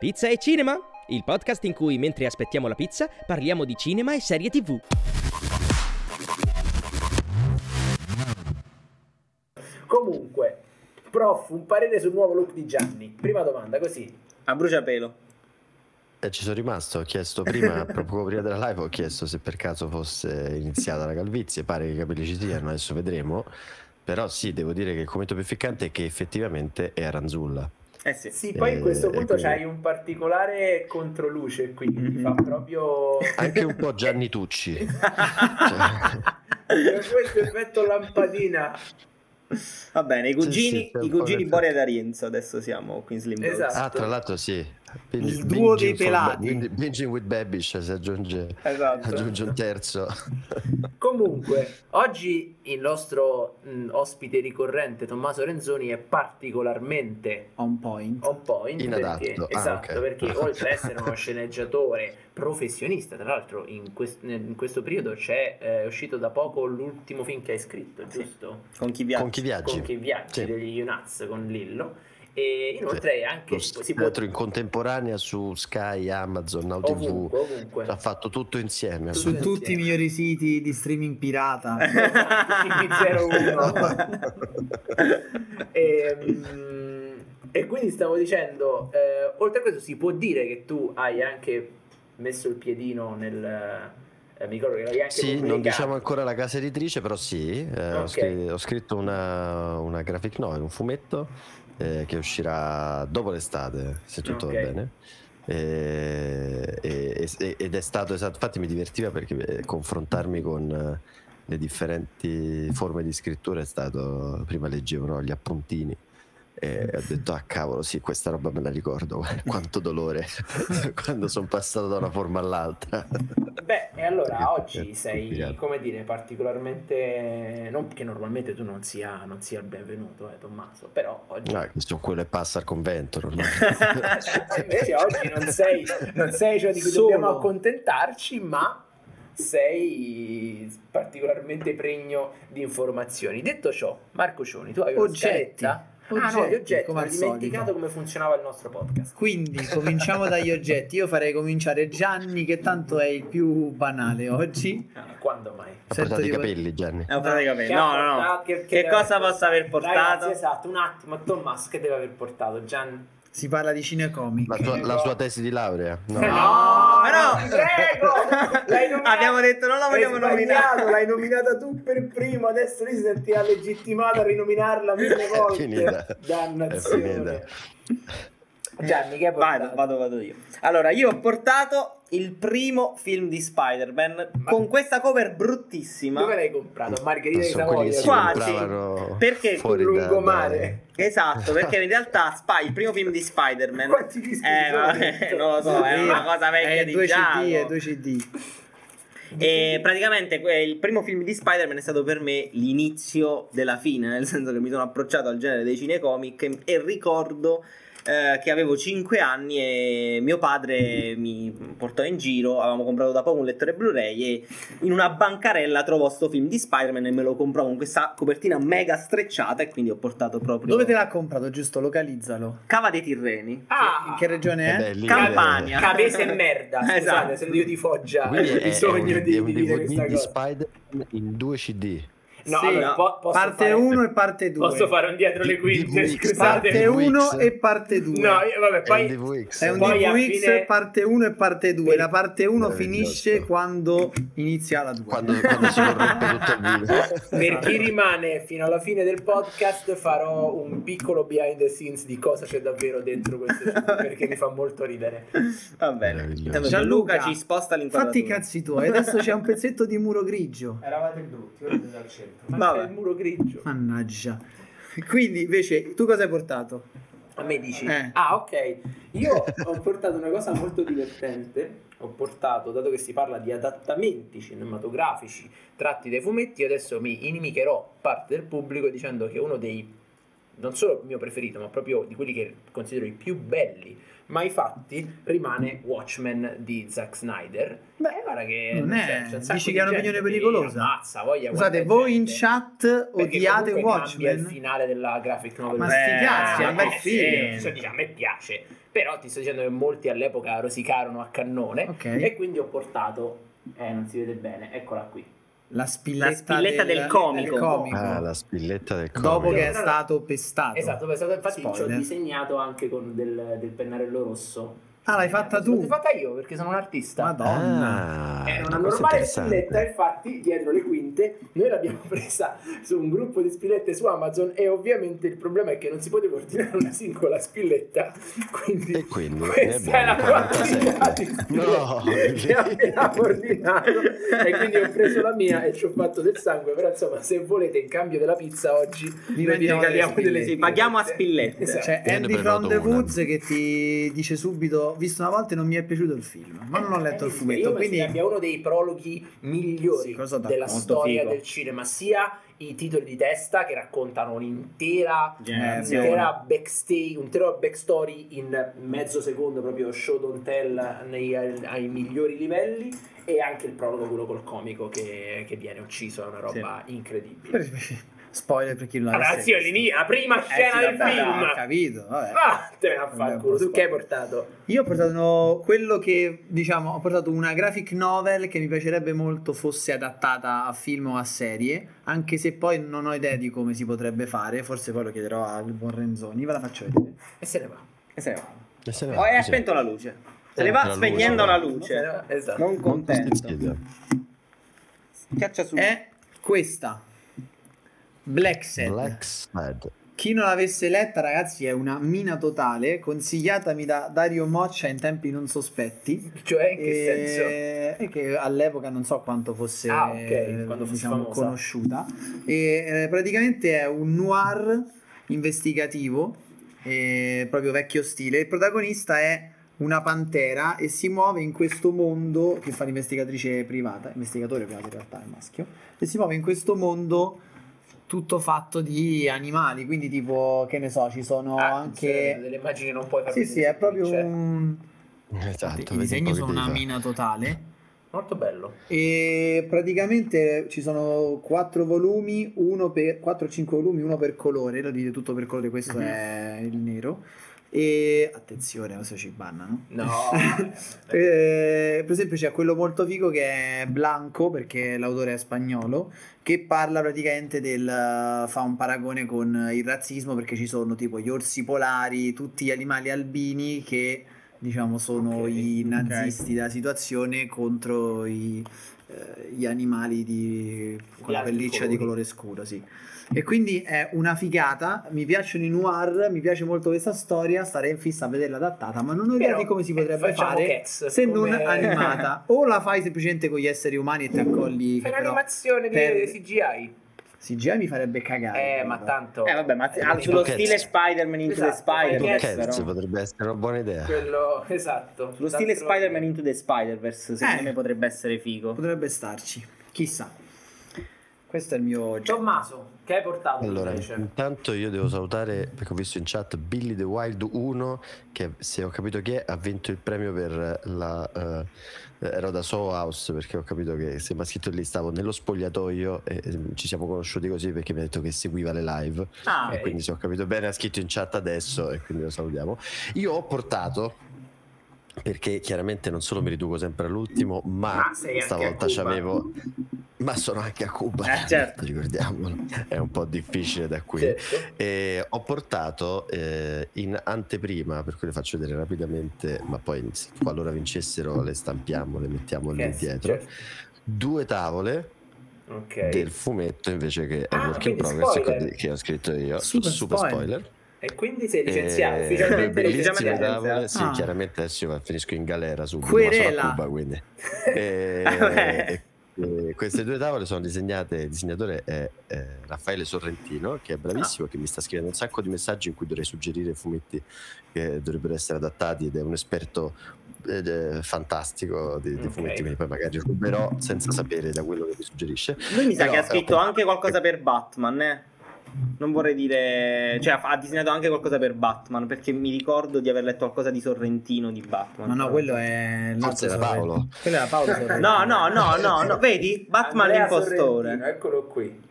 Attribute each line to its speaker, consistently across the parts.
Speaker 1: Pizza e cinema, il podcast in cui mentre aspettiamo la pizza parliamo di cinema e serie TV.
Speaker 2: Comunque, prof, un parere sul nuovo look di Gianni. Prima domanda, così.
Speaker 3: A bruciapelo.
Speaker 4: Eh, ci sono rimasto, ho chiesto prima, proprio prima della live, ho chiesto se per caso fosse iniziata la calvizie, pare che i capelli ci siano, adesso vedremo. Però sì, devo dire che il commento più ficcante è che effettivamente è Aranzulla.
Speaker 3: Eh sì.
Speaker 2: Sì, poi
Speaker 4: Eh,
Speaker 2: questo punto
Speaker 4: quindi-
Speaker 2: c'hai un particolare controluce qui, che ti fa proprio...
Speaker 4: Anche un po' Gianni Tucci.
Speaker 2: Per questo effetto lampadina.
Speaker 3: Va bene, i cugini,
Speaker 4: sì, un
Speaker 3: i cugini Boria d'Arienzo adesso siamo qui in Slim Dogs.
Speaker 2: Esatto.
Speaker 4: Ah, tra l'altro sì.
Speaker 5: Il duo dei pelati.
Speaker 4: Binging- Binging with Babish si aggiunge,
Speaker 3: Esatto.
Speaker 4: aggiunge un terzo.
Speaker 2: Comunque, oggi il nostro mh, ospite ricorrente Tommaso Renzoni è particolarmente
Speaker 5: On point.
Speaker 2: on point
Speaker 4: Inadatto.
Speaker 2: perché,
Speaker 4: Ah,
Speaker 2: esatto,
Speaker 4: ok.
Speaker 2: perché oltre ad essere uno sceneggiatore professionista, tra l'altro in, quest- in questo periodo c'è eh, è uscito da poco l'ultimo film che hai scritto, giusto?
Speaker 3: Con chi viaggia?
Speaker 4: Con chi viaggi?
Speaker 2: Con che viaggi
Speaker 4: Sì.
Speaker 2: degli Unaz con Lillo e inoltre anche
Speaker 4: Lo
Speaker 2: si può
Speaker 4: in contemporanea su Sky, Amazon, Now TV.
Speaker 2: ovunque.
Speaker 4: Ha fatto tutto insieme.
Speaker 5: Su
Speaker 2: Tutto
Speaker 5: tutti i
Speaker 2: insieme.
Speaker 5: migliori siti di streaming pirata.
Speaker 2: e, mm, e quindi stavo dicendo, eh, oltre a questo si può dire che tu hai anche messo il piedino nel... eh, mi ricordo che l'avevi anche
Speaker 4: Sì, non diciamo ancora la casa editrice, però sì, eh, ho,
Speaker 2: Ok.
Speaker 4: scri- ho scritto una, una graphic novel, un fumetto eh, che uscirà dopo l'estate, se tutto
Speaker 2: Ok.
Speaker 4: va bene. E- e- e- ed è stato esatto, infatti mi divertiva perché eh, confrontarmi con eh, le differenti forme di scrittura è stato, prima leggevo no, gli appuntini e ho detto ah cavolo sì questa roba me la ricordo quanto dolore quando sono passato da una forma all'altra
Speaker 2: Beh, e allora
Speaker 4: Perché-
Speaker 2: oggi sei,
Speaker 4: complicato.
Speaker 2: come dire, particolarmente... Non che normalmente tu non sia, non sia il benvenuto, eh, Tommaso, però oggi...
Speaker 4: Ah, questo quello è passa al convento ormai.
Speaker 2: Invece oggi non sei, non sei ciò di cui
Speaker 5: Solo.
Speaker 2: dobbiamo accontentarci, ma sei particolarmente pregno di informazioni. Detto ciò, Marco Cioni, tu hai una
Speaker 5: Oggetti.
Speaker 2: scaletta? Ah no, gli
Speaker 5: Oggetti,
Speaker 2: oggetti,
Speaker 5: come
Speaker 2: ho dimenticato
Speaker 5: solito.
Speaker 2: come funzionava il nostro podcast.
Speaker 5: Quindi cominciamo dagli oggetti. Io farei cominciare Gianni, che tanto è il più banale oggi.
Speaker 2: Ah, quando mai?
Speaker 4: Ha
Speaker 5: Sento
Speaker 4: portato i capelli, Gianni.
Speaker 3: Ho portato i capelli.
Speaker 2: Che
Speaker 3: No, no, no.
Speaker 2: portato-
Speaker 3: Che,
Speaker 2: deve
Speaker 3: cosa possa aver portato?
Speaker 2: Ragazzi, esatto, un attimo, Tommaso, che deve aver portato? Gian...
Speaker 5: Si parla di cinecomic.
Speaker 4: La sua, la sua tesi di laurea? No.
Speaker 2: No,
Speaker 3: però-
Speaker 2: prego! Nominata-
Speaker 3: Abbiamo detto non la vogliamo nominare.
Speaker 2: L'hai nominata tu per primo, adesso lui si sentiva legittimato a rinominarla mille volte.
Speaker 4: finita.
Speaker 2: Dannazione.
Speaker 4: È finita.
Speaker 2: Gianni, che hai
Speaker 3: Vado,
Speaker 2: portato?
Speaker 3: vado, vado io. Allora, io ho portato il primo film di Spider-Man con questa cover bruttissima.
Speaker 2: Dove l'hai comprato? Margherita di Savoia?
Speaker 3: Quasi. Perché
Speaker 4: fuori
Speaker 2: lungomare?
Speaker 3: Esatto, perché in realtà Spy, il primo film di Spider-Man.
Speaker 2: Quanti dischi
Speaker 3: Eh, ma-
Speaker 2: dentro?
Speaker 3: non lo so, è una cosa vecchia
Speaker 5: È
Speaker 3: di
Speaker 5: due
Speaker 3: Giacomo.
Speaker 5: CD, è due CD.
Speaker 3: E praticamente il primo film di Spider-Man è stato per me l'inizio della fine, nel senso che mi sono approcciato al genere dei cinecomic e ricordo eh, che avevo 5 anni e mio padre mi portò in giro, avevamo comprato da poco un lettore Blu-ray e in una bancarella trovò sto film di Spider-Man e me lo comprò con questa copertina mega strecciata e quindi ho portato proprio
Speaker 5: Dove te l'ha comprato? Giusto, localizzalo.
Speaker 3: Cava dei Tirreni.
Speaker 2: Ah,
Speaker 5: In che regione
Speaker 4: Eh
Speaker 5: è?
Speaker 4: beh, lì-
Speaker 3: Campania.
Speaker 2: Cavese e merda. Scusate,
Speaker 3: Esatto.
Speaker 2: se io di Foggia
Speaker 4: Quindi
Speaker 2: ho
Speaker 4: è, è
Speaker 2: bisogno
Speaker 4: un,
Speaker 2: di,
Speaker 4: è un
Speaker 2: di dire
Speaker 4: DVD
Speaker 2: questa
Speaker 4: di
Speaker 2: cosa.
Speaker 4: Spider in due CD.
Speaker 2: No,
Speaker 5: Sì,
Speaker 2: allora, po- posso
Speaker 5: Parte
Speaker 2: fare-
Speaker 5: 1 e parte 2.
Speaker 2: Posso fare un dietro le quinte, scusate.
Speaker 5: Parte
Speaker 4: DVX.
Speaker 5: 1 e parte 2.
Speaker 2: No, vabbè,
Speaker 4: È un
Speaker 2: poi
Speaker 4: DVX.
Speaker 5: È un
Speaker 2: Poi a
Speaker 5: DVX
Speaker 2: fine-
Speaker 5: parte 1 e parte 2. La parte 1
Speaker 4: Meraviglioso.
Speaker 5: finisce quando inizia la 2.
Speaker 4: Quando, quando si corrompe tutto il video.
Speaker 2: per chi rimane fino alla fine del podcast farò un piccolo behind the scenes di cosa c'è davvero dentro questo perché mi fa molto ridere.
Speaker 3: Va bene.
Speaker 5: Gianluca,
Speaker 3: ci sposta
Speaker 5: Fatti i
Speaker 3: l'inquadratura.
Speaker 5: cazzi tuoi. Adesso c'è un pezzetto di muro grigio.
Speaker 2: Eravate brutti, ora siete al centro. Ma
Speaker 3: Vabbè.
Speaker 2: c'è il muro grigio.
Speaker 5: Mannaggia. Quindi invece tu cosa hai portato?
Speaker 2: A me dici?
Speaker 5: Eh.
Speaker 2: Ah, ok. Io ho portato una cosa molto divertente. Ho portato, dato che si parla di adattamenti cinematografici tratti dai fumetti, adesso mi inimicherò parte del pubblico dicendo che uno dei, non solo il mio preferito, ma proprio di quelli che considero i più belli mai fatti, rimane Watchmen di Zack Snyder.
Speaker 5: Beh,
Speaker 2: guarda che
Speaker 5: non è-
Speaker 2: c'è
Speaker 5: dici
Speaker 2: di
Speaker 5: che è un'opinione pericolosa?
Speaker 2: ammazza, voglia,
Speaker 5: Scusate, voi in chat odiate
Speaker 2: comunque cambia il
Speaker 5: Watchmen?
Speaker 2: finale della graphic novel.
Speaker 5: Ma
Speaker 3: sti cazzi, è un bel
Speaker 2: eh,
Speaker 5: film.
Speaker 2: sì, dice, a me piace. Però ti sto dicendo che molti all'epoca rosicarono a cannone
Speaker 5: Ok.
Speaker 2: e quindi ho portato, eh non si vede bene, eccola qui.
Speaker 5: La spilletta,
Speaker 3: La spilletta del comico.
Speaker 5: comico.
Speaker 4: Ah, la spilletta del
Speaker 5: Dopo
Speaker 4: comico.
Speaker 5: che è stato pestato.
Speaker 2: Esatto, è stato- infatti ci ho disegnato anche con del, del pennarello rosso.
Speaker 5: Ah, l'hai fatta tu?
Speaker 2: L'ho fatta io perché sono un artista.
Speaker 5: Madonna.
Speaker 4: Ah,
Speaker 2: È una
Speaker 4: è
Speaker 2: normale spilletta, infatti, dietro le quinte, noi l'abbiamo presa su un gruppo di spillette su Amazon e ovviamente il problema è che non si poteva ordinare una singola spilletta, quindi,
Speaker 4: E quindi,
Speaker 2: questa
Speaker 4: eh
Speaker 2: è la quantità di
Speaker 4: 47.
Speaker 2: spillette
Speaker 4: No,
Speaker 2: che abbiamo ordinato e quindi ho preso la mia e ci ho fatto del sangue, però insomma se volete in cambio della pizza oggi
Speaker 5: Vi
Speaker 2: regaliamo
Speaker 5: delle spillette.
Speaker 3: Paghiamo a spillette.
Speaker 2: Esatto.
Speaker 5: C'è
Speaker 4: Io ne
Speaker 5: Andy from the. Woods che ti dice subito: Visto una volta e non mi è piaciuto il film, ma non ho letto il
Speaker 2: Eh,
Speaker 5: fumetto.
Speaker 2: Io
Speaker 5: Quindi
Speaker 2: abbia uno dei prologhi migliori
Speaker 5: Sì,
Speaker 2: della storia
Speaker 3: figo.
Speaker 2: del cinema, sia i titoli di testa che raccontano un'intera,
Speaker 3: Generazione.
Speaker 2: un'intera backstage, un intero backstory in mezzo secondo, proprio show don't tell nei- ai migliori livelli, e anche il prologo, quello col comico che, che viene ucciso, è una roba incredibile.
Speaker 5: Spoiler per chi non l'ha
Speaker 2: Ragazzi, all'inizio, la prima scena
Speaker 5: sì,
Speaker 2: del
Speaker 5: vabbè,
Speaker 2: film.
Speaker 5: Ho capito, vabbè.
Speaker 2: Ah, te ne culo. Tu che hai portato?
Speaker 5: Io ho portato quello che diciamo, ho portato una graphic novel che mi piacerebbe molto fosse adattata a film o a serie, anche se poi non ho idea di come si potrebbe fare, forse poi lo chiederò al buon Renzoni, ve la faccio vedere.
Speaker 2: E se ne va.
Speaker 3: E se ne va.
Speaker 4: E se ne
Speaker 3: Oh,
Speaker 4: va,
Speaker 3: e ha spento la luce. Se
Speaker 4: Eh,
Speaker 3: ne va
Speaker 4: la
Speaker 3: spegnendo
Speaker 4: luce.
Speaker 3: la
Speaker 2: Se
Speaker 3: luce.
Speaker 2: va, Esatto.
Speaker 3: Non contento. Schiaccia su.
Speaker 5: È questa. Black Sad.
Speaker 4: Black Sad.
Speaker 5: Chi non l'avesse letta, ragazzi, è una mina totale, consigliatami da Dario Moccia in tempi non sospetti.
Speaker 2: Cioè, in che senso?
Speaker 5: e, e che all'epoca non so quanto fosse
Speaker 2: Ah, ok,
Speaker 5: eh,
Speaker 2: quando fosse
Speaker 5: diciamo,
Speaker 2: famosa.
Speaker 5: conosciuta e eh, praticamente è un noir investigativo eh, proprio vecchio stile il protagonista è una pantera e si muove in questo mondo che fa l'investigatrice privata investigatore privato in realtà è maschio e si muove in questo mondo tutto fatto di animali quindi tipo che ne so ci sono
Speaker 2: Ah,
Speaker 5: anche
Speaker 2: delle immagini non puoi far
Speaker 5: sì sì è proprio
Speaker 2: eh.
Speaker 5: un
Speaker 4: Esatto,
Speaker 5: i disegni sono una mina totale
Speaker 2: molto bello
Speaker 5: e praticamente ci sono quattro volumi, uno per 4-5 volumi, uno per colore, lo dite tutto per colore, questo
Speaker 2: Mhm.
Speaker 5: è il nero. E attenzione, questo ci bannano.
Speaker 2: no
Speaker 5: Eh, per esempio c'è quello molto figo che è Blanco perché l'autore è spagnolo che parla praticamente del fa un paragone con il razzismo perché ci sono tipo gli orsi polari tutti gli animali albini che diciamo sono
Speaker 2: Ok,
Speaker 5: i nazisti della situazione contro i, eh, gli animali di con la pelliccia
Speaker 2: colori.
Speaker 5: di colore scuro sì e quindi è una figata, mi piacciono i noir, mi piace molto questa storia, starei in fissa a vederla adattata, ma non ho idea di come si potrebbe fare
Speaker 2: Cats,
Speaker 5: se non
Speaker 2: come-
Speaker 5: animata. O la fai semplicemente con gli esseri umani e ti accogli.
Speaker 2: fai
Speaker 5: che però
Speaker 2: un'animazione di
Speaker 5: per-
Speaker 2: CGI
Speaker 5: CGI mi farebbe cagare.
Speaker 2: eh ma tanto
Speaker 3: Eh vabbè, ma
Speaker 2: Eh,
Speaker 3: ah, sullo
Speaker 4: Cats.
Speaker 3: stile Spider-Man Into the
Speaker 2: Esatto, fai
Speaker 3: Spider-Verse però.
Speaker 4: potrebbe essere una buona idea.
Speaker 2: quello esatto
Speaker 3: Sullo stile Spider-Man Into the Spider-Verse secondo
Speaker 5: Eh.
Speaker 3: me potrebbe essere figo.
Speaker 5: Potrebbe starci. Chissà. Questo è il mio oggetto.
Speaker 2: Tommaso che hai portato
Speaker 4: Allora,
Speaker 2: invece?
Speaker 4: intanto io devo salutare perché ho visto in chat Billy the Wild 1 che se ho capito chi è ha vinto il premio per la eh, ero da Soho House perché ho capito che sembra scritto lì stavo nello spogliatoio e ci siamo conosciuti così perché mi ha detto che seguiva le live.
Speaker 3: Ah,
Speaker 4: e quindi se ho capito bene ha scritto in chat adesso e quindi lo salutiamo. Io ho portato perché chiaramente non solo mi riduco sempre all'ultimo ma
Speaker 2: Ma sei anche
Speaker 4: stavolta c'avevo ma sono anche a Cuba
Speaker 3: Eh, certo.
Speaker 4: ricordiamolo è un po' difficile da qui
Speaker 2: Certo.
Speaker 4: e ho portato eh, in anteprima, per cui le faccio vedere rapidamente, ma poi qualora vincessero le stampiamo, le mettiamo lì
Speaker 2: Yes,
Speaker 4: dietro.
Speaker 2: certo.
Speaker 4: Due tavole
Speaker 2: ok
Speaker 4: del fumetto invece che è
Speaker 2: Ah,
Speaker 4: work in progress
Speaker 2: spoiler.
Speaker 4: che- ho scritto io.
Speaker 5: Super
Speaker 4: Super,
Speaker 5: spoiler.
Speaker 4: spoiler.
Speaker 2: e quindi sei licenziato
Speaker 4: Eh,
Speaker 2: ufficialmente licenziato
Speaker 4: tavole. Sì,
Speaker 5: Ah.
Speaker 4: chiaramente adesso io finisco in galera subito,
Speaker 5: Querela.
Speaker 4: ma sono a Cuba quindi. E- Queste due tavole sono disegnate, il disegnatore è eh, Raffaele Sorrentino, che è bravissimo, che mi sta scrivendo un sacco di messaggi in cui dovrei suggerire fumetti che dovrebbero essere adattati ed è un esperto eh, fantastico di, di
Speaker 2: Ok.
Speaker 4: fumetti, quindi poi magari ruberò senza sapere da quello che mi suggerisce.
Speaker 3: Lui mi sa
Speaker 4: Però,
Speaker 3: che ha scritto anche qualcosa per Batman, eh. Non vorrei dire. Cioè, ha- ha disegnato anche qualcosa per Batman. Perché mi ricordo di aver letto qualcosa di Sorrentino di Batman.
Speaker 5: Ma no, quello è
Speaker 4: Forse era
Speaker 5: Sorrentino.
Speaker 4: Paolo.
Speaker 5: Quello era Paolo Sorrentino.
Speaker 3: No, no, no, no, no. Vedi? Batman
Speaker 2: Andrea
Speaker 3: l'impostore.
Speaker 2: Sorrentino, eccolo qui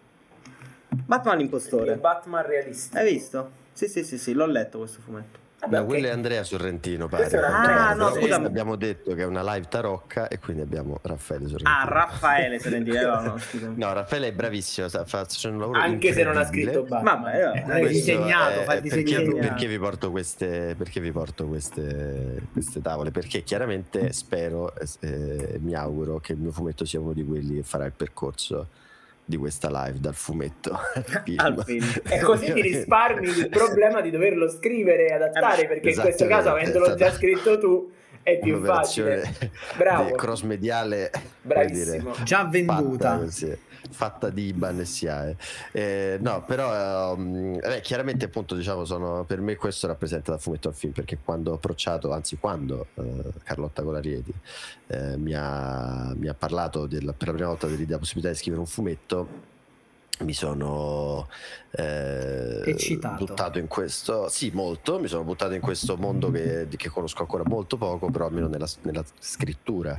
Speaker 3: Batman
Speaker 2: il
Speaker 3: l'impostore.
Speaker 2: Batman realistico
Speaker 3: Hai visto? Sì, sì, sì, sì, l'ho letto questo fumetto.
Speaker 2: Vabbè,
Speaker 4: No, quello è Andrea Sorrentino, pare. Ah,
Speaker 3: no, scusa.
Speaker 4: abbiamo detto che è una live tarocca e quindi abbiamo Raffaele Sorrentino.
Speaker 3: Ah, Raffaele Sorrentino. no, no.
Speaker 4: No, Raffaele è bravissimo, facendo un lavoro
Speaker 2: Anche se non ha scritto Batman.
Speaker 3: Vabbè, io-
Speaker 5: disegnato,
Speaker 4: è-
Speaker 5: fa
Speaker 4: è perché, perché vi porto queste perché vi porto queste, queste tavole perché chiaramente spero e mi auguro che il mio fumetto sia uno di quelli che farà il percorso di questa live dal fumetto al film.
Speaker 3: Al film.
Speaker 2: E così ti risparmi il problema di doverlo scrivere e adattare, perché in questo caso, avendolo già
Speaker 4: stata
Speaker 2: scritto tu, è più facile. Bravo.
Speaker 4: cross mediale
Speaker 2: Bravissimo.
Speaker 5: Già venduta.
Speaker 4: fatta, fatta di IBAN e SIAE Eh, no però ehm, beh, chiaramente appunto diciamo sono per me questo rappresenta da fumetto al film perché quando ho approcciato anzi quando eh, Carlotta Colarieti eh, mi, ha, mi ha parlato della- per la prima volta dell'idea possibilità di scrivere un fumetto mi sono eh,
Speaker 5: Eccitato.
Speaker 4: buttato in questo sì molto mi sono buttato in questo mondo che, che conosco ancora molto poco però almeno nella, nella scrittura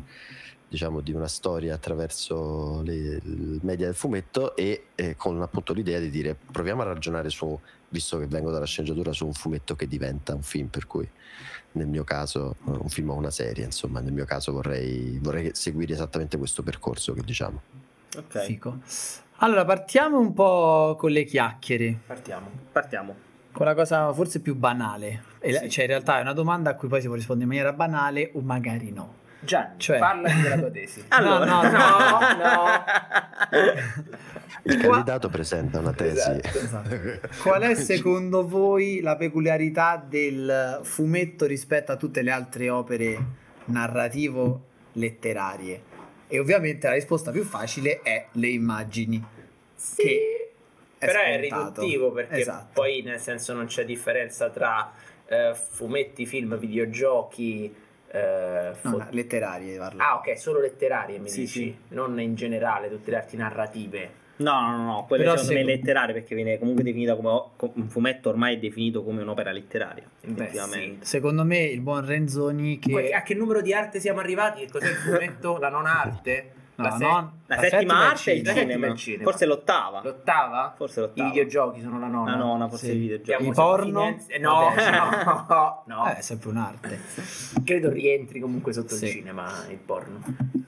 Speaker 4: diciamo di una storia attraverso le, il media del fumetto e eh, con appunto l'idea di dire proviamo a ragionare su visto che vengo dalla sceneggiatura su un fumetto che diventa un film per cui nel mio caso un film o una serie insomma nel mio caso vorrei, vorrei seguire esattamente questo percorso che diciamo
Speaker 3: Ok,
Speaker 5: Fico. Allora, partiamo un po' con le chiacchiere,
Speaker 2: Partiamo.
Speaker 3: partiamo.
Speaker 5: con la cosa forse più banale.
Speaker 2: Sì.
Speaker 5: Cioè, in realtà è una domanda a cui poi si può rispondere in maniera banale o magari no.
Speaker 2: Gianni,
Speaker 5: Cioè-
Speaker 2: parlaci della tua tesi.
Speaker 3: Allora,
Speaker 5: No, no,
Speaker 4: il
Speaker 5: Qua-
Speaker 4: candidato presenta una tesi
Speaker 2: Esatto.
Speaker 5: Esatto. Qual è secondo voi la peculiarità del fumetto rispetto a tutte le altre opere narrativo-letterarie? E ovviamente la risposta più facile è le immagini.
Speaker 2: Sì,
Speaker 5: Che è
Speaker 2: però è
Speaker 5: scontato.
Speaker 2: riduttivo perché
Speaker 5: Esatto.
Speaker 2: poi nel senso non c'è differenza tra eh, fumetti, film, videogiochi. Eh,
Speaker 5: No,
Speaker 2: fo-
Speaker 5: no, letterarie parlo.
Speaker 2: Ah, ok, solo letterarie mi
Speaker 3: Sì,
Speaker 2: dici,
Speaker 3: sì.
Speaker 2: non in generale tutte le arti narrative.
Speaker 3: No, no, no, no, quello
Speaker 5: Però
Speaker 3: secondo me
Speaker 5: se-
Speaker 3: è letterario perché viene comunque definita come come un fumetto ormai è definito come un'opera letteraria,
Speaker 2: Beh,
Speaker 3: effettivamente.
Speaker 5: Secondo me il buon Renzoni che...
Speaker 2: Poi, a che numero di arte siamo arrivati? Che cos'è il fumetto? La nona arte?
Speaker 5: No,
Speaker 2: la, se-
Speaker 5: no,
Speaker 3: La,
Speaker 5: La
Speaker 3: settima
Speaker 5: settima
Speaker 3: arte è il
Speaker 5: cinema.
Speaker 3: cinema.
Speaker 2: Cinema.
Speaker 3: forse l'ottava.
Speaker 2: L'ottava?
Speaker 3: Forse
Speaker 2: I
Speaker 3: l'ottava.
Speaker 2: videogiochi sono la nona.
Speaker 3: La nona, forse
Speaker 5: Sì.
Speaker 3: i videogiochi.
Speaker 5: I porno?
Speaker 2: Firenze- eh, No,
Speaker 5: Vabbè.
Speaker 2: no, no.
Speaker 5: Eh, è sempre un'arte.
Speaker 2: Credo rientri comunque sotto
Speaker 5: Sì.
Speaker 2: il cinema il porno.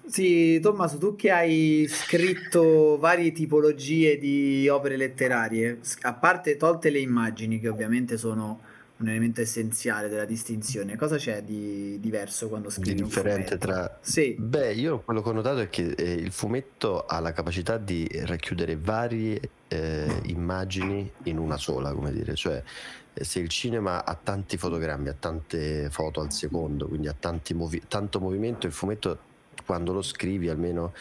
Speaker 5: Sì, Tommaso, tu che hai scritto varie tipologie di opere letterarie, a parte tolte le immagini, che ovviamente sono un elemento essenziale della distinzione, cosa c'è di diverso quando
Speaker 4: di
Speaker 5: scrivi un
Speaker 4: differente tra
Speaker 5: Sì,
Speaker 4: Beh, io quello che ho notato è che eh, il fumetto ha la capacità di racchiudere varie eh, immagini in una sola, come dire, cioè eh, se il cinema ha tanti fotogrammi, ha tante foto al secondo, quindi ha tanti movi- tanto movimento, il fumetto quando lo scrivi almeno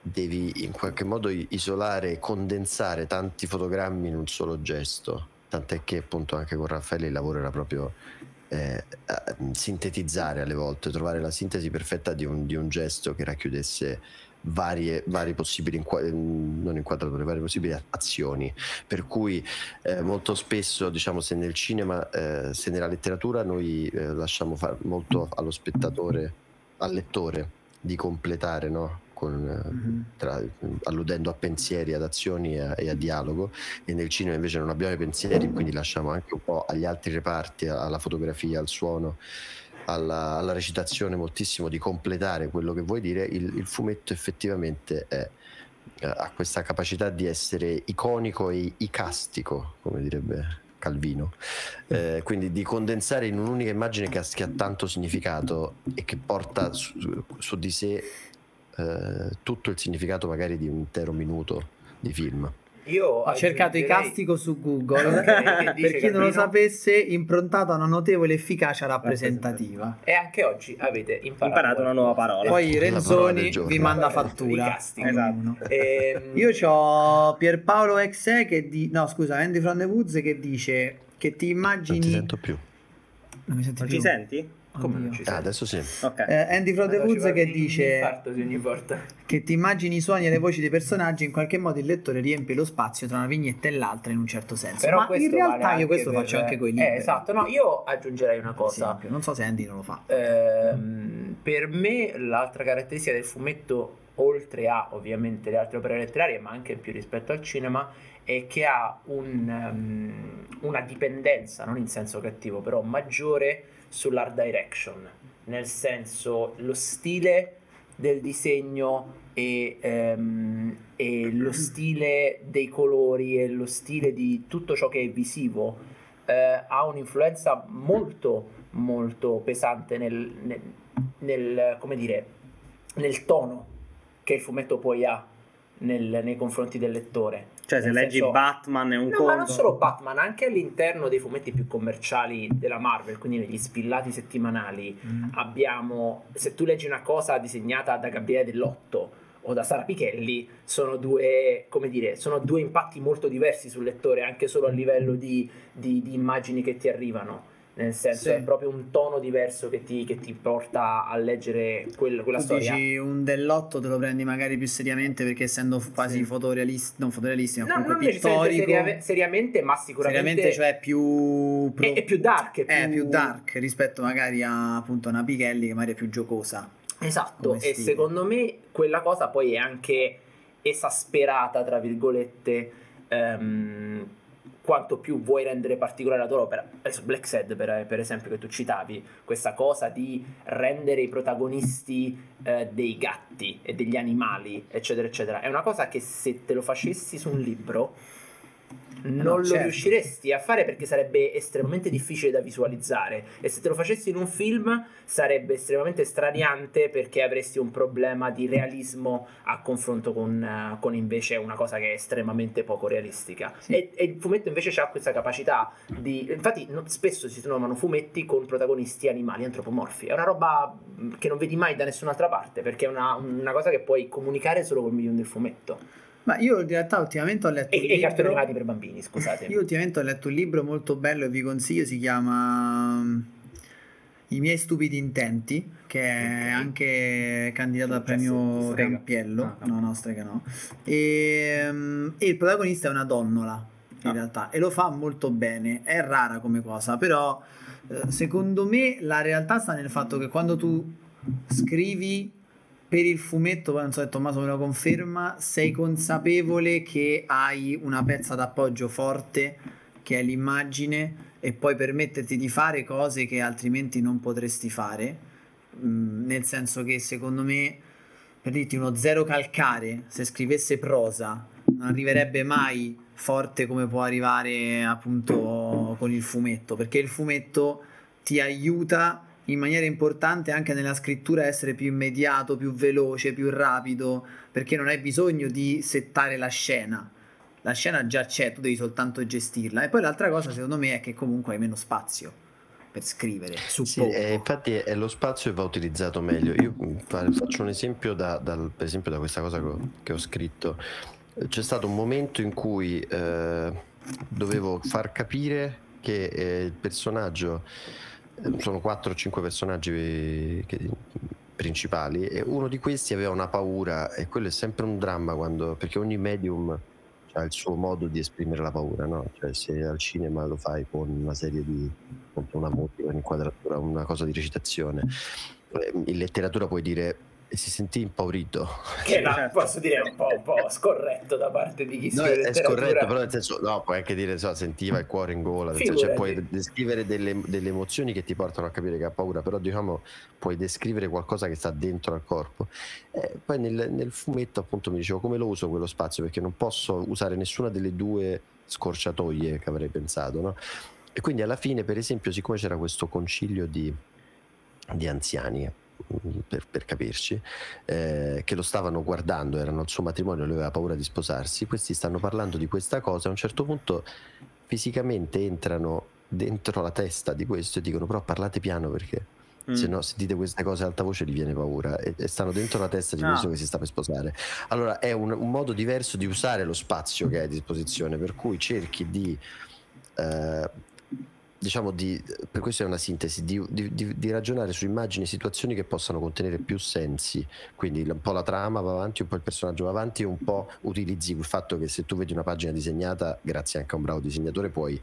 Speaker 4: devi in qualche modo isolare condensare tanti fotogrammi in un solo gesto, tant'è che appunto anche con Raffaele il lavoro era proprio eh, sintetizzare alle volte, trovare la sintesi perfetta di un, di un gesto che racchiudesse varie, varie possibili inqua- non inquadrature, varie possibili azioni. Per cui eh, molto spesso, diciamo, se nel cinema, eh, se nella letteratura noi eh, lasciamo fare molto allo spettatore, al lettore, di completare, no? Con, eh,
Speaker 5: Mhm.
Speaker 4: tra- alludendo a pensieri, ad azioni e a, e a dialogo. E nel cinema invece non abbiamo i pensieri quindi lasciamo anche un po' agli altri reparti alla fotografia, al suono alla, alla recitazione moltissimo di completare quello che vuoi dire. Il, il fumetto effettivamente è, eh, ha questa capacità di essere iconico e icastico come direbbe Calvino. Eh, quindi di condensare in un'unica immagine che ha, che ha tanto significato e che porta su, su di sé eh, tutto il significato magari di un intero minuto di film
Speaker 2: Io
Speaker 5: Ho cercato
Speaker 2: aggiungerei-
Speaker 5: icastico su Google
Speaker 2: dice
Speaker 5: per chi non lo sapesse, improntato a una notevole efficacia rappresentativa.
Speaker 2: E anche oggi avete imparato,
Speaker 3: Imparato una nuova parola.
Speaker 5: Poi Renzoni vi manda fattura.
Speaker 2: Icastico.
Speaker 5: Ognuno.
Speaker 2: Ehm,
Speaker 5: Io ho Pierpaolo Exe che di no scusa Andy from the Woods che dice che ti
Speaker 4: non
Speaker 5: immagini
Speaker 4: ti sento più
Speaker 5: non mi senti
Speaker 3: Non
Speaker 5: più?
Speaker 3: ci senti?
Speaker 2: Come non ci
Speaker 4: ah, adesso sì.
Speaker 3: Ok.
Speaker 5: Eh, Andy from the
Speaker 2: Allora,
Speaker 5: che dice che ti immagini i suoni e le voci dei personaggi in qualche modo il lettore riempie lo spazio tra una vignetta e l'altra in un certo senso.
Speaker 2: Però
Speaker 5: ma in
Speaker 2: questo
Speaker 5: realtà
Speaker 2: vale
Speaker 5: io questo
Speaker 2: per-
Speaker 5: faccio anche con i
Speaker 2: eh,
Speaker 5: libri.
Speaker 2: esatto, no, io aggiungerei una cosa.
Speaker 5: non so se Andy non lo fa.
Speaker 2: Ehm, per me l'altra caratteristica del fumetto oltre a ovviamente le altre opere letterarie, ma anche più rispetto al cinema, è che ha un, um, una dipendenza, non in senso cattivo, però maggiore sull'art direction, nel senso lo stile del disegno e, um, e lo stile dei colori e lo stile di tutto ciò che è visivo eh, ha un'influenza molto molto pesante nel, nel, nel, come dire, nel tono che il fumetto poi ha nel, nei confronti del lettore.
Speaker 3: Cioè, se leggi
Speaker 2: senso-
Speaker 3: Batman è un
Speaker 2: No,
Speaker 3: conto.
Speaker 2: ma non solo Batman, anche all'interno dei fumetti più commerciali della Marvel, quindi negli spillati settimanali,
Speaker 5: Mm.
Speaker 2: abbiamo, se tu leggi una cosa disegnata da Gabriele Dell'Otto o da Sara Pichelli, sono due, come dire, sono due impatti molto diversi sul lettore, anche solo a livello di, di- di immagini che ti arrivano. Nel senso,
Speaker 5: Sì.
Speaker 2: è proprio un tono diverso che ti, che ti porta a leggere quel- quella
Speaker 5: Tu
Speaker 2: storia.
Speaker 5: dici un dell'otto te lo prendi magari più seriamente perché essendo quasi
Speaker 2: Sì.
Speaker 5: fotorealistico, non fotorealistico, ma
Speaker 2: No,
Speaker 5: comunque
Speaker 2: non
Speaker 5: pittorico.
Speaker 2: seria- seriamente, ma sicuramente
Speaker 5: seriamente cioè più pro-
Speaker 2: è, è più dark. È più,
Speaker 5: è più dark rispetto magari a appunto una Pichelli che magari è più giocosa.
Speaker 2: Esatto, e
Speaker 5: stile.
Speaker 2: secondo me quella cosa poi è anche esasperata, tra virgolette, ehm, quanto più vuoi rendere particolare la tua opera. Black Sad, per, per esempio, che tu citavi, questa cosa di rendere i protagonisti eh, dei gatti e degli animali, eccetera, eccetera, è una cosa che se te lo facessi su un libro non
Speaker 5: no,
Speaker 2: lo
Speaker 5: certo.
Speaker 2: riusciresti a fare perché sarebbe estremamente difficile da visualizzare e se te lo facessi in un film sarebbe estremamente straniante perché avresti un problema di realismo a confronto con, eh, con invece una cosa che è estremamente poco realistica
Speaker 5: Sì.
Speaker 2: e, e il fumetto invece ha questa capacità di infatti no- spesso si trovano fumetti con protagonisti animali antropomorfi è una roba mh, che non vedi mai da nessun'altra parte perché è una, una cosa che puoi comunicare solo col medium del fumetto
Speaker 5: Ma io in realtà ultimamente ho letto
Speaker 2: e,
Speaker 5: un
Speaker 2: e i cartoni
Speaker 5: libro
Speaker 2: animati per bambini scusate
Speaker 5: Io ultimamente ho letto un libro molto bello e vi consiglio, si chiama mm, I miei stupidi intenti, che è anche candidato al premio. Campiello.
Speaker 2: Ah,
Speaker 5: no, no, strega no. E, mm, e il protagonista è una donnola, in
Speaker 2: Ah.
Speaker 5: realtà, e lo fa molto bene. È rara come cosa, però eh, secondo me la realtà sta nel fatto che quando tu scrivi per il fumetto, poi non so se Tommaso me lo conferma, sei consapevole che hai una pezza d'appoggio forte che è l'immagine e puoi permetterti di fare cose che altrimenti non potresti fare. Mm, nel senso che secondo me, per dirti uno zero calcare, se scrivesse prosa, non arriverebbe mai forte come può arrivare appunto con il fumetto, perché il fumetto ti aiuta in maniera importante anche nella scrittura essere più immediato, più veloce, più rapido, perché non hai bisogno di settare la scena. La scena già c'è, tu devi soltanto gestirla. E poi l'altra cosa, secondo me, è che comunque hai meno spazio per scrivere.
Speaker 4: Sì, eh, infatti è, è lo spazio che va utilizzato meglio. Io mm, fa- faccio un esempio da, dal- per esempio da questa cosa che ho, che ho scritto. Eh, C'è stato un momento in cui eh, dovevo far capire che eh, il personaggio, eh, sono 4 o 5 personaggi eh, che- principali e uno di questi aveva una paura e quello è sempre un dramma quando, perché ogni medium ha il suo modo di esprimere la paura, no? Cioè se al cinema lo fai con una serie di una musica, un'inquadratura, una cosa di recitazione. Eh, In letteratura puoi dire "E si sentì impaurito.
Speaker 2: che
Speaker 3: Certo.
Speaker 2: posso dire un po', un po' scorretto da parte di chi
Speaker 4: No,
Speaker 2: scrive
Speaker 4: è scorretto, però nel senso, no, puoi anche dire, so, sentiva il cuore in gola, senso, cioè, puoi descrivere delle, delle emozioni che ti portano a capire che ha paura, però diciamo puoi descrivere qualcosa che sta dentro al corpo. E poi nel, nel fumetto appunto mi dicevo come lo uso quello spazio, perché non posso usare nessuna delle due scorciatoie che avrei pensato, no? E quindi alla fine, per esempio, siccome c'era questo concilio di, di anziani, per, per capirci, eh, che lo stavano guardando, erano al suo matrimonio, lui aveva paura di sposarsi, questi stanno parlando di questa cosa, a un certo punto fisicamente entrano dentro la testa di questo e dicono però parlate piano perché
Speaker 3: Mm.
Speaker 4: se no se dite queste cose a alta voce gli viene paura e, e stanno dentro la testa di
Speaker 3: Ah.
Speaker 4: questo che si sta per sposare. Allora è un, un modo diverso di usare lo spazio che hai a disposizione, per cui cerchi di... eh, diciamo di, per questo è una sintesi, di, di- di- ragionare su immagini e situazioni che possano contenere più sensi, quindi un po' la trama va avanti, un po' il personaggio va avanti un po' utilizzi il fatto che se tu vedi una pagina disegnata, grazie anche a un bravo disegnatore, puoi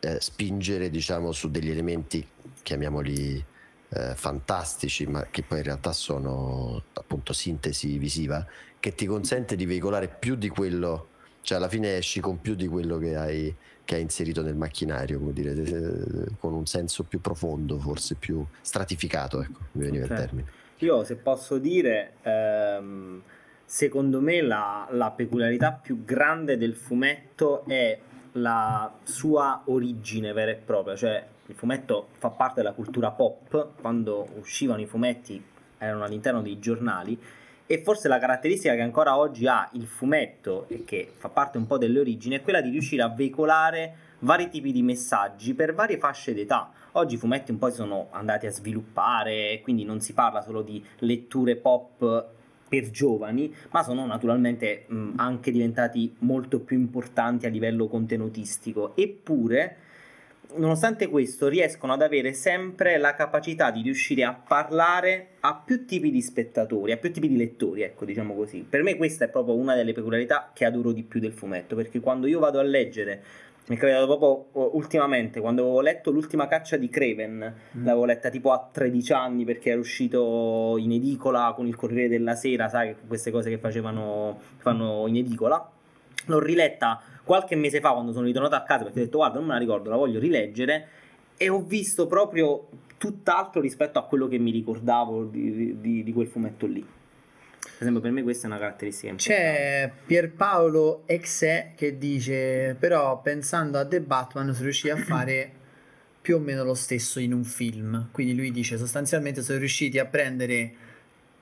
Speaker 4: eh, spingere diciamo su degli elementi, chiamiamoli eh, fantastici, ma che poi in realtà sono appunto sintesi visiva, che ti consente di veicolare più di quello, cioè alla fine esci con più di quello che hai, che hai inserito nel macchinario, come dire, con un senso più profondo, forse più stratificato, ecco, mi veniva
Speaker 3: Ok.
Speaker 4: il termine.
Speaker 3: Io, se posso dire, ehm, secondo me la, la peculiarità più grande del fumetto è la sua origine vera e propria, cioè il fumetto fa parte della cultura pop, quando uscivano i fumetti erano all'interno dei giornali e forse la caratteristica che ancora oggi ha il fumetto e che fa parte un po' delle origini è quella di riuscire a veicolare vari tipi di messaggi per varie fasce d'età. Oggi i fumetti un po' si sono andati a sviluppare, quindi non si parla solo di letture pop per giovani, ma sono naturalmente mh, anche diventati molto più importanti a livello contenutistico. Eppure, nonostante questo, riescono ad avere sempre la capacità di riuscire a parlare a più tipi di spettatori, a più tipi di lettori, ecco, diciamo così. Per me questa è proprio una delle peculiarità che adoro di più del fumetto, perché quando io vado a leggere mi è capitato proprio uh, ultimamente, quando avevo letto l'ultima caccia di Craven, l'avevo letta tipo a 13 anni perché era uscito in edicola con il Corriere della Sera, sai, queste cose che facevano, fanno in edicola. L'ho riletta qualche mese fa quando sono ritornato a casa perché ho detto guarda non me la ricordo, la voglio rileggere e ho visto proprio tutt'altro rispetto a quello che mi ricordavo di, di- di quel fumetto lì. Per esempio per me questa è una caratteristica importante.
Speaker 5: C'è Pierpaolo Exe che dice: Però pensando a The Batman sono riusciti a fare più o meno lo stesso in un film. Quindi lui dice sostanzialmente sono riusciti a prendere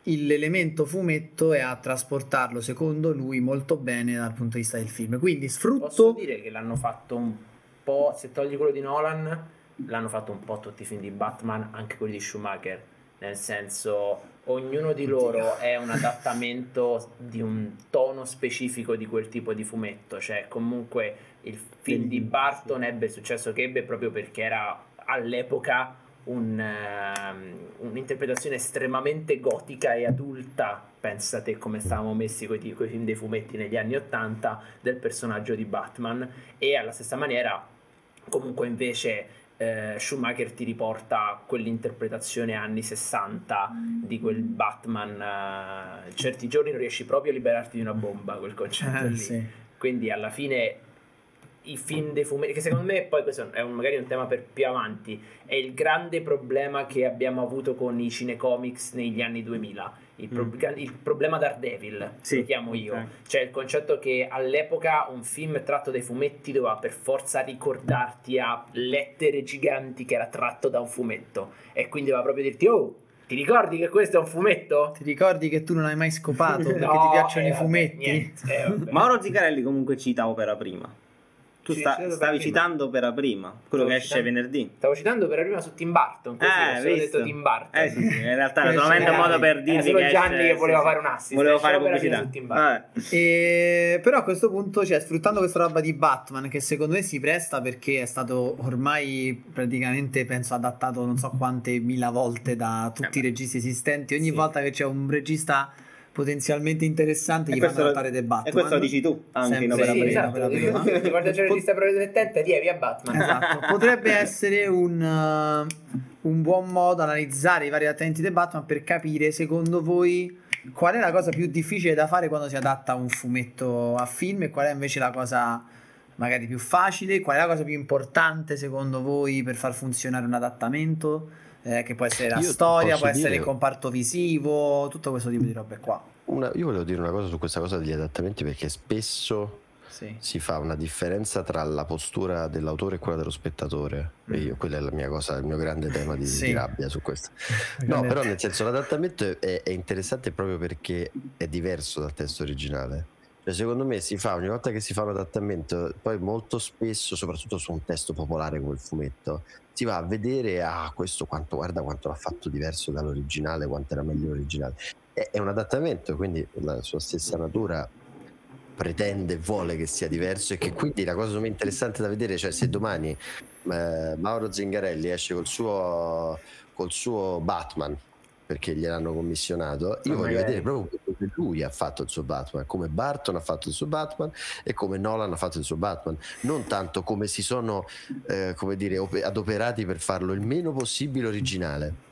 Speaker 5: l'elemento fumetto e a trasportarlo secondo lui molto bene dal punto di vista del film. Quindi
Speaker 2: Posso
Speaker 5: sfrutto
Speaker 2: dire che l'hanno fatto un po', se togli quello di Nolan, l'hanno fatto un po' tutti i film di Batman, anche quelli di Schumacher. Nel senso, ognuno di loro è un adattamento di un tono specifico di quel tipo di fumetto. Cioè, comunque, il film di Barton ebbe il successo che ebbe proprio perché era all'epoca un, ehm, un'interpretazione estremamente gotica e adulta. Pensate come stavamo messi con i film dei fumetti negli anni 80 del personaggio di Batman. E alla stessa maniera, comunque, invece. eh, Schumacher ti riporta quell'interpretazione anni 60 di quel Batman. eh, certi giorni non riesci proprio a liberarti di una bomba, quel concetto
Speaker 5: Eh,
Speaker 2: lì.
Speaker 5: sì.
Speaker 2: Quindi alla fine i film dei fumetti, che secondo me poi questo è un- magari un tema per più avanti, è il grande problema che abbiamo avuto con i cinecomics negli anni 2000. Il, pro-
Speaker 3: Mm.
Speaker 2: il problema Daredevil,
Speaker 3: Sì,
Speaker 2: lo chiamo io.
Speaker 3: ok.
Speaker 2: Cioè il concetto che all'epoca un film tratto dai fumetti doveva per forza ricordarti a lettere giganti che era tratto da un fumetto. E quindi doveva proprio dirti, oh, ti ricordi che questo è un fumetto?
Speaker 5: Ti ricordi che tu non hai mai scopato perché
Speaker 2: No,
Speaker 5: ti piacciono
Speaker 2: eh,
Speaker 5: i
Speaker 2: vabbè,
Speaker 5: fumetti?
Speaker 2: niente, eh, vabbè.
Speaker 3: Mauro Zicarelli comunque cita Opera Prima. Tu
Speaker 2: Sì,
Speaker 3: sta- stavi citando Opera Prima, quello
Speaker 2: Stavo
Speaker 3: che esce
Speaker 2: citando-
Speaker 3: venerdì.
Speaker 2: Stavo citando per prima su Tim Burton, ho
Speaker 3: Eh, visto?
Speaker 2: detto Tim Burton.
Speaker 3: Eh sì, sì, in realtà era solamente un modo per dirvi che
Speaker 2: Gianni
Speaker 3: esce-
Speaker 2: che voleva
Speaker 3: sì,
Speaker 2: fare un assist.
Speaker 3: Volevo fare pubblicità.
Speaker 2: su Tim Burton.
Speaker 3: Vabbè.
Speaker 5: E, però a questo punto, cioè, sfruttando questa roba di Batman, che secondo me si presta perché è stato ormai praticamente, penso, adattato non so quante mila volte da tutti
Speaker 3: Eh
Speaker 5: i registi esistenti. Ogni
Speaker 3: Sì.
Speaker 5: volta che c'è un regista potenzialmente interessante,
Speaker 3: E
Speaker 5: gli fanno adattare The Batman.
Speaker 3: E questo lo dici tu anche in. Opera
Speaker 2: Sì,
Speaker 5: Prima,
Speaker 2: esatto,
Speaker 5: Opera Prima.
Speaker 2: ti guarda il regista promettente, via via Batman.
Speaker 5: Esatto, potrebbe essere un, uh, un buon modo analizzare i vari adattamenti di Batman per capire secondo voi qual è la cosa più difficile da fare quando si adatta un fumetto a film e qual è invece la cosa magari più facile, qual è la cosa più importante secondo voi per far funzionare un adattamento, eh, che può essere la
Speaker 4: Io
Speaker 5: storia, può essere
Speaker 4: dire-
Speaker 5: il comparto visivo, tutto questo tipo di robe qua.
Speaker 4: Una- io volevo dire una cosa su questa cosa degli adattamenti perché spesso
Speaker 5: Sì.
Speaker 4: si fa una differenza tra la postura dell'autore e quella dello spettatore. E io, quella è la mia cosa, il mio grande tema di,
Speaker 5: Sì.
Speaker 4: di rabbia su questo. No, però nel senso l'adattamento è, è interessante proprio perché è diverso dal testo originale. Cioè, secondo me si fa ogni volta che si fa un adattamento, poi molto spesso, soprattutto su un testo popolare come il fumetto, si va a vedere ah, questo quanto guarda quanto l'ha fatto diverso dall'originale, quanto era meglio l'originale. È, è un adattamento, quindi la sua stessa natura pretende e vuole che sia diverso e che quindi la cosa interessante da vedere, cioè se domani eh, Mauro Zingarelli esce col suo, col suo Batman perché gliel'hanno commissionato, io
Speaker 2: Ma
Speaker 4: voglio vedere proprio come lui ha fatto il suo Batman, come Barton ha fatto il suo Batman e come Nolan ha fatto il suo Batman, non tanto come si sono eh, come dire, op- adoperati per farlo il meno possibile originale.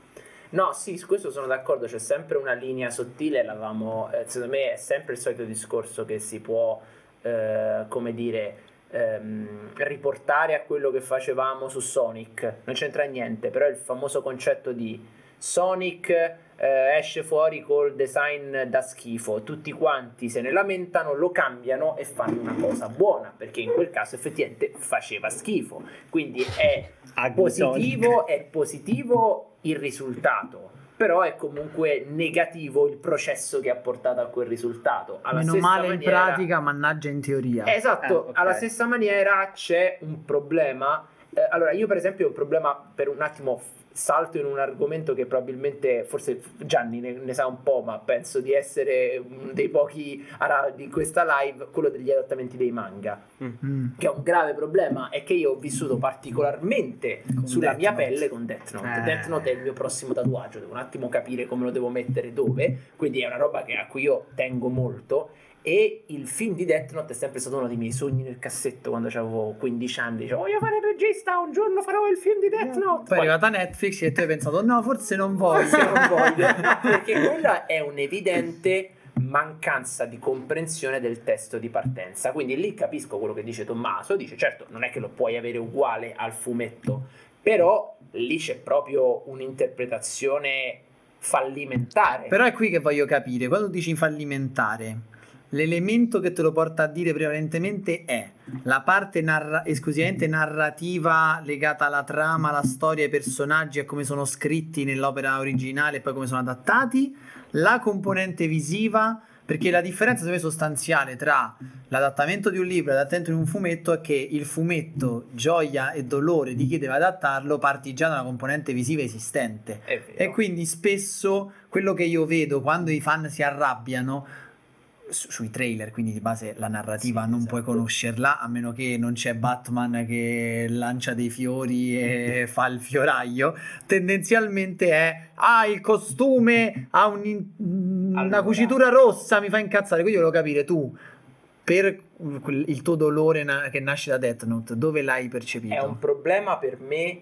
Speaker 2: No, sì, su questo sono d'accordo, c'è sempre una linea sottile, l'avevamo, eh, secondo me è sempre il solito discorso che si può, eh, come dire, ehm, riportare a quello che facevamo su Sonic, non c'entra niente, però il famoso concetto di Sonic eh, esce fuori col design da schifo, tutti quanti se ne lamentano, lo cambiano e fanno una cosa buona, perché in quel caso effettivamente faceva schifo, quindi è positivo, è positivo il risultato. Però è comunque negativo il processo che ha portato a quel risultato. Alla
Speaker 5: Meno male in
Speaker 2: maniera-
Speaker 5: pratica, mannaggia in teoria.
Speaker 2: Esatto,
Speaker 3: Eh, ok.
Speaker 2: alla stessa maniera c'è un problema. eh, allora, io per esempio ho un problema per un attimo salto in un argomento che probabilmente forse Gianni ne, ne sa un po', ma penso di essere uno dei pochi araldi in questa live, quello degli adattamenti dei manga,
Speaker 5: Mm.
Speaker 2: che è un grave problema e che io ho vissuto particolarmente
Speaker 5: Con
Speaker 2: sulla
Speaker 5: Death
Speaker 2: mia
Speaker 5: Note.
Speaker 2: pelle con Death Note.
Speaker 5: Eh.
Speaker 2: Death Note è il mio prossimo tatuaggio, devo un attimo capire come lo devo mettere dove, quindi è una roba che- a cui io tengo molto. E il film di Death Note è sempre stato uno dei miei sogni nel cassetto quando avevo 15 anni. Dicevo, voglio fare il regista, un giorno farò il film di Death Note.
Speaker 5: Poi è arrivata Netflix e tu hai pensato, no, forse non voglio.
Speaker 2: Forse non voglio. Perché quella è un'evidente mancanza di comprensione del testo di partenza. Quindi lì capisco quello che dice Tommaso. Dice, certo, non è che lo puoi avere uguale al fumetto, però lì c'è proprio un'interpretazione fallimentare.
Speaker 5: Però è qui che voglio capire, quando dici fallimentare, l'elemento che te lo porta a dire prevalentemente è la parte narra- esclusivamente narrativa legata alla trama, alla storia, ai personaggi, a come sono scritti nell'opera originale e poi come sono adattati, la componente visiva, perché la differenza me sostanziale tra l'adattamento di un libro e l'adattamento di un fumetto è che il fumetto, gioia e dolore di chi deve adattarlo, parti già da una componente visiva esistente. E quindi spesso quello che io vedo quando i fan si arrabbiano sui trailer, quindi di base la narrativa
Speaker 2: Sì,
Speaker 5: non
Speaker 2: esatto.
Speaker 5: puoi conoscerla a meno che non c'è Batman che lancia dei fiori e fa il fioraio. Tendenzialmente è ah, il costume ha un in- una
Speaker 2: Allora.
Speaker 5: cucitura rossa, mi fa incazzare. Quindi volevo capire tu per il tuo dolore na- che nasce da Death Note, dove l'hai percepito?
Speaker 2: È un problema per me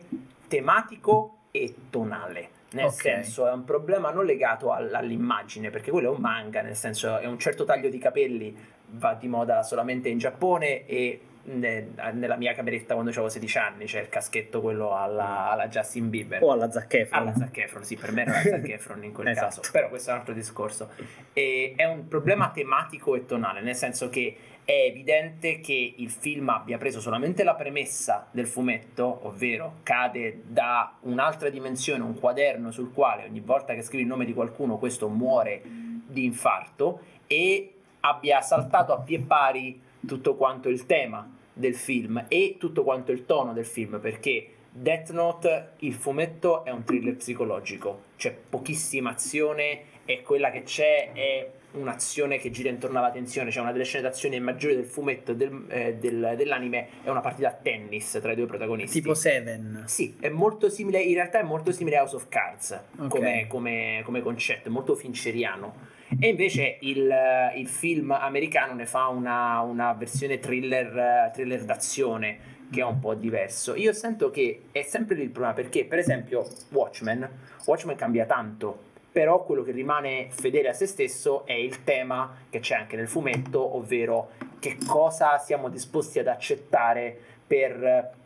Speaker 2: tematico e tonale. Nel
Speaker 5: Ok.
Speaker 2: senso, è un problema non legato all- all'immagine, perché quello è un manga, nel senso, è un certo taglio di capelli, va di moda solamente in Giappone e ne- nella mia cameretta quando avevo 16 anni c'è il caschetto quello alla, alla Justin Bieber.
Speaker 3: O alla Zac Efron.
Speaker 2: Alla Zac Efron, sì, per me era la Zac Efron in quel
Speaker 3: Esatto.
Speaker 2: caso, però questo è un altro discorso. E è un problema tematico e tonale, nel senso che è evidente che il film abbia preso solamente la premessa del fumetto, ovvero cade da un'altra dimensione, un quaderno sul quale ogni volta che scrivi il nome di qualcuno questo muore di infarto e abbia saltato a pie pari tutto quanto il tema del film e tutto quanto il tono del film, perché Death Note, il fumetto, è un thriller psicologico, c'è pochissima azione e quella che c'è è un'azione che gira intorno alla tensione, c'è una delle scene d'azione maggiori del fumetto del- eh, del- dell'anime è una partita a tennis tra i due protagonisti.
Speaker 5: tipo Seven.
Speaker 2: Sì, è molto simile, in realtà è molto simile a House of Cards
Speaker 5: Ok.
Speaker 2: come, come- come concetto, è molto fincheriano. E invece il, il film americano ne fa una, una versione thriller, thriller d'azione che è un po' diverso. Io sento che è sempre lì il problema perché, per esempio, Watchmen, Watchmen cambia tanto. Però quello che rimane fedele a se stesso è il tema che c'è anche nel fumetto, ovvero che cosa siamo disposti ad accettare per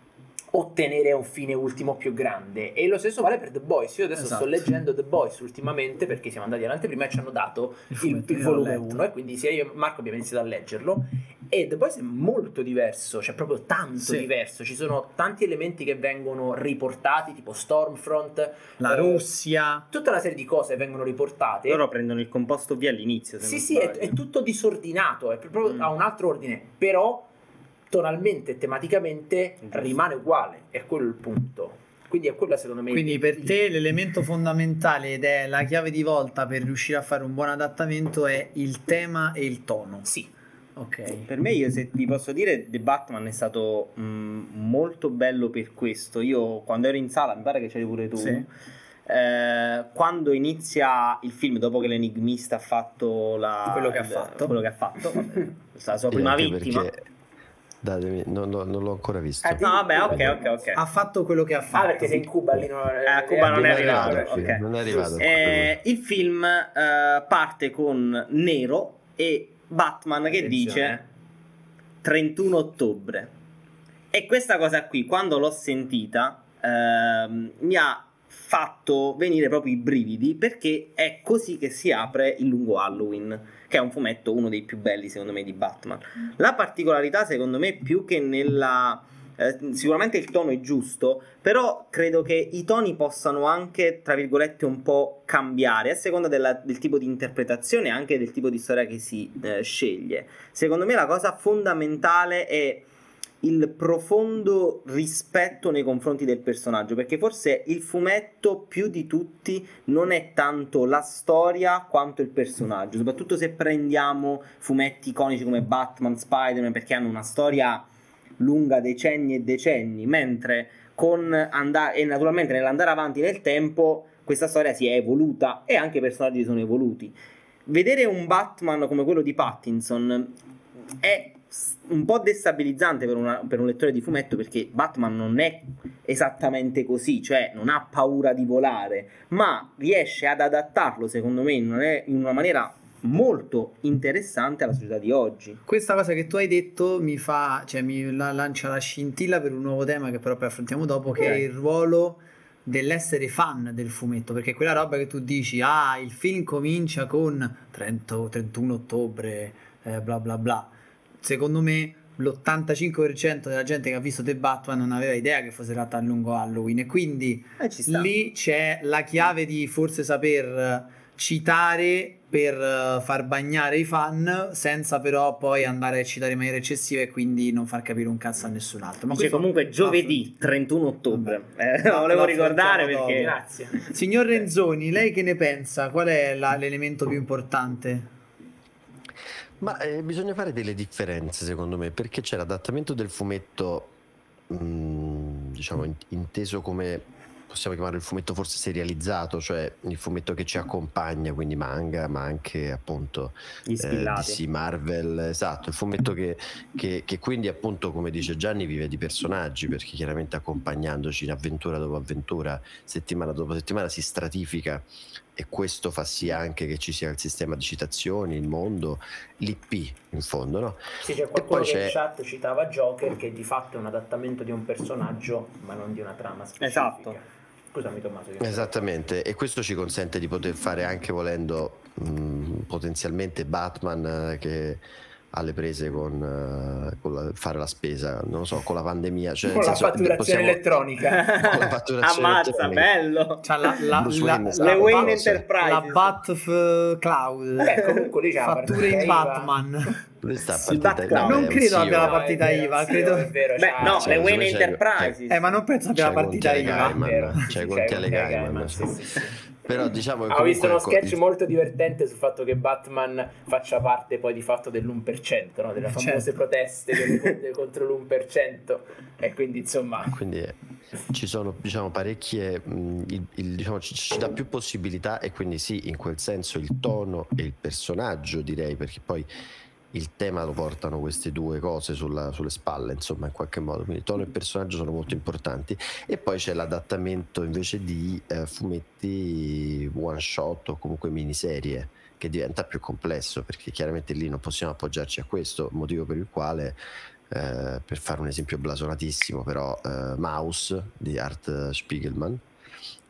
Speaker 2: ottenere un fine ultimo più grande. E lo stesso vale per The Boys. Io adesso
Speaker 5: Esatto.
Speaker 2: sto leggendo The Boys ultimamente perché siamo andati avanti prima e ci hanno dato
Speaker 5: Il
Speaker 2: il, volume
Speaker 5: letto.
Speaker 2: 1 e quindi sia io e Marco abbiamo iniziato a leggerlo. E The Boys è molto diverso, cioè proprio tanto
Speaker 5: Sì.
Speaker 2: diverso. Ci sono tanti elementi che vengono riportati, tipo Stormfront,
Speaker 5: La
Speaker 2: eh,
Speaker 5: Russia.
Speaker 2: tutta una serie di cose vengono riportate.
Speaker 3: Loro prendono il composto via all'inizio.
Speaker 2: Sì, sì, è, è tutto disordinato, è proprio
Speaker 3: Mm.
Speaker 2: ha un altro ordine, però tonalmente e tematicamente rimane uguale, è quello il punto. Quindi è quella secondo me.
Speaker 5: Quindi per te l'elemento fondamentale ed è la chiave di volta per riuscire a fare un buon adattamento è il tema e il tono.
Speaker 2: Sì,
Speaker 5: Ok.
Speaker 3: Per me, io se vi posso dire, The Batman è stato mm, molto bello per questo. Io quando ero in sala, mi pare che c'eri pure tu.
Speaker 5: Sì.
Speaker 3: eh, quando inizia il film, dopo che l'enigmista ha fatto la-
Speaker 5: Quello che ha fatto.
Speaker 3: quello che ha fatto, la sua prima vittima.
Speaker 4: perché datemi, non, l'ho- non l'ho ancora visto.
Speaker 2: Ah,
Speaker 3: No, vabbè, ok, ok, ok.
Speaker 5: Ha fatto quello che ha fatto.
Speaker 2: Ah, perché sei in Cuba lì non
Speaker 3: Eh, a Cuba non è arrivato,
Speaker 4: non è arrivato.
Speaker 3: Eh, il film eh, parte con Nero e Batman che
Speaker 2: Attenzione.
Speaker 3: dice 31 ottobre. E questa cosa qui, quando l'ho sentita, ehm, mi ha fatto venire proprio i brividi perché è così che si apre il lungo Halloween, che è un fumetto uno dei più belli secondo me di Batman. La particolarità secondo me più che nella... eh, sicuramente il tono è giusto, però credo che i toni possano anche, tra virgolette, un po' cambiare a seconda della- del tipo di interpretazione e anche del tipo di storia che si eh, sceglie. Secondo me la cosa fondamentale è il profondo rispetto nei confronti del personaggio, perché forse il fumetto più di tutti non è tanto la storia quanto il personaggio, soprattutto se prendiamo fumetti iconici come Batman, Spider-Man, perché hanno una storia lunga decenni e decenni, mentre con andare e naturalmente nell'andare avanti nel tempo questa storia si è evoluta e anche i personaggi sono evoluti. Vedere un Batman come quello di Pattinson è un po' destabilizzante per, una- per un lettore di fumetto perché Batman non è esattamente così, cioè non ha paura di volare, ma riesce ad adattarlo secondo me in una, in una maniera molto interessante alla società di oggi.
Speaker 5: Questa cosa che tu hai detto mi fa, cioè mi la- lancia la scintilla per un nuovo tema che però poi affrontiamo dopo, che è il ruolo dell'essere fan del fumetto, perché quella roba che tu dici, ah, il film comincia con 30 31 ottobre, eh, bla bla bla. Secondo me l'85% della gente che ha visto The Batman non aveva idea che fosse data a lungo Halloween e quindi
Speaker 3: Eh,
Speaker 5: lì c'è la chiave di forse saper citare per eh, far bagnare i fan senza però poi andare a citare in maniera eccessiva e quindi non far capire un cazzo a nessun altro. Ma
Speaker 3: Dice comunque giovedì 31 ottobre. Eh,
Speaker 5: No,
Speaker 3: volevo ricordare perché
Speaker 5: dopo.
Speaker 2: Grazie.
Speaker 5: Signor Renzoni, lei che ne pensa? Qual è la- l'elemento più importante?
Speaker 4: Ma eh, bisogna fare delle differenze secondo me, perché c'è l'adattamento del fumetto, mm, diciamo, in- inteso come possiamo chiamare il fumetto forse serializzato, cioè il fumetto che ci accompagna, quindi manga, ma anche appunto eh. DC, Marvel, esatto, il fumetto che, che- che quindi appunto come dice Gianni vive di personaggi perché chiaramente accompagnandoci in avventura dopo avventura, settimana dopo settimana si stratifica e questo fa sì anche che ci sia il sistema di citazioni, il mondo, l'IP in fondo, no?
Speaker 2: Sì, c'è qualcuno
Speaker 4: poi
Speaker 2: che
Speaker 4: c'è-
Speaker 2: in chat citava Joker che di fatto è un adattamento di un personaggio ma non di una trama specifica.
Speaker 3: Esatto.
Speaker 2: Scusami Tommaso.
Speaker 4: Esattamente, e questo ci consente di poter fare anche volendo mh, potenzialmente Batman eh, che ha le prese con, eh, con la- fare la spesa, non lo so, con la pandemia. Cioè,
Speaker 2: Con la
Speaker 4: senso,
Speaker 2: fatturazione
Speaker 4: possiamo-
Speaker 2: elettronica.
Speaker 4: Con la fatturazione
Speaker 3: Ammazza, bello.
Speaker 5: Cioè, la, la, la-
Speaker 4: Wayne,
Speaker 5: la-
Speaker 4: esatto.
Speaker 3: Le Wayne
Speaker 5: la-
Speaker 3: Enterprise.
Speaker 5: la Bat f- Cloud.
Speaker 2: Vabbè, comunque la
Speaker 5: fatture in. Batman.
Speaker 3: Sì,
Speaker 4: no,
Speaker 5: non credo abbia la
Speaker 2: No,
Speaker 5: partita
Speaker 2: vero,
Speaker 5: IVA, credo-
Speaker 2: è vero,
Speaker 3: Beh, no,
Speaker 4: c'è-
Speaker 3: le Wayne Enterprises.
Speaker 5: Eh, ma non penso abbia la partita IVA.
Speaker 2: Vero,
Speaker 4: c'è alle cioè.
Speaker 2: sì, sì.
Speaker 4: Però diciamo che
Speaker 2: Ho visto uno
Speaker 4: comunque,
Speaker 2: sketch
Speaker 4: ecco,
Speaker 2: molto divertente sul fatto che Batman faccia parte poi di fatto dell'1%, no? delle famose
Speaker 5: Certo.
Speaker 2: proteste delle- contro l'1%. E quindi insomma...
Speaker 4: Quindi eh, ci sono diciamo parecchie, mh, il- il- diciamo, ci, ci dà più possibilità e quindi sì, in quel senso il tono e il personaggio direi, perché poi il tema lo portano queste due cose sulla- sulle spalle, insomma in qualche modo, quindi tono e personaggio sono molto importanti. E poi c'è l'adattamento invece di eh, fumetti one shot o comunque miniserie che diventa più complesso perché chiaramente lì non possiamo appoggiarci a questo, motivo per il quale eh, per fare un esempio blasonatissimo, però eh, Mouse di Art Spiegelman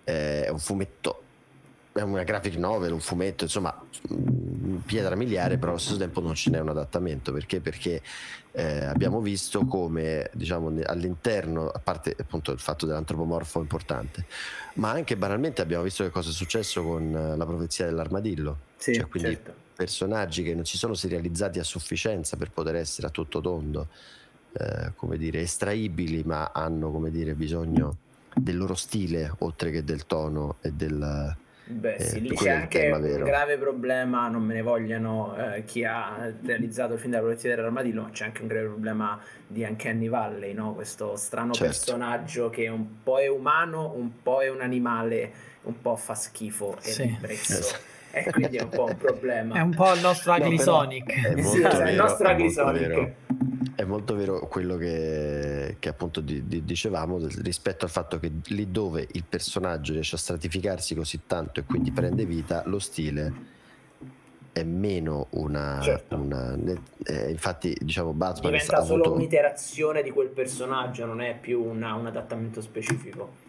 Speaker 4: eh, è un fumetto, è una graphic novel, un fumetto, insomma, mm, pietra miliare, però allo stesso tempo non ce n'è un adattamento perché? Perché eh, abbiamo visto come, diciamo, all'interno, a parte appunto il fatto dell'antropomorfo importante, ma anche banalmente abbiamo visto che cosa è successo con eh, la profezia dell'armadillo.
Speaker 3: Sì,
Speaker 4: Cioè, quindi
Speaker 2: certo.
Speaker 4: personaggi che non si sono serializzati a sufficienza per poter essere a tutto tondo, eh, come dire, estraibili, ma hanno, come dire, bisogno del loro stile, oltre che del tono e del...
Speaker 2: Beh,
Speaker 4: Eh,
Speaker 2: sì, lì c'è
Speaker 4: è
Speaker 2: anche un
Speaker 4: vero.
Speaker 2: grave problema, non me ne vogliano eh, chi ha realizzato il film della polizia dell'armadillo, ma c'è anche un grave problema di Uncanny Valley, no? questo strano
Speaker 4: Certo.
Speaker 2: personaggio che un po' è umano, un po' è un animale, un po' fa schifo e
Speaker 5: Sì.
Speaker 4: Esatto.
Speaker 2: E quindi è un po' un problema.
Speaker 5: È un po' il nostro
Speaker 4: No,
Speaker 5: Ugly
Speaker 4: però-
Speaker 5: Sonic.
Speaker 4: È
Speaker 2: Sì, esatto, il nostro
Speaker 4: è È molto vero quello che, che appunto di- di- dicevamo rispetto al fatto che lì dove il personaggio riesce a stratificarsi così tanto e quindi prende vita, lo stile è meno una...
Speaker 2: Certo.
Speaker 4: una- eh, infatti diciamo Batman
Speaker 2: Diventa solo
Speaker 4: avuto-
Speaker 2: un'iterazione di quel personaggio, non è più una- un adattamento specifico.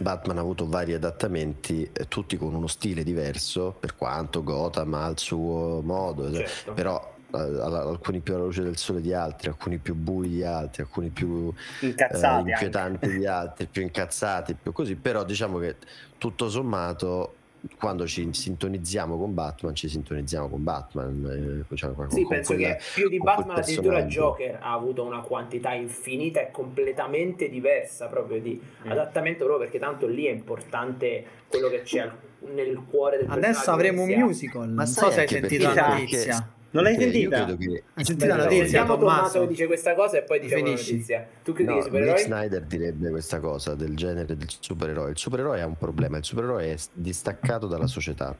Speaker 4: Batman ha avuto vari adattamenti, eh, tutti con uno stile diverso, per quanto Gotham ha il suo modo, eh,
Speaker 2: Certo.
Speaker 4: però alcuni più alla luce del sole di altri, alcuni più bui di altri, alcuni più eh,
Speaker 3: Incazzati. anche.
Speaker 4: inquietanti di altri, più incazzati, più così, però diciamo che tutto sommato quando ci sintonizziamo con Batman, ci sintonizziamo con Batman. eh, cioè, con-
Speaker 2: Sì,
Speaker 4: con
Speaker 2: penso
Speaker 4: quella-
Speaker 2: che più di Batman addirittura. Joker ha avuto una quantità infinita e completamente diversa proprio di
Speaker 3: Mm.
Speaker 2: adattamento proprio perché tanto lì è importante quello che c'è nel cuore del.
Speaker 5: Adesso avremo un musical.
Speaker 4: Ma
Speaker 5: non
Speaker 4: sai
Speaker 5: so se hai sentito la
Speaker 3: perché-
Speaker 5: notizia.
Speaker 3: Non l'hai sentita?
Speaker 4: Io credo che
Speaker 5: Hai sentito la notizia,
Speaker 2: Tommaso dice questa cosa e poi diciamo
Speaker 5: Finisci.
Speaker 2: la notizia. Tu credi
Speaker 4: No,
Speaker 2: che supereroi?
Speaker 4: Zack Snyder direbbe questa cosa del genere del supereroe. Il supereroe ha un problema, il supereroe è distaccato dalla società,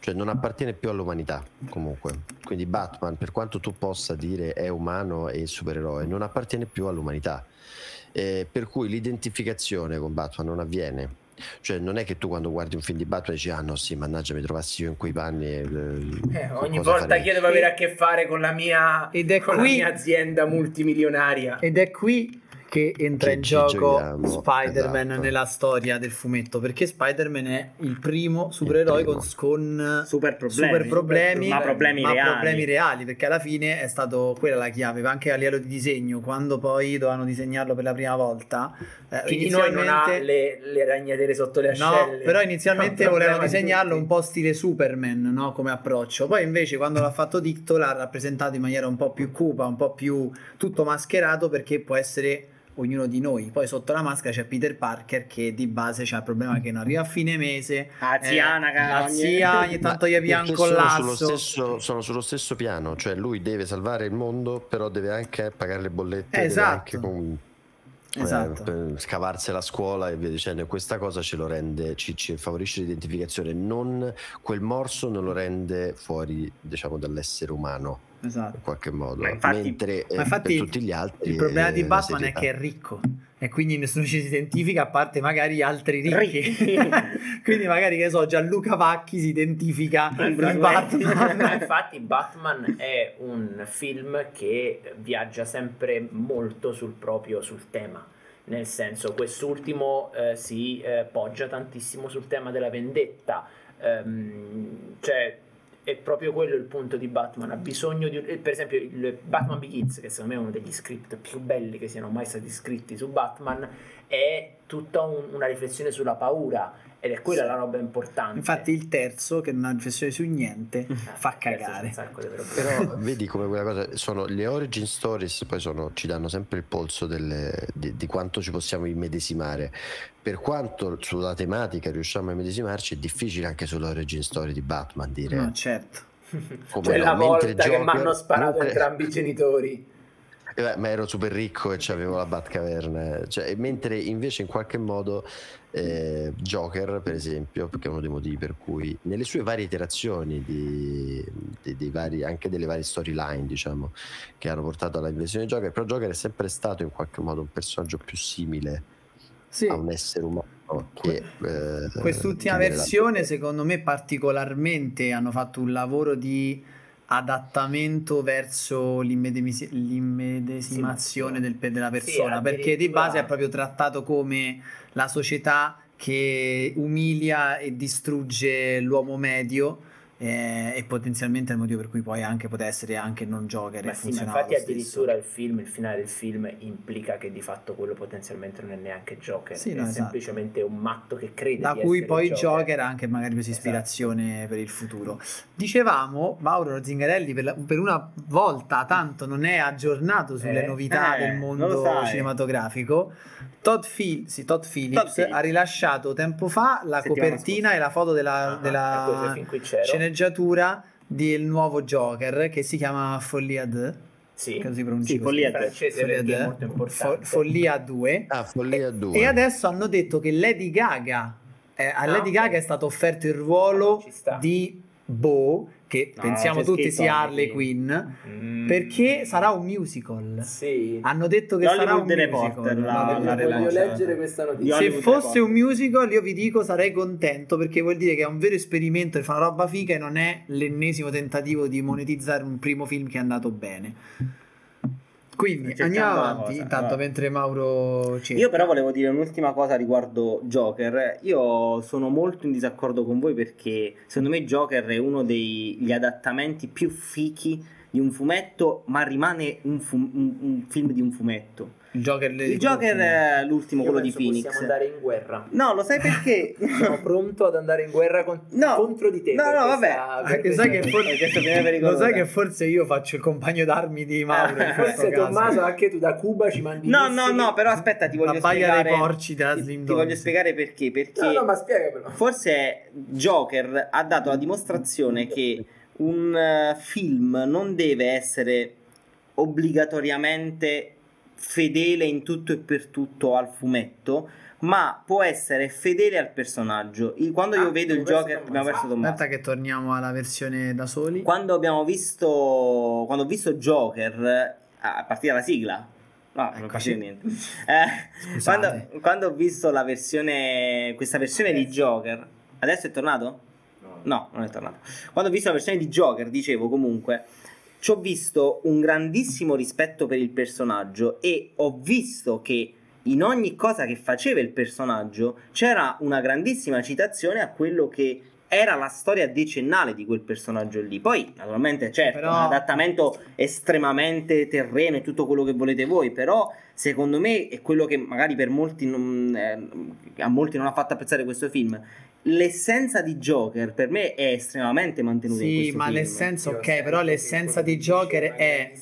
Speaker 4: cioè non appartiene più all'umanità comunque. Quindi Batman, per quanto tu possa dire è umano e supereroe, non appartiene più all'umanità. Eh, per cui l'identificazione con Batman non avviene. Cioè non è che tu quando guardi un film di Batman dici ah no sì mannaggia mi trovassi io in quei panni e, eh,
Speaker 2: Eh, ogni volta
Speaker 4: farei?"
Speaker 2: che io devo avere a che fare con la mia,
Speaker 5: Ed è
Speaker 2: con
Speaker 5: qui-
Speaker 2: la mia azienda multimilionaria.
Speaker 5: Ed è qui che entra
Speaker 4: Che
Speaker 5: in gioco
Speaker 4: giochiamo,
Speaker 5: Spider-Man
Speaker 4: esatto.
Speaker 5: nella storia del fumetto, perché Spider-Man è il primo supereroe con, con
Speaker 3: Super problemi.
Speaker 5: super problemi,
Speaker 3: Ma problemi
Speaker 5: ma
Speaker 3: reali.
Speaker 5: problemi reali, perché alla fine è stato quella la chiave, anche a livello di disegno, quando poi dovevano disegnarlo per la prima volta. eh,
Speaker 2: Chi di noi non ha
Speaker 5: inizialmente-
Speaker 2: le, le ragnatele sotto le
Speaker 5: No,
Speaker 2: ascelle?
Speaker 5: però inizialmente volevano disegnarlo
Speaker 2: tutti.
Speaker 5: un po' stile Superman, no? Come approccio. Poi invece quando l'ha fatto Dicto l'ha rappresentato in maniera un po' più cupa, un po' più tutto mascherato perché può essere ognuno di noi. Poi sotto la maschera c'è Peter Parker che di base c'ha il problema che non arriva a fine mese.
Speaker 3: La ziana,
Speaker 5: eh,
Speaker 3: che
Speaker 5: la
Speaker 3: ogni-
Speaker 5: zia ogni tanto gli un
Speaker 4: perché sono sullo,
Speaker 5: collasso.
Speaker 4: stesso, sono sullo stesso piano, cioè lui deve salvare il mondo, però deve anche pagare le bollette, deve
Speaker 5: Esatto.
Speaker 4: eh,
Speaker 5: Esatto.
Speaker 4: per scavarsi la scuola e via dicendo. Questa cosa ce lo rende, ci, ci favorisce l'identificazione, non quel morso non lo rende fuori, diciamo, dall'essere umano
Speaker 5: Esatto.
Speaker 4: in qualche modo.
Speaker 3: Ma infatti-
Speaker 4: Mentre eh,
Speaker 5: Ma infatti
Speaker 4: per tutti gli altri
Speaker 5: il problema
Speaker 4: eh,
Speaker 5: di
Speaker 4: la
Speaker 5: Batman è che è ricco e quindi nessuno ci si identifica a parte magari altri ricchi.
Speaker 3: Ricchi.
Speaker 5: quindi magari che so, Gianluca Vacchi si identifica
Speaker 3: Bruce
Speaker 5: Batman.
Speaker 2: Ma infatti Batman è un film che viaggia sempre molto sul proprio sul tema. Nel senso, quest'ultimo eh, si eh, poggia tantissimo sul tema della vendetta. Ehm, cioè, è proprio quello il punto di Batman. Ha bisogno di. Per esempio, il Batman Begins, che secondo me è uno degli script più belli che siano mai stati scritti su Batman, è tutta un- una riflessione sulla paura. Ed è quella la roba importante.
Speaker 5: Infatti il terzo, che non ha riflessione su niente, fa
Speaker 2: Cazzo, c'è
Speaker 5: cagare.
Speaker 4: Però vedi come quella cosa sono le origin stories, poi sono, ci danno sempre il polso delle- di, di quanto ci possiamo immedesimare. Per quanto sulla tematica riusciamo a immedesimarci, è difficile anche sulla origin story di Batman dire
Speaker 5: No, certo.
Speaker 4: come
Speaker 2: Cioè
Speaker 4: no,
Speaker 2: la volta
Speaker 4: mentre
Speaker 2: che mi
Speaker 4: Joker-
Speaker 2: hanno sparato
Speaker 4: mentre-
Speaker 2: entrambi i genitori.
Speaker 4: Eh ma ero super ricco e avevo la Batcaverna. Cioè, mentre invece in qualche modo eh, Joker, per esempio, perché è uno dei motivi per cui nelle sue varie iterazioni di, di- dei vari, anche delle varie storyline, diciamo, che hanno portato alla invenzione di Joker, però Joker è sempre stato in qualche modo un personaggio più simile
Speaker 5: Sì.
Speaker 4: a un essere umano che eh,
Speaker 5: Quest'ultima
Speaker 4: che
Speaker 5: versione, secondo me, particolarmente hanno fatto un lavoro di adattamento verso l'immedemisi- l'immedesimazione del- della persona,
Speaker 2: Sì,
Speaker 5: perché di base è proprio trattato come la società che umilia e distrugge l'uomo medio. Eh, e potenzialmente è il motivo per cui poi anche poteva essere anche non Joker
Speaker 2: Ma
Speaker 5: e
Speaker 2: sì, ma infatti addirittura il film, il finale del film implica che di fatto quello potenzialmente non è neanche Joker,
Speaker 5: Sì,
Speaker 2: è
Speaker 5: no, esatto.
Speaker 2: semplicemente un matto che crede
Speaker 5: da cui poi
Speaker 2: Joker.
Speaker 5: Joker ha anche magari preso
Speaker 2: Esatto.
Speaker 5: ispirazione per il futuro. Dicevamo, Mauro Zingarelli per, la- per una volta tanto non è aggiornato sulle
Speaker 2: Eh,
Speaker 5: novità
Speaker 3: eh,
Speaker 5: del mondo cinematografico. Todd, Phil- sì, Todd Phillips
Speaker 3: Todd
Speaker 5: ha rilasciato tempo fa la
Speaker 3: Settimana
Speaker 5: copertina
Speaker 3: scorsa.
Speaker 5: e la foto della,
Speaker 2: Ah,
Speaker 5: della
Speaker 2: ecco, c'ero.
Speaker 5: Sceneggiatura del nuovo Joker che si chiama Follia 2.
Speaker 2: Sì,
Speaker 5: pronuncia?
Speaker 3: Sì,
Speaker 5: così?
Speaker 3: Follia
Speaker 2: in francese
Speaker 5: Follia
Speaker 2: perché è
Speaker 5: deux.
Speaker 2: molto
Speaker 5: Fo-
Speaker 2: importante.
Speaker 5: Follia 2.
Speaker 4: Ah, Follia 2.
Speaker 5: E adesso hanno detto che Lady Gaga, eh, a
Speaker 2: Ah,
Speaker 5: Lady
Speaker 2: ok.
Speaker 5: Gaga è stato offerto il ruolo di boh, che
Speaker 3: No,
Speaker 5: pensiamo
Speaker 3: c'è
Speaker 5: tutti sia Harley Quinn,
Speaker 2: Mm.
Speaker 5: perché sarà un musical.
Speaker 2: Sì.
Speaker 5: Hanno detto che sarà un musical.
Speaker 3: la-
Speaker 2: No,
Speaker 3: la
Speaker 2: voglio
Speaker 3: rilancia.
Speaker 2: leggere questa notizia.
Speaker 5: Se fosse
Speaker 3: Reporter.
Speaker 5: un musical, io vi dico sarei contento perché vuol dire che è un vero esperimento e fa una roba figa e non è l'ennesimo tentativo di monetizzare un primo film che è andato bene. Quindi andiamo avanti.
Speaker 3: cosa,
Speaker 5: Intanto,
Speaker 3: vai.
Speaker 5: mentre Mauro cerca.
Speaker 3: Io però volevo dire un'ultima cosa riguardo Joker. Io sono molto in disaccordo con voi perché secondo me Joker è uno degli adattamenti più fichi di un fumetto, ma rimane un, fu- un- un film di un fumetto.
Speaker 5: Il Joker,
Speaker 3: Il Joker è l'ultimo,
Speaker 2: Io
Speaker 3: quello di Phoenix.
Speaker 2: Possiamo andare in guerra.
Speaker 3: No, lo sai perché?
Speaker 2: Sono pronto ad andare in guerra con-
Speaker 3: No.
Speaker 2: contro di te.
Speaker 3: No, no, vabbè.
Speaker 5: Che sai che forse, lo sai che forse io faccio il compagno d'armi di Mauro.
Speaker 2: Forse
Speaker 5: caso.
Speaker 2: Tommaso, anche tu da Cuba ci mandi
Speaker 3: No, no, no, però aspetta, ti voglio spiegare.
Speaker 5: dei porci della
Speaker 3: ti-
Speaker 5: Slim
Speaker 3: ti voglio spiegare perché. Perché
Speaker 2: No, no, ma spiegamelo.
Speaker 3: Forse Joker ha dato la dimostrazione che un eh, film non deve essere obbligatoriamente fedele in tutto e per tutto al fumetto, ma può essere fedele al personaggio. Quando io
Speaker 2: Ah,
Speaker 3: vedo il Joker, abbiamo perso Tommaso.
Speaker 5: Aspetta che torniamo alla versione da soli.
Speaker 3: Quando abbiamo visto, quando ho visto Joker, a partire dalla sigla, no, non
Speaker 5: Eccoci.
Speaker 3: faceva niente. Eh, quando, quando ho visto la versione, questa versione di Joker, adesso è tornato? No, non è tornato. Quando ho visto la versione di Joker, dicevo comunque, ci ho visto un grandissimo rispetto per il personaggio e ho visto che in ogni cosa che faceva il personaggio c'era una grandissima citazione a quello che era la storia decennale di quel personaggio lì. Poi, naturalmente, certo,
Speaker 5: Però-
Speaker 3: un adattamento estremamente terreno e tutto quello che volete voi, però secondo me è quello che magari per molti non, eh, a molti non ha fatto apprezzare questo film. L'essenza di Joker per me è estremamente mantenuta in
Speaker 5: Sì, ma
Speaker 3: film.
Speaker 5: l'essenza, ok, però l'essenza di Joker è...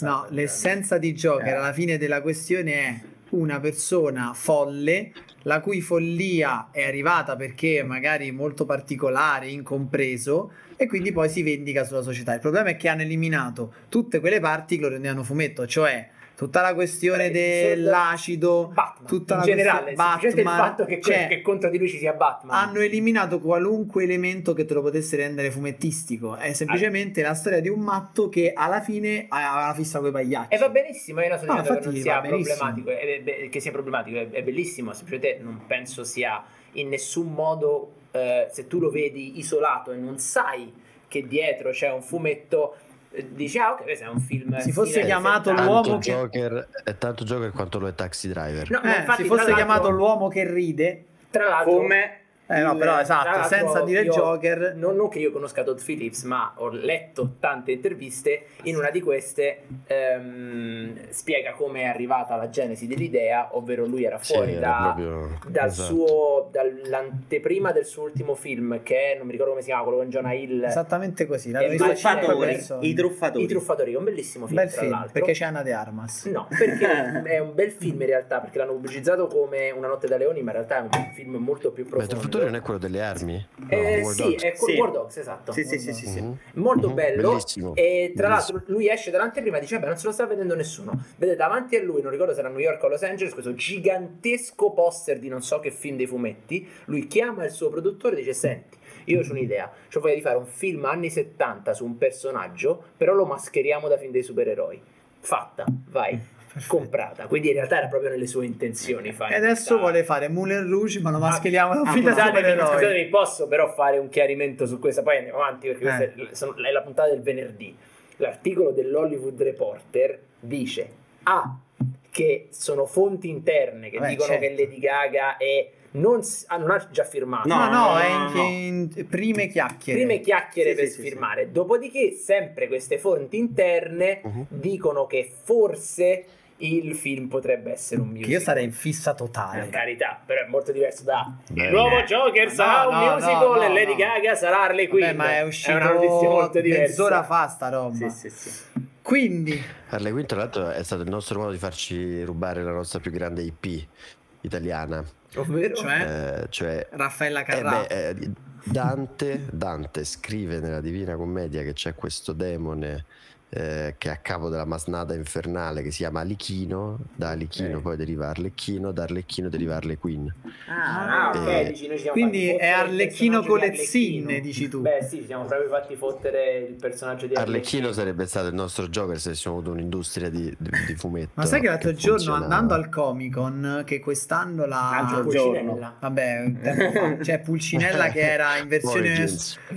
Speaker 5: No, l'essenza di Joker
Speaker 3: Eh.
Speaker 5: alla fine della questione è una persona folle la cui follia è arrivata perché magari molto particolare, incompreso e quindi poi si vendica sulla società. Il problema è che hanno eliminato tutte quelle parti che lo rendevano fumetto, cioè tutta la questione dell'acido,
Speaker 2: Batman,
Speaker 5: tutta
Speaker 2: in
Speaker 5: la
Speaker 2: generale,
Speaker 5: questione-
Speaker 2: semplicemente il
Speaker 5: Batman,
Speaker 2: fatto che,
Speaker 5: cioè,
Speaker 2: che contro di lui ci sia Batman.
Speaker 5: hanno eliminato qualunque elemento che te lo potesse rendere fumettistico. È semplicemente la storia di un matto che alla fine ha la fissa con i pagliacci.
Speaker 2: E va benissimo, io non sto
Speaker 5: No,
Speaker 2: dicendo che non
Speaker 5: infatti
Speaker 2: sia problematico, è- è- che sia problematico, è, è bellissimo, semplicemente non penso sia in nessun modo, eh, se tu lo vedi isolato e non sai che dietro c'è un fumetto, dici ah ok, questo è un film...
Speaker 5: Si fosse chiamato
Speaker 2: 70.
Speaker 5: l'uomo che-
Speaker 4: Joker, è tanto Joker quanto lo è Taxi Driver.
Speaker 2: No,
Speaker 5: Eh,
Speaker 2: infatti,
Speaker 5: se fosse chiamato l'uomo che ride,
Speaker 2: Tra l'altro...
Speaker 3: Come
Speaker 5: eh no, però esatto, senza dire
Speaker 2: io-
Speaker 5: Joker,
Speaker 2: Non, non che io conosca Todd Phillips, ma ho letto tante interviste. In una di queste ehm, spiega come è arrivata la genesi dell'idea, ovvero lui era
Speaker 4: Sì,
Speaker 2: fuori
Speaker 4: era
Speaker 2: da,
Speaker 4: proprio-
Speaker 2: dal
Speaker 4: esatto.
Speaker 2: suo, dall'anteprima del suo ultimo film, che è, non mi ricordo come si chiama, quello con Jonah Hill.
Speaker 5: esattamente così. L'hanno
Speaker 2: i
Speaker 3: truffatori, i truffatori.
Speaker 2: I truffatori, è un bellissimo film,
Speaker 5: Bel
Speaker 2: tra
Speaker 5: film,
Speaker 2: l'altro.
Speaker 5: perché c'è Anna De Armas.
Speaker 2: No, perché è un bel film in realtà, perché l'hanno pubblicizzato come Una notte da leoni, ma in realtà è un film molto più profondo.
Speaker 4: Truffatore non è quello delle armi? No,
Speaker 2: Eh,
Speaker 4: War
Speaker 2: sì,
Speaker 4: Dogs.
Speaker 2: è
Speaker 3: Sì.
Speaker 2: War Dogs, esatto.
Speaker 3: Sì, sì, sì, sì, sì.
Speaker 4: Mhm.
Speaker 2: Molto
Speaker 4: Mhm,
Speaker 2: bello.
Speaker 4: Bellissimo.
Speaker 2: E tra
Speaker 4: Bellissimo.
Speaker 2: l'altro lui esce dall'anteprima e dice: Vabbè, non se lo sta vedendo nessuno. Vede davanti a lui, non ricordo se era a New York o Los Angeles, questo gigantesco poster di non so che film dei fumetti. Lui chiama il suo produttore e dice: Senti, io ho un'idea. Ho voglia di fare un film anni 70 su un personaggio, però lo mascheriamo da film dei supereroi. Fatta, vai. Comprata, quindi in realtà era proprio nelle sue intenzioni. fare
Speaker 5: E adesso
Speaker 2: questa-
Speaker 5: vuole fare Moulin Rouge, ma lo
Speaker 2: Ah,
Speaker 5: mascheriamo da
Speaker 2: ah,
Speaker 5: da
Speaker 2: scusatemi, posso però fare un chiarimento su questa, poi andiamo avanti perché questa
Speaker 5: Eh.
Speaker 2: è, sono- è la puntata del venerdì. L'articolo dell'Hollywood Reporter dice A che sono fonti interne che
Speaker 5: Vabbè,
Speaker 2: dicono
Speaker 5: certo.
Speaker 2: che Lady Gaga è non, s- ah, non ha già firmato.
Speaker 5: No, no,
Speaker 3: no,
Speaker 5: è
Speaker 3: no,
Speaker 5: in, in- prime chiacchiere.
Speaker 2: Prime chiacchiere
Speaker 3: Sì,
Speaker 2: per
Speaker 3: sì, sì,
Speaker 2: firmare. Dopodiché, sempre queste fonti interne
Speaker 4: Mhm.
Speaker 2: dicono che forse il film potrebbe essere un
Speaker 5: Che
Speaker 2: musical.
Speaker 5: io sarei in fissa
Speaker 2: Per
Speaker 5: totale.
Speaker 2: carità, però è molto diverso da
Speaker 4: Beh,
Speaker 2: il nuovo
Speaker 5: eh.
Speaker 2: Joker
Speaker 5: No,
Speaker 2: sarà un
Speaker 5: no,
Speaker 2: musical
Speaker 5: no,
Speaker 2: e Lady
Speaker 5: no.
Speaker 2: Gaga sarà Harley Quinn.
Speaker 5: Vabbè, ma è uscito
Speaker 2: una notizia molto diversa.
Speaker 5: mezz'ora fa sta roba.
Speaker 3: Sì, sì, sì.
Speaker 5: Quindi,
Speaker 4: Harley Quinn, tra l'altro, è stato il nostro modo di farci rubare la nostra più grande IP italiana.
Speaker 2: Ovvero?
Speaker 5: cioè,
Speaker 4: Eh, cioè,
Speaker 5: Raffaella
Speaker 4: eh,
Speaker 5: Carrà.
Speaker 4: beh, eh, Dante, Dante scrive nella Divina Commedia che c'è questo demone eh, che è a capo della masnada infernale che si chiama Alichino, da Alichino
Speaker 2: Ok.
Speaker 4: poi deriva Arlecchino, da Arlecchino deriva Arlequin.
Speaker 2: Ah, ok,
Speaker 4: Eh,
Speaker 2: dici, noi
Speaker 5: Quindi è Arlecchino con le zinne, dici tu.
Speaker 2: Beh, sì, ci siamo proprio fatti fottere il personaggio di Arlecchino.
Speaker 4: Arlecchino sarebbe stato il nostro Joker se avessimo avuto un'industria di, di, di fumetto.
Speaker 5: Ma sai che l'altro giorno
Speaker 4: funziona-
Speaker 5: andando al Comic Con, che quest'anno la.
Speaker 3: L'altro
Speaker 2: Pulcinella.
Speaker 5: Vabbè, un tempo fa. C'è Pulcinella che era in versione.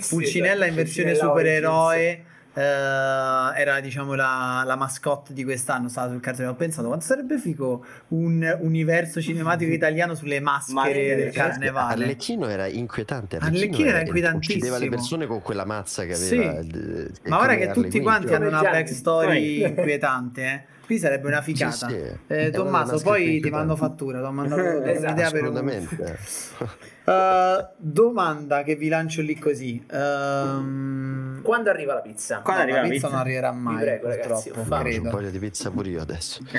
Speaker 5: Pulcinella in versione supereroe. Eh, era diciamo la, la mascotte di quest'anno stava sul cartone ho pensato quanto sarebbe figo un universo cinematico italiano sulle maschere
Speaker 3: Ma-
Speaker 5: del carnevale
Speaker 4: Arlecchino era inquietante.
Speaker 5: Arlecchino era inquietantissimo.
Speaker 4: Uccideva le persone con quella mazza che
Speaker 5: Sì.
Speaker 4: aveva. il-
Speaker 5: ma ora che tutti quanti hanno una backstory inquietante eh. Qui sarebbe una figata
Speaker 4: Sì, sì.
Speaker 5: Eh, Tommaso poi ti mando fattura ti ho mandato
Speaker 2: Esatto,
Speaker 5: un'idea per un
Speaker 4: Assolutamente.
Speaker 5: Uh, domanda che vi lancio lì così. Ehm,
Speaker 2: Quando arriva la pizza?
Speaker 3: Quando
Speaker 5: no,
Speaker 3: arriva
Speaker 5: la pizza
Speaker 3: pizza?
Speaker 5: non arriverà mai,
Speaker 2: prego, ragazzi,
Speaker 5: purtroppo.
Speaker 4: Mangio un po' di pizza pure io adesso.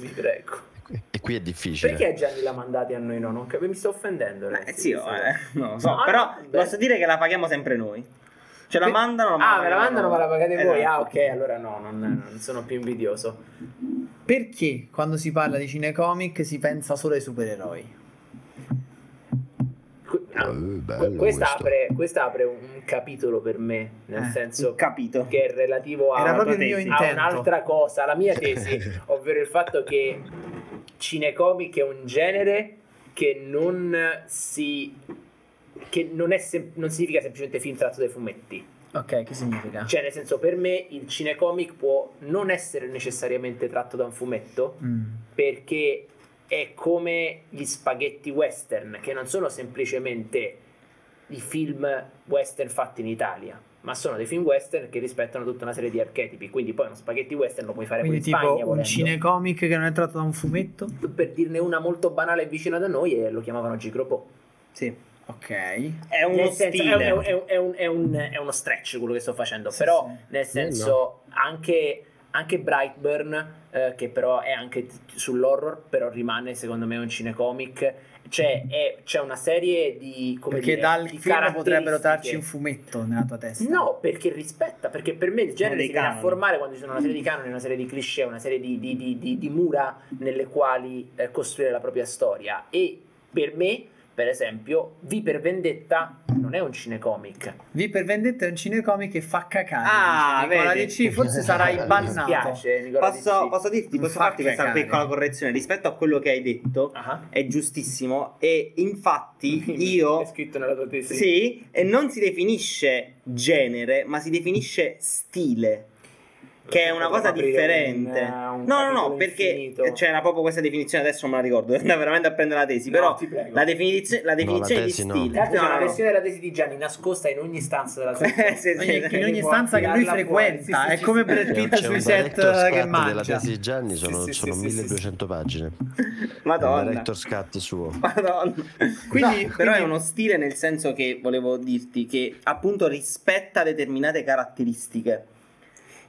Speaker 2: Vi prego.
Speaker 4: E qui è difficile.
Speaker 2: Perché Gianni l'ha mandati a noi no? Non cap- mi sto offendendo.
Speaker 3: Eh,
Speaker 2: ragazzi,
Speaker 3: sì, oh, eh, non lo so.
Speaker 2: No,
Speaker 3: Però
Speaker 2: vabbè.
Speaker 3: posso dire che la paghiamo sempre noi. Ce la mandano,
Speaker 2: Ah, me la mandano, ma la pagate voi.
Speaker 3: Esatto.
Speaker 2: Ah, ok, allora no, non, non sono più invidioso.
Speaker 5: Perché quando si parla di cinecomic si pensa solo ai supereroi?
Speaker 2: Ah,
Speaker 4: Eh,
Speaker 2: questa,
Speaker 4: questo.
Speaker 2: apre, questa apre un capitolo per me, nel
Speaker 5: Eh,
Speaker 2: senso
Speaker 3: Capito.
Speaker 2: che è relativo a,
Speaker 5: il
Speaker 2: a un'altra cosa, la mia tesi, ovvero il fatto che cinecomic è un genere che non si che non, è sem- non significa semplicemente film tratto dai fumetti.
Speaker 5: Ok, che significa?
Speaker 2: Cioè, nel senso, per me il cinecomic può non essere necessariamente tratto da un fumetto,
Speaker 5: Mm.
Speaker 2: perché è come gli spaghetti western, che non sono semplicemente i film western fatti in Italia, ma sono dei film western che rispettano tutta una serie di archetipi. Quindi poi uno spaghetti western lo puoi fare
Speaker 5: Quindi tipo
Speaker 2: Spagna,
Speaker 5: un
Speaker 2: volendo.
Speaker 5: cinecomic che non è tratto da un fumetto?
Speaker 2: Per dirne una molto banale e vicina da noi, e lo chiamavano Gicropo.
Speaker 3: Sì.
Speaker 5: Ok.
Speaker 3: È uno
Speaker 2: senso,
Speaker 3: stile.
Speaker 2: è, un- è un- è un- è un- è uno stretch quello che sto facendo,
Speaker 5: Sì,
Speaker 2: però
Speaker 5: sì.
Speaker 2: nel senso anche, anche Brightburn, eh, che però è anche t- sull'horror, però rimane secondo me un cinecomic, cioè è- c'è una serie di... Come
Speaker 5: Perché
Speaker 2: dire,
Speaker 5: dal
Speaker 2: di
Speaker 5: film potrebbero trarci
Speaker 2: caratteristiche.
Speaker 5: un fumetto nella tua testa.
Speaker 2: No, perché rispetta, perché per me il genere si viene a formare quando ci sono una serie di canoni, una serie di cliché, una serie di, di- di- di- di mura nelle quali eh, costruire la propria storia. E per me, per esempio, V per Vendetta non è un cinecomic.
Speaker 5: V per Vendetta è un cinecomic che fa cacare.
Speaker 3: Ah,
Speaker 5: Nicola
Speaker 3: vedi?
Speaker 5: DC, forse sarai bannato.
Speaker 2: Mi Nicola
Speaker 3: Posso, posso dirti, posso
Speaker 5: fa
Speaker 3: farti questa piccola correzione rispetto a quello che hai detto.
Speaker 2: Ah.
Speaker 3: È giustissimo. E infatti
Speaker 2: È
Speaker 3: io.
Speaker 2: scritto nella tua tesi.
Speaker 3: Sì, e non si definisce genere, ma si definisce stile. Che è una cosa differente.
Speaker 2: un- un
Speaker 3: no, no, no, perché
Speaker 2: infinito.
Speaker 3: c'era proprio questa definizione, adesso non me la ricordo, devo andare veramente a prendere la tesi, però
Speaker 2: No, ti prego.
Speaker 3: la, definizio- la definizione
Speaker 4: tesi
Speaker 3: di
Speaker 4: no.
Speaker 3: stile.
Speaker 2: Tra l'altro c'è
Speaker 3: No,
Speaker 2: una
Speaker 3: no, no.
Speaker 2: versione della tesi di Gianni nascosta in ogni stanza della sua
Speaker 3: sì, sì.
Speaker 5: In, in ogni stanza che lui
Speaker 2: tirarla fuori.
Speaker 5: frequenta,
Speaker 2: Sì, sì,
Speaker 5: è come
Speaker 2: sì.
Speaker 5: Brad Pitt sui set che mangia.
Speaker 4: tesi di Gianni sono,
Speaker 2: Sì, sì,
Speaker 4: sono
Speaker 2: sì, sì, sì.
Speaker 4: 1200 pagine. Il
Speaker 3: Madonna.
Speaker 4: director's cut suo.
Speaker 3: Madonna.
Speaker 5: Quindi-
Speaker 3: No, però è uno stile nel senso che volevo dirti che appunto rispetta determinate caratteristiche.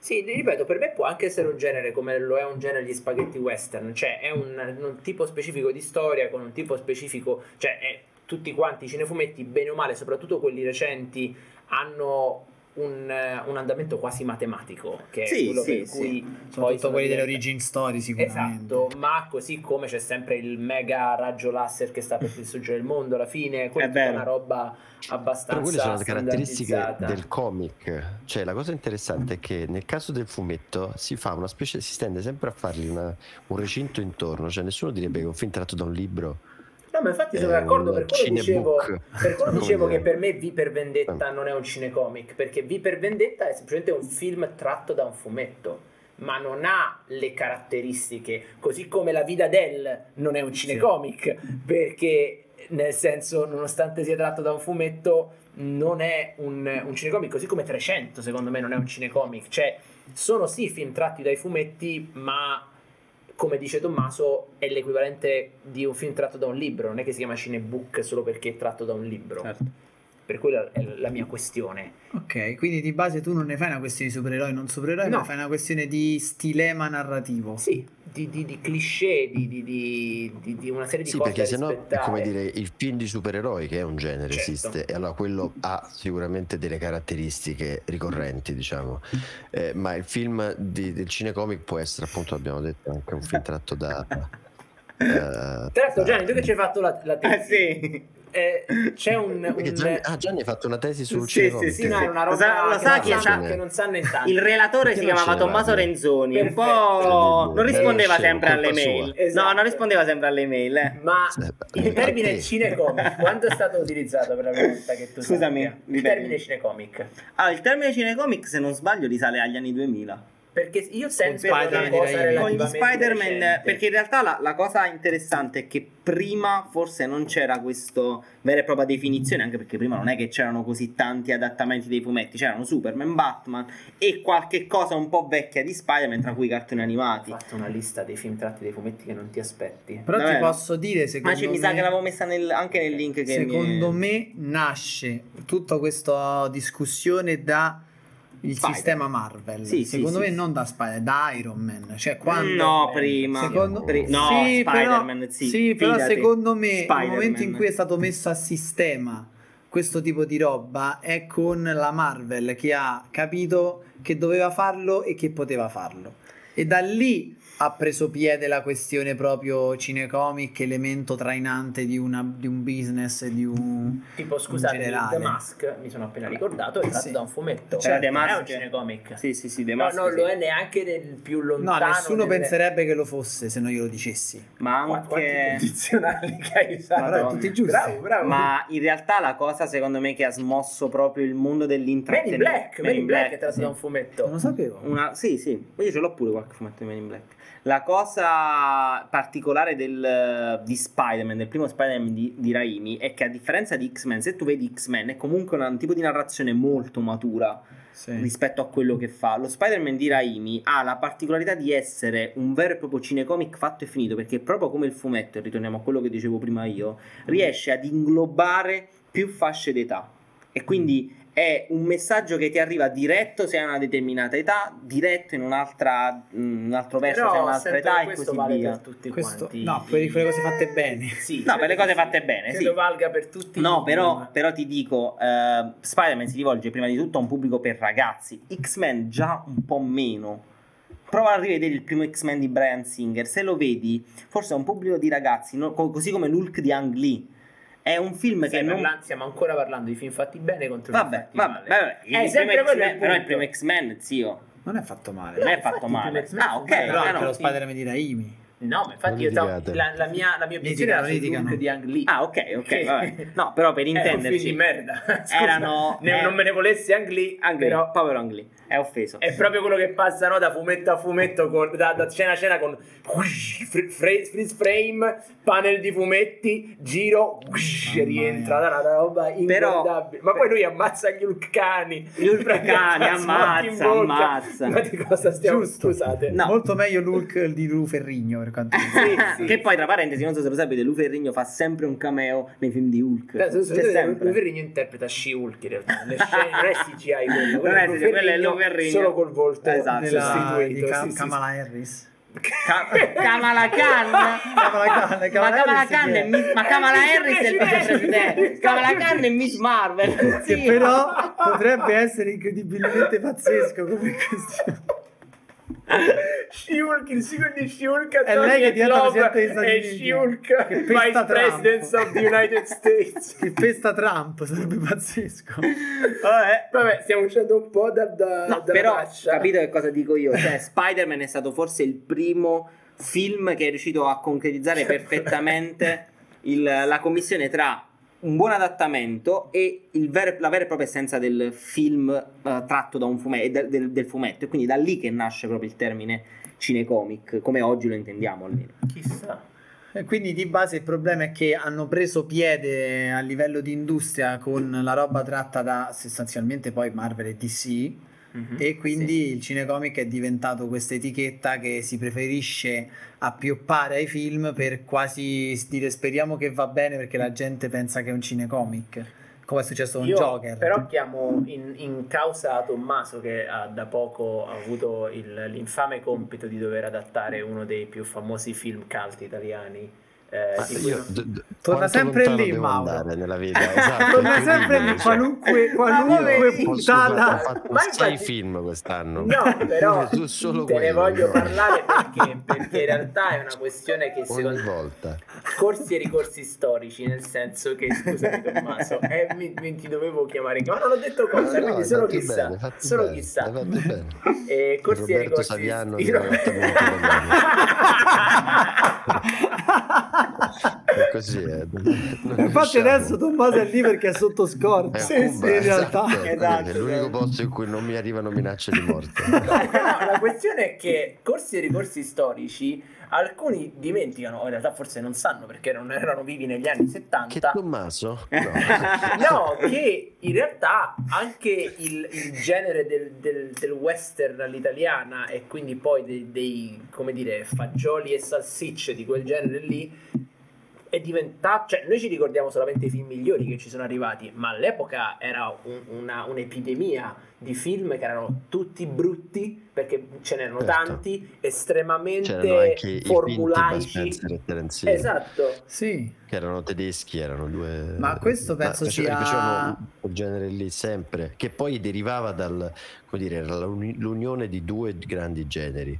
Speaker 2: Sì, ripeto, per me può anche essere un genere come lo è un genere di spaghetti western, cioè è un, un tipo specifico di storia con un tipo specifico, cioè è- tutti quanti i cinefumetti, bene o male, soprattutto quelli recenti, hanno un, eh, un andamento quasi matematico, che è
Speaker 3: Sì,
Speaker 2: quello
Speaker 3: sì,
Speaker 2: per
Speaker 3: sì.
Speaker 2: cui
Speaker 5: Soprattutto
Speaker 2: poi sono
Speaker 5: quelli delle
Speaker 2: diventati-
Speaker 5: origin story sicuramente.
Speaker 2: Esatto, ma così come c'è sempre il mega raggio laser che sta per distruggere il mondo alla fine, quella
Speaker 3: È
Speaker 2: è una roba abbastanza
Speaker 4: Però quelle sono le caratteristiche del comic. Cioè, la cosa interessante è che nel caso del fumetto si fa una specie, si stende sempre a fargli una- un recinto intorno. Cioè, nessuno direbbe che è un film tratto da un libro.
Speaker 2: No, ma infatti sono d'accordo per quello dicevo, per quello dicevo che per me V per Vendetta non è un cinecomic, perché V per Vendetta è semplicemente un film tratto da un fumetto, ma non ha le caratteristiche, così come La Vida del non è un cinecomic, perché nel senso, nonostante sia tratto da un fumetto, non è un, un cinecomic, così come 300 secondo me non è un cinecomic, cioè sono sì film tratti dai fumetti, ma come dice Tommaso, è l'equivalente di un film tratto da un libro, non è che si chiama cinebook solo perché è tratto da un libro.
Speaker 3: Certo.
Speaker 2: Per quello è la mia questione.
Speaker 5: Ok, quindi di base tu non ne fai una questione di supereroi non supereroi,
Speaker 2: No.
Speaker 5: ma fai una questione di stilema narrativo.
Speaker 2: Sì, di, di, di cliché, di, di, di, di- di una serie di
Speaker 4: Sì,
Speaker 2: cose
Speaker 4: perché
Speaker 2: da
Speaker 4: sennò è
Speaker 2: rispettare.
Speaker 4: come dire il film di supereroi che è un genere
Speaker 2: Certo.
Speaker 4: esiste e allora quello ha sicuramente delle caratteristiche ricorrenti diciamo Eh, ma il film di- del cinecomic può essere appunto abbiamo detto anche un film tratto da eh,
Speaker 2: Tra l'altro, Gianni, tu che ci hai fatto la, la
Speaker 3: Eh,
Speaker 2: tesi,
Speaker 3: sì.
Speaker 2: Eh, c'è un... un-
Speaker 4: Gianni, ah, Gianni ha fatto una tesi sul
Speaker 3: Sì,
Speaker 4: cinecomic
Speaker 3: sì,
Speaker 2: Sì, no, è una
Speaker 3: Lo
Speaker 2: roba
Speaker 3: sa- lo
Speaker 2: che,
Speaker 3: sa
Speaker 2: non
Speaker 4: è?
Speaker 2: sanno, che non sanno in tanti.
Speaker 3: Il relatore si
Speaker 4: Perché
Speaker 3: chiamava Tommaso? Renzoni, un po' non rispondeva sempre alle mail.
Speaker 2: Esatto.
Speaker 3: No, non rispondeva sempre alle mail. eh.
Speaker 2: Ma il termine cinecomic quando è stato utilizzato per la prima volta che tu
Speaker 3: Scusami,
Speaker 2: sappia? Il termine cinecomic.
Speaker 3: Ah, il termine cinecomic, se non sbaglio, risale agli anni 2000.
Speaker 2: Perché io sento
Speaker 5: Spider-Man
Speaker 2: cosa
Speaker 3: Con gli
Speaker 2: relativamente
Speaker 3: Spider-Man,
Speaker 2: recente.
Speaker 3: perché in realtà la, la cosa interessante è che prima forse non c'era questa vera e propria definizione, anche perché prima non è che c'erano così tanti adattamenti dei fumetti, c'erano Superman, Batman e qualche cosa un po' vecchia di Spider-Man, tra cui i cartoni
Speaker 2: Ho
Speaker 3: animati.
Speaker 2: fatto una lista dei film tratti dei fumetti che non ti aspetti.
Speaker 5: Però ti
Speaker 3: Davvero?
Speaker 5: posso dire, secondo
Speaker 3: Ma ci- mi
Speaker 5: me,
Speaker 3: sa che l'avevo messa nel- anche nel link che
Speaker 5: secondo
Speaker 3: mi...
Speaker 5: me nasce tutta questa discussione da il
Speaker 3: Spider.
Speaker 5: sistema Marvel.
Speaker 3: Sì, sì,
Speaker 5: secondo
Speaker 3: sì,
Speaker 5: me
Speaker 3: sì.
Speaker 5: non da Spider, da Iron Man. Cioè, quando
Speaker 3: No, prima.
Speaker 5: Secondo
Speaker 3: Pri- no,
Speaker 5: sì,
Speaker 3: Spider-Man,
Speaker 5: però,
Speaker 3: sì,
Speaker 5: però secondo me il
Speaker 3: Spider-Man.
Speaker 5: momento in cui è stato messo a sistema questo tipo di roba è con la Marvel che ha capito che doveva farlo e che poteva farlo. E da lì ha preso piede la questione proprio cinecomic, elemento trainante di, una- di un business e di un...
Speaker 2: Tipo, scusate,
Speaker 5: in.
Speaker 2: The Mask, mi sono appena ricordato, è tratto
Speaker 5: Sì.
Speaker 2: da un fumetto.
Speaker 3: C'era The
Speaker 2: non è un
Speaker 3: Mask.
Speaker 2: cinecomic.
Speaker 3: Sì, sì, sì, The
Speaker 2: No,
Speaker 3: Mask,
Speaker 2: non
Speaker 3: sì.
Speaker 2: lo è neanche nel più
Speaker 5: No,
Speaker 2: lontano.
Speaker 5: nessuno
Speaker 2: nelle-
Speaker 5: penserebbe che lo fosse se non glielo dicessi.
Speaker 3: Ma
Speaker 2: Qua- Quanti
Speaker 3: anche...
Speaker 2: condizionali che hai usato.
Speaker 5: Tutti giusti.
Speaker 2: Bravo, bravo.
Speaker 3: Ma in realtà la cosa secondo me che ha smosso proprio il mondo
Speaker 2: Men in
Speaker 3: dell'intrattenimento
Speaker 2: Black, Men in Black è tratto
Speaker 3: sì.
Speaker 2: da un fumetto.
Speaker 5: Non lo sapevo.
Speaker 3: Una, sì, sì, io ce l'ho pure qualche fumetto di Men in Black. La cosa particolare del, di Spider-Man, del primo Spider-Man di, di Raimi, è che a differenza di X-Men, se tu vedi X-Men è comunque un tipo di narrazione molto matura
Speaker 5: Sì.
Speaker 3: rispetto a quello che fa. Lo Spider-Man di Raimi ha la particolarità di essere un vero e proprio cinecomic fatto e finito, perché proprio come il fumetto, e ritorniamo a quello che dicevo prima io, riesce ad inglobare più fasce d'età. E quindi è un messaggio che ti arriva diretto se hai una determinata età, diretto in un'altra, un altro verso se hai
Speaker 2: Però
Speaker 3: un'altra età e
Speaker 2: questo
Speaker 3: così
Speaker 2: vale
Speaker 3: via.
Speaker 2: per tutti
Speaker 5: Questo,
Speaker 2: quanti.
Speaker 5: no, per quelle cose fatte bene.
Speaker 2: Sì,
Speaker 3: No, per le cose
Speaker 2: credo
Speaker 3: fatte bene,
Speaker 2: che-
Speaker 3: sì.
Speaker 2: Credo valga per tutti.
Speaker 3: No,
Speaker 2: i
Speaker 3: però, però ti dico, eh, Spider-Man si rivolge prima di tutto a un pubblico per ragazzi, X-Men già un po' meno. Prova a rivedere il primo X-Men di Brian Singer, se lo vedi, forse è un pubblico di ragazzi, no? Co- così come l'Hulk di Ang Lee. È un film
Speaker 2: Stai
Speaker 3: che non...
Speaker 2: stiamo ancora parlando di film fatti bene contro i film
Speaker 3: Vabbè,
Speaker 2: fatti
Speaker 3: vabbè,
Speaker 2: male.
Speaker 3: vabbè. Il
Speaker 2: È
Speaker 3: primo
Speaker 2: sempre quello il
Speaker 3: però il primo X-Men, zio,
Speaker 5: Non è fatto male.
Speaker 3: non è
Speaker 2: infatti
Speaker 3: fatto
Speaker 2: il primo
Speaker 3: male. Ah, ok.
Speaker 5: Però
Speaker 3: ah,
Speaker 5: anche
Speaker 3: no,
Speaker 5: lo
Speaker 3: sì.
Speaker 5: Spider-Man di Raimi.
Speaker 2: No, ma infatti io stavo- la, la mia, la mia obiezione era sul look di Ang Lee.
Speaker 3: Ah, ok, ok,
Speaker 2: Che-
Speaker 3: vabbè. No, però per
Speaker 2: Era un film
Speaker 3: intenderci...
Speaker 2: di merda. Scusa,
Speaker 3: Erano-
Speaker 2: ne-
Speaker 3: eh.
Speaker 2: non me ne volessi Ang Lee,
Speaker 3: Ang Lee,
Speaker 2: però
Speaker 3: povero Ang Lee, è offeso.
Speaker 2: è proprio quello che passa no, da fumetto a fumetto, con- da, da scena a scena con fr- fre- freeze frame, panel di fumetti, giro,
Speaker 5: Mamma
Speaker 2: rientra da una roba inguardabile. Ma poi lui ammazza gli ulcani.
Speaker 3: Gli ulcani, ammazza, ammazza.
Speaker 2: Ma di cosa stiamo?
Speaker 5: Giusto.
Speaker 2: Scusate.
Speaker 3: No.
Speaker 5: Molto meglio Luke di Ferrigno per riguarda.
Speaker 2: Sì, sì.
Speaker 3: che poi tra parentesi non so se lo sapete Lu Ferrigno fa sempre un cameo nei film di Hulk
Speaker 2: Adesso, se
Speaker 3: c'è
Speaker 2: vedete,
Speaker 3: sempre
Speaker 2: Lu Ferrigno interpreta She-Hulk in realtà. Le scene non è CGI quello, quello
Speaker 3: Non è
Speaker 2: Lu
Speaker 3: quello è Lu
Speaker 2: Ferrigno solo col volto
Speaker 3: Esatto.
Speaker 5: Nella, di. Ka-
Speaker 2: sì, sì,
Speaker 5: Kamala Harris.
Speaker 3: Ka- Kamala Khan
Speaker 5: Kamala Khan,
Speaker 3: ma
Speaker 5: Kamala
Speaker 3: Khan è? Miss, ma Kamala Harris è il vicepresidente Kamala Khan è Miss Marvel
Speaker 5: Che
Speaker 3: sì.
Speaker 5: però potrebbe essere incredibilmente pazzesco come questione.
Speaker 2: She-Hulk, il sequel di She-Hulk
Speaker 5: È lei che diventa presidente degli Stati Uniti.
Speaker 2: She-Hulk
Speaker 5: Che
Speaker 2: Vice
Speaker 5: Trump.
Speaker 2: President of the United States
Speaker 5: Che pesta Trump, sarebbe pazzesco.
Speaker 2: Vabbè, vabbè, stiamo uscendo un po' da, da,
Speaker 3: No,
Speaker 2: dalla
Speaker 3: però
Speaker 2: traccia.
Speaker 3: capito che cosa dico io? Cioè, Spider-Man è stato forse il primo film che è riuscito a concretizzare perfettamente il- la commissione tra un buon adattamento e il vero- la vera e propria essenza del film eh, tratto da un fumetto, del, del- del fumetto. E quindi da lì che nasce proprio il termine cinecomic, come oggi lo intendiamo almeno.
Speaker 2: Chissà.
Speaker 5: E quindi di base il problema è che hanno preso piede a livello di industria con la roba tratta da sostanzialmente poi Marvel e DC
Speaker 2: Mhm.
Speaker 5: e quindi il cinecomic è diventato questa etichetta che si preferisce appioppare ai film per quasi dire speriamo che va bene perché la gente pensa che è un cinecomic. come è successo con
Speaker 2: Io
Speaker 5: Joker.
Speaker 2: però chiamo in, in causa Tommaso che ha da poco avuto il- l'infame compito di dover adattare uno dei più famosi film cult italiani. Eh, cui
Speaker 4: io-
Speaker 2: non-
Speaker 5: Torna
Speaker 4: quanto
Speaker 5: sempre lì, Mauro.
Speaker 4: nella vita esatto,
Speaker 5: Torna sempre lì,
Speaker 4: cioè,
Speaker 5: qualunque, qualunque puntata.
Speaker 4: fatto
Speaker 2: Ma
Speaker 4: sei
Speaker 2: infatti-
Speaker 4: film quest'anno
Speaker 2: No, però
Speaker 4: Tu solo
Speaker 2: te ne
Speaker 4: quello,
Speaker 2: voglio
Speaker 4: no?
Speaker 2: parlare perché, perché in realtà è una questione che secondo me
Speaker 4: volta
Speaker 2: corsi e ricorsi storici, nel senso che scusami Tommaso, eh, mi, mi- ti dovevo chiamare, ma non ho detto cosa,
Speaker 4: No, no,
Speaker 2: quindi solo chissà,
Speaker 4: bene,
Speaker 2: solo
Speaker 4: bene,
Speaker 2: chissà.
Speaker 4: bene.
Speaker 2: Eh, corsi e
Speaker 4: Roberto
Speaker 2: ricorsi
Speaker 4: Saviano
Speaker 2: i-
Speaker 4: di Roberto È così è. Non
Speaker 5: Infatti
Speaker 4: riusciamo.
Speaker 5: adesso Tommaso è lì perché è sotto scorta.
Speaker 4: È
Speaker 5: Sì, sì, in realtà.
Speaker 4: esatto, è
Speaker 2: Esatto,
Speaker 4: l'unico
Speaker 2: esatto.
Speaker 4: posto in cui non mi arrivano minacce di morte.
Speaker 2: No, la questione è che corsi e ricorsi storici alcuni dimenticano, in realtà forse non sanno perché non erano vivi negli anni
Speaker 4: Che
Speaker 2: 70.
Speaker 4: Tommaso? No.
Speaker 2: No, che in realtà anche il, il genere del, del- del western all'italiana e quindi poi dei, dei, come dire, fagioli e salsicce di quel genere lì è diventato, cioè noi ci ricordiamo solamente i film migliori che ci sono arrivati, ma all'epoca era un- una- un'epidemia di film che erano tutti brutti perché ce n'erano
Speaker 4: Certo.
Speaker 2: tanti, estremamente formulaici.
Speaker 4: E
Speaker 2: Esatto.
Speaker 5: Sì.
Speaker 4: che erano tedeschi, erano due.
Speaker 5: Ma questo penso
Speaker 4: face-
Speaker 5: sia-
Speaker 4: facevano quel genere lì sempre, che poi derivava dal, come dire, l'unione di due grandi generi,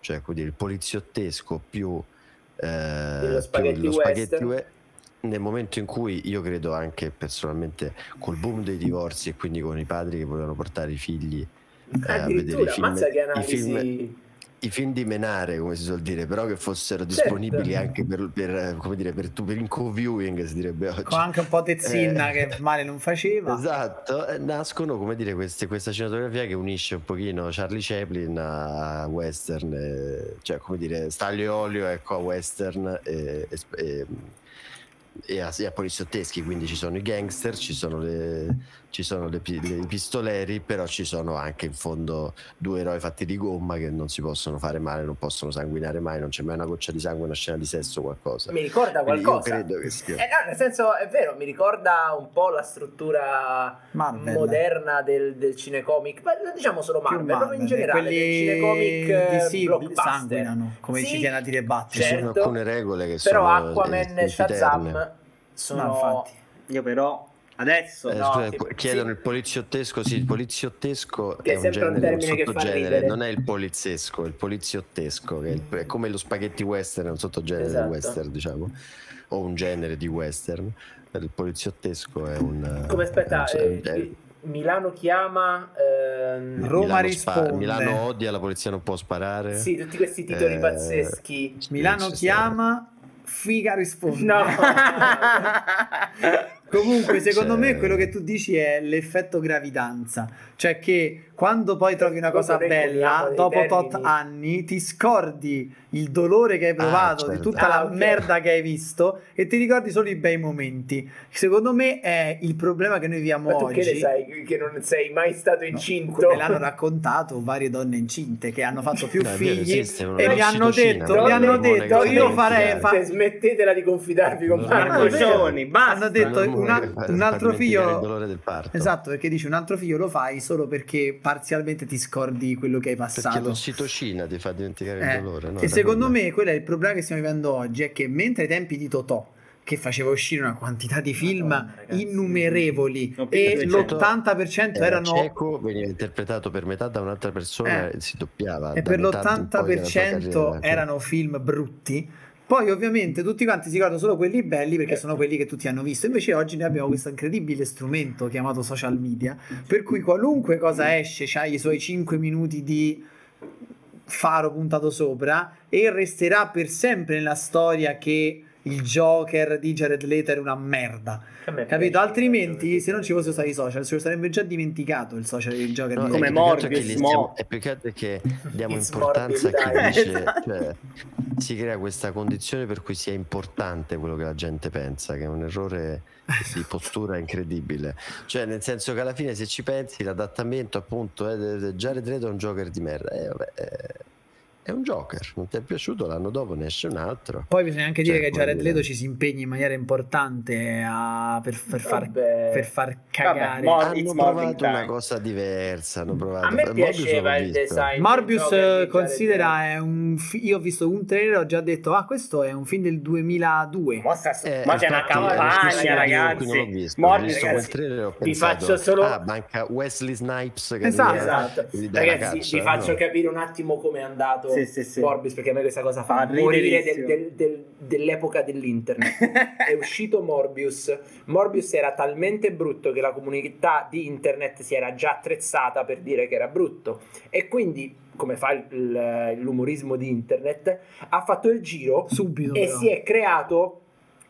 Speaker 4: cioè come dire, il poliziottesco più, eh, più
Speaker 2: spaghetti
Speaker 4: lo spaghetti
Speaker 2: western.
Speaker 4: we- nel momento in cui io credo anche personalmente col boom dei divorzi e quindi con i padri che volevano portare i figli eh, a vedere i film, i film i film di menare, come si suol dire, però che fossero
Speaker 2: Certo.
Speaker 4: disponibili anche per, per, come dire, per, tu- per il co-viewing, si direbbe oggi.
Speaker 5: Con anche un po' Tezzinna
Speaker 4: Eh.
Speaker 5: che male non faceva.
Speaker 4: Esatto, eh, nascono come dire queste- questa cinematografia che unisce un pochino Charlie Chaplin a western, eh, cioè come dire Staglio e Olio ecco a western e, e, e- e a, e a poliziotteschi, quindi ci sono i gangster, ci sono, le, ci sono le i pistoleri, però ci sono anche in fondo due eroi fatti di gomma che non si possono fare male, non possono sanguinare mai, non c'è mai una goccia di sangue, una scena di sesso, qualcosa.
Speaker 2: Mi ricorda qualcosa.
Speaker 4: Io credo che sia...
Speaker 2: Eh, no, nel senso, è vero, mi ricorda un po' la struttura
Speaker 5: Marvel.
Speaker 2: moderna del, del cinecomic, ma non diciamo solo
Speaker 5: Più
Speaker 2: Marvel, proprio in
Speaker 5: Marvel,
Speaker 2: generale, del
Speaker 5: quelli
Speaker 2: cinecomic eh,
Speaker 5: di sì,
Speaker 2: blockbuster.
Speaker 5: sanguinano, come
Speaker 2: Sì,
Speaker 5: ci tiene a dire
Speaker 4: Ci
Speaker 5: Batman.
Speaker 2: certo.
Speaker 4: sono alcune regole che
Speaker 2: Però
Speaker 4: sono
Speaker 2: Aquaman
Speaker 4: eh,
Speaker 2: e Shazam sono...
Speaker 5: No, infatti.
Speaker 3: Io però adesso
Speaker 4: Eh,
Speaker 2: no,
Speaker 4: scusa,
Speaker 2: tipo-
Speaker 4: chiedono
Speaker 2: sì.
Speaker 4: il poliziottesco. Sì, il poliziottesco
Speaker 2: Che
Speaker 4: è,
Speaker 2: è
Speaker 4: un genere, un sottogenere, non è il poliziesco, è il poliziottesco, che è, il- è come lo spaghetti western, è un sottogenere
Speaker 2: Esatto.
Speaker 4: del western, diciamo, o un genere di western. Il poliziottesco è un.
Speaker 2: Come aspetta,
Speaker 4: è un-
Speaker 2: eh,
Speaker 4: è-
Speaker 2: Milano chiama... ehm,
Speaker 5: Roma
Speaker 4: Milano spa-
Speaker 5: risponde.
Speaker 4: Milano odia, la polizia non può sparare.
Speaker 2: sì, tutti questi titoli
Speaker 4: Eh,
Speaker 2: pazzeschi.
Speaker 5: Milano chiama, figa risponde.
Speaker 2: No.
Speaker 5: Comunque, secondo
Speaker 4: Cioè-
Speaker 5: me quello che tu dici è l'effetto gravidanza, cioè che quando poi trovi una cosa bella, dopo tot
Speaker 2: termini.
Speaker 5: anni ti scordi il dolore che hai provato, di
Speaker 4: certo.
Speaker 5: tutta
Speaker 2: Ah,
Speaker 5: la
Speaker 2: ok.
Speaker 5: merda che hai visto e ti ricordi solo i bei momenti. Secondo me è il problema che noi viviamo
Speaker 2: Ma tu che
Speaker 5: oggi.
Speaker 2: ne sai che non sei mai stato
Speaker 5: No,
Speaker 2: incinto?
Speaker 5: me l'hanno raccontato varie donne incinte che hanno fatto più
Speaker 4: No, vero,
Speaker 5: figli e mi hanno detto, mi hanno detto io
Speaker 4: fa
Speaker 5: farei
Speaker 4: dimenticare.
Speaker 5: fa-
Speaker 2: Smettetela di confidarvi con Marco.
Speaker 3: Coglioni, basta.
Speaker 5: hanno detto una-
Speaker 4: ormone che fa-
Speaker 5: un altro figlio
Speaker 4: il dolore del parto.
Speaker 5: Esatto, perché dici un altro figlio lo fai solo perché parzialmente ti scordi quello che hai
Speaker 4: Perché
Speaker 5: passato.
Speaker 4: l'ossitocina ti fa dimenticare
Speaker 5: Eh,
Speaker 4: il dolore. no?
Speaker 5: e secondo
Speaker 4: quello.
Speaker 5: me quello è il problema che stiamo vivendo oggi, è che mentre ai tempi di Totò che faceva uscire una quantità di film
Speaker 2: Madonna, ragazzi.
Speaker 5: innumerevoli
Speaker 3: No,
Speaker 5: e
Speaker 3: di 200.
Speaker 5: l'80%
Speaker 4: Era
Speaker 5: erano
Speaker 4: cieco, veniva interpretato per metà da un'altra persona
Speaker 5: Eh.
Speaker 4: e si doppiava.
Speaker 5: e per
Speaker 4: metà in poi della sua
Speaker 5: l'80%
Speaker 4: carriera.
Speaker 5: erano film brutti. Poi ovviamente tutti quanti si ricordano solo quelli belli perché sono quelli che tutti hanno visto. Invece oggi noi abbiamo questo incredibile strumento chiamato social media, per cui qualunque cosa esce ha i suoi 5 minuti di faro puntato sopra e resterà per sempre nella storia che il Joker di Jared Leto era una merda. Capito?
Speaker 2: piace,
Speaker 5: Altrimenti, se non ci fossero stati i social, se lo sarebbe già dimenticato il social del Joker
Speaker 4: No,
Speaker 5: di
Speaker 3: come Morbius, mo.
Speaker 4: stiamo- è più che altro che diamo
Speaker 2: It's
Speaker 4: importanza a chi dice,
Speaker 5: Esatto.
Speaker 4: cioè, si crea questa condizione per cui sia importante quello che la gente pensa, che è un errore di postura incredibile. Cioè, nel senso che alla fine, se ci pensi, l'adattamento appunto è de- Jared Leto è un Joker di merda. Eh, vabbè, eh, è un Joker. Non ti è piaciuto? L'anno dopo ne esce un altro.
Speaker 5: Poi bisogna anche dire
Speaker 4: Cioè,
Speaker 5: che Jared Leto ci si impegni in maniera importante a- per, per far,
Speaker 2: Vabbè.
Speaker 5: per far cagare.
Speaker 3: mo-
Speaker 4: Hanno
Speaker 3: It's
Speaker 4: provato una
Speaker 3: time.
Speaker 4: cosa diversa. Hanno provato
Speaker 2: A me
Speaker 4: Morbius
Speaker 2: piaceva
Speaker 4: l'ho
Speaker 2: il design.
Speaker 5: Morbius
Speaker 2: Joker
Speaker 5: eh, considera un fi- io ho visto un trailer e ho già detto ah questo è un film del 2002
Speaker 3: Ma, sta-
Speaker 4: Eh,
Speaker 3: ma c'è una campagna,
Speaker 4: cui
Speaker 3: ragazzi. Morbius, ragazzi.
Speaker 4: quel trailer ho
Speaker 2: vi
Speaker 4: pensato,
Speaker 2: faccio solo-
Speaker 4: Ah, manca Wesley Snipes che
Speaker 5: Esatto.
Speaker 2: Esatto. Ragazzi,
Speaker 4: caccia,
Speaker 2: vi faccio
Speaker 4: no?
Speaker 2: capire un attimo come è andato
Speaker 3: Sì, sì, sì.
Speaker 2: Morbius, perché a me questa cosa fa
Speaker 3: Fa
Speaker 2: morire del- del- del- dell'epoca dell'internet. è uscito Morbius. Morbius era talmente brutto che la comunità di internet si era già attrezzata per dire che era brutto. E quindi, come fa il- l'umorismo di internet, ha fatto il giro
Speaker 5: subito
Speaker 2: e
Speaker 5: però.
Speaker 2: si è creato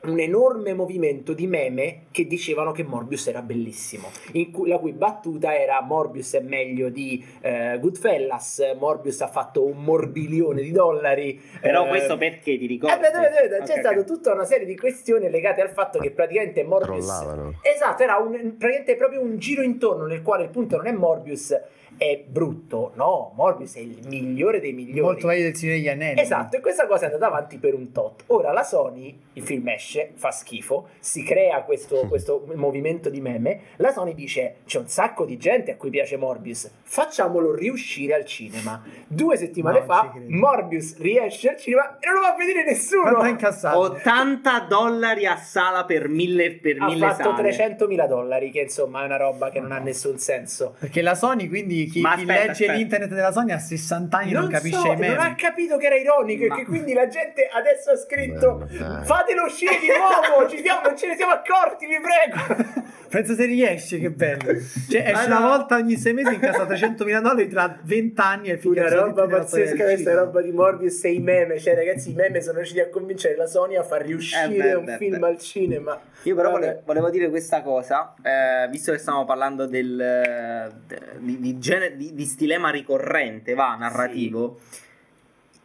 Speaker 2: un enorme movimento di meme che dicevano che Morbius era bellissimo, in cui- la cui battuta era Morbius è meglio di eh, Goodfellas, Morbius ha fatto un morbilione di dollari.
Speaker 3: Però
Speaker 2: eh,
Speaker 3: questo perché ti ricordi?
Speaker 2: eh, vedi, vedi, c'è
Speaker 3: Ok,
Speaker 2: stata tutta una serie di questioni legate al fatto che praticamente Morbius
Speaker 4: Trollavano.
Speaker 2: Esatto, era un, praticamente proprio un giro intorno nel quale il punto non è Morbius è brutto, no, Morbius è il migliore dei migliori.
Speaker 5: molto meglio del Signore degli Anelli
Speaker 2: Esatto, e questa cosa è andata avanti per un tot. Ora la Sony, il film esce, fa schifo, si crea questo, questo movimento di meme. La Sony dice: C'è un sacco di gente a cui piace Morbius, facciamolo riuscire al cinema. Due settimane
Speaker 5: No,
Speaker 2: fa. Morbius riesce al cinema e non lo va a vedere nessuno.
Speaker 5: quanto ha incassato
Speaker 3: 80 dollari a sala per mille, per
Speaker 2: Ha
Speaker 3: mille
Speaker 2: fatto
Speaker 3: sale.
Speaker 2: 300.000 dollari, che insomma è una roba che non ha nessun senso.
Speaker 5: perché la Sony quindi chi,
Speaker 3: Ma
Speaker 5: chi
Speaker 3: aspetta,
Speaker 5: legge
Speaker 3: aspetta.
Speaker 5: l'internet della Sony a 60 anni non,
Speaker 2: Non
Speaker 5: capisce
Speaker 2: so,
Speaker 5: i meme
Speaker 2: non ha capito che era ironico
Speaker 3: Ma-
Speaker 2: e che quindi la gente adesso ha scritto
Speaker 4: Beh,
Speaker 2: fatelo uscire di nuovo, ci siamo- non ce ne siamo accorti, vi prego.
Speaker 5: pensa se riesce che bello cioè esce
Speaker 2: Ma
Speaker 5: una
Speaker 2: no.
Speaker 5: volta ogni sei mesi incassa 300.000 dollari tra 20 anni e film
Speaker 2: Una roba pazzesca questa roba di Morbius e i meme, cioè ragazzi i meme sono riusciti a convincere la Sony a far riuscire
Speaker 3: Eh, beh,
Speaker 2: un
Speaker 3: beh,
Speaker 2: film
Speaker 3: beh.
Speaker 2: al cinema.
Speaker 3: Io però
Speaker 2: Vabbè.
Speaker 3: vole- volevo dire questa cosa, eh, visto che stiamo parlando del, eh, de- di, di gene- di- di stilema ricorrente, va, narrativo,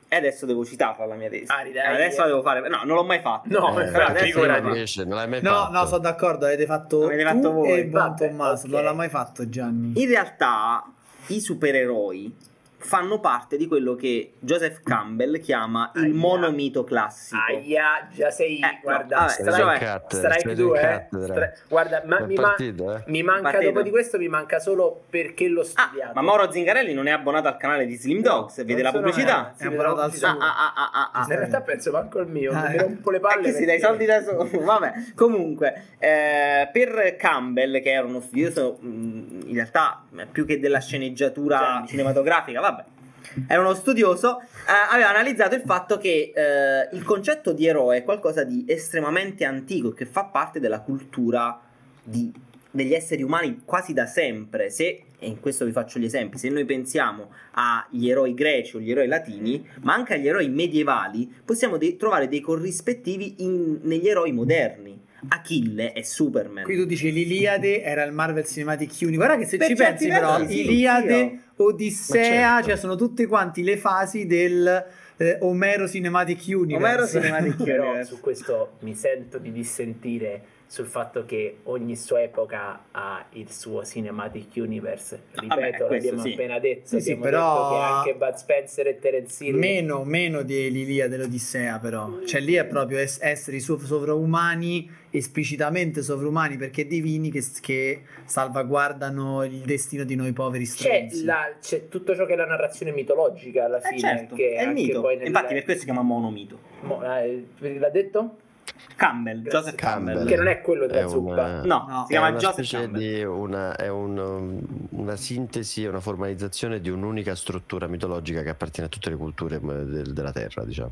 Speaker 3: e adesso devo citarla la mia tesi.
Speaker 2: Ah, dai,
Speaker 3: adesso
Speaker 2: eh.
Speaker 3: la devo fare, no, non l'ho mai fatto.
Speaker 2: No,
Speaker 4: Eh,
Speaker 2: infatti,
Speaker 4: invece non l'hai mai
Speaker 5: no
Speaker 4: fatto.
Speaker 5: no sono d'accordo avete fatto
Speaker 3: Avete
Speaker 5: tu
Speaker 3: fatto voi.
Speaker 5: e Buon Tommaso
Speaker 2: ok.
Speaker 5: non l'ha mai fatto Gianni
Speaker 3: In realtà i supereroi fanno parte di quello che Joseph Campbell chiama il
Speaker 2: Aia.
Speaker 3: monomito classico.
Speaker 2: Aia, già sei,
Speaker 3: Eh,
Speaker 2: guarda,
Speaker 3: no, vabbè,
Speaker 2: strike,
Speaker 3: cioè,
Speaker 4: cattedra,
Speaker 2: strike
Speaker 4: siete
Speaker 2: 2,
Speaker 4: in
Speaker 2: eh. Stra- guarda, ma
Speaker 4: È
Speaker 2: mi, ma-
Speaker 4: partito, eh?
Speaker 2: mi manca
Speaker 3: Partito.
Speaker 2: dopo di questo, mi manca solo perché l'ho
Speaker 3: Ah,
Speaker 2: studiato.
Speaker 3: ma Mauro Zingarelli non è abbonato al canale di Slim Dogs,
Speaker 2: Non
Speaker 3: vede la pubblicità.
Speaker 5: È
Speaker 2: la
Speaker 5: abbonato al suo.
Speaker 3: Ah, ah, ah, ah, ah.
Speaker 2: In realtà penso manco il mio,
Speaker 5: Ah,
Speaker 2: mi
Speaker 5: eh.
Speaker 2: rompo le palle.
Speaker 3: Eh, che si dai
Speaker 2: perché-
Speaker 3: soldi da solo. Vabbè, comunque, eh, per Campbell, che era uno studioso mh, in realtà eh, più che della sceneggiatura cinematografica, vabbè. Era uno studioso, eh, aveva analizzato il fatto che eh, il concetto di eroe è qualcosa di estremamente antico che fa parte della cultura di- degli esseri umani quasi da sempre. Se, e in questo vi faccio gli esempi, se noi pensiamo agli eroi greci o gli eroi latini, ma anche agli eroi medievali, possiamo de- trovare dei corrispettivi in- negli eroi moderni. Achille e Superman.
Speaker 5: Qui tu dici l'Iliade era il Marvel Cinematic Universe. Guarda che se
Speaker 3: Per
Speaker 5: ci pensi, però,
Speaker 3: sì,
Speaker 5: Iliade, Odissea,
Speaker 4: certo.
Speaker 5: cioè sono tutte quanti le fasi del eh, Omero Cinematic Universe.
Speaker 3: Omero Cinematic
Speaker 2: Però
Speaker 3: Universe.
Speaker 2: su questo mi sento di dissentire sul fatto che ogni sua epoca ha il suo cinematic universe. Ripeto,
Speaker 3: Vabbè, questo
Speaker 2: l'abbiamo
Speaker 3: sì.
Speaker 2: appena detto.
Speaker 5: Sì, sì, però-
Speaker 2: detto che anche Bud Spencer e Terence Hill
Speaker 5: Meno, meno di l'Iliade dell'Odissea, però. Cioè, lì è proprio es- esseri sov- sovraumani, esplicitamente sovrumani perché divini, che, che salvaguardano il destino di noi poveri
Speaker 2: c'è,
Speaker 5: stronzi.
Speaker 2: la- c'è tutto ciò che è la narrazione mitologica alla
Speaker 3: Eh,
Speaker 2: fine.
Speaker 3: certo,
Speaker 2: che
Speaker 3: è il
Speaker 2: anche
Speaker 3: mito.
Speaker 2: poi nel-
Speaker 3: Infatti, per questo si chiama monomito.
Speaker 2: Mo- eh, l'ha detto?
Speaker 3: Campbell. Joseph Campbell.
Speaker 4: Campbell.
Speaker 2: Che non è quello della
Speaker 4: È
Speaker 2: zuppa.
Speaker 4: una-
Speaker 3: No,
Speaker 5: No.
Speaker 3: si
Speaker 4: È
Speaker 3: chiama
Speaker 4: una
Speaker 3: Joseph Campbell.
Speaker 4: di una, è un, um, una sintesi, una formalizzazione di un'unica struttura mitologica che appartiene a tutte le culture del- della Terra, diciamo.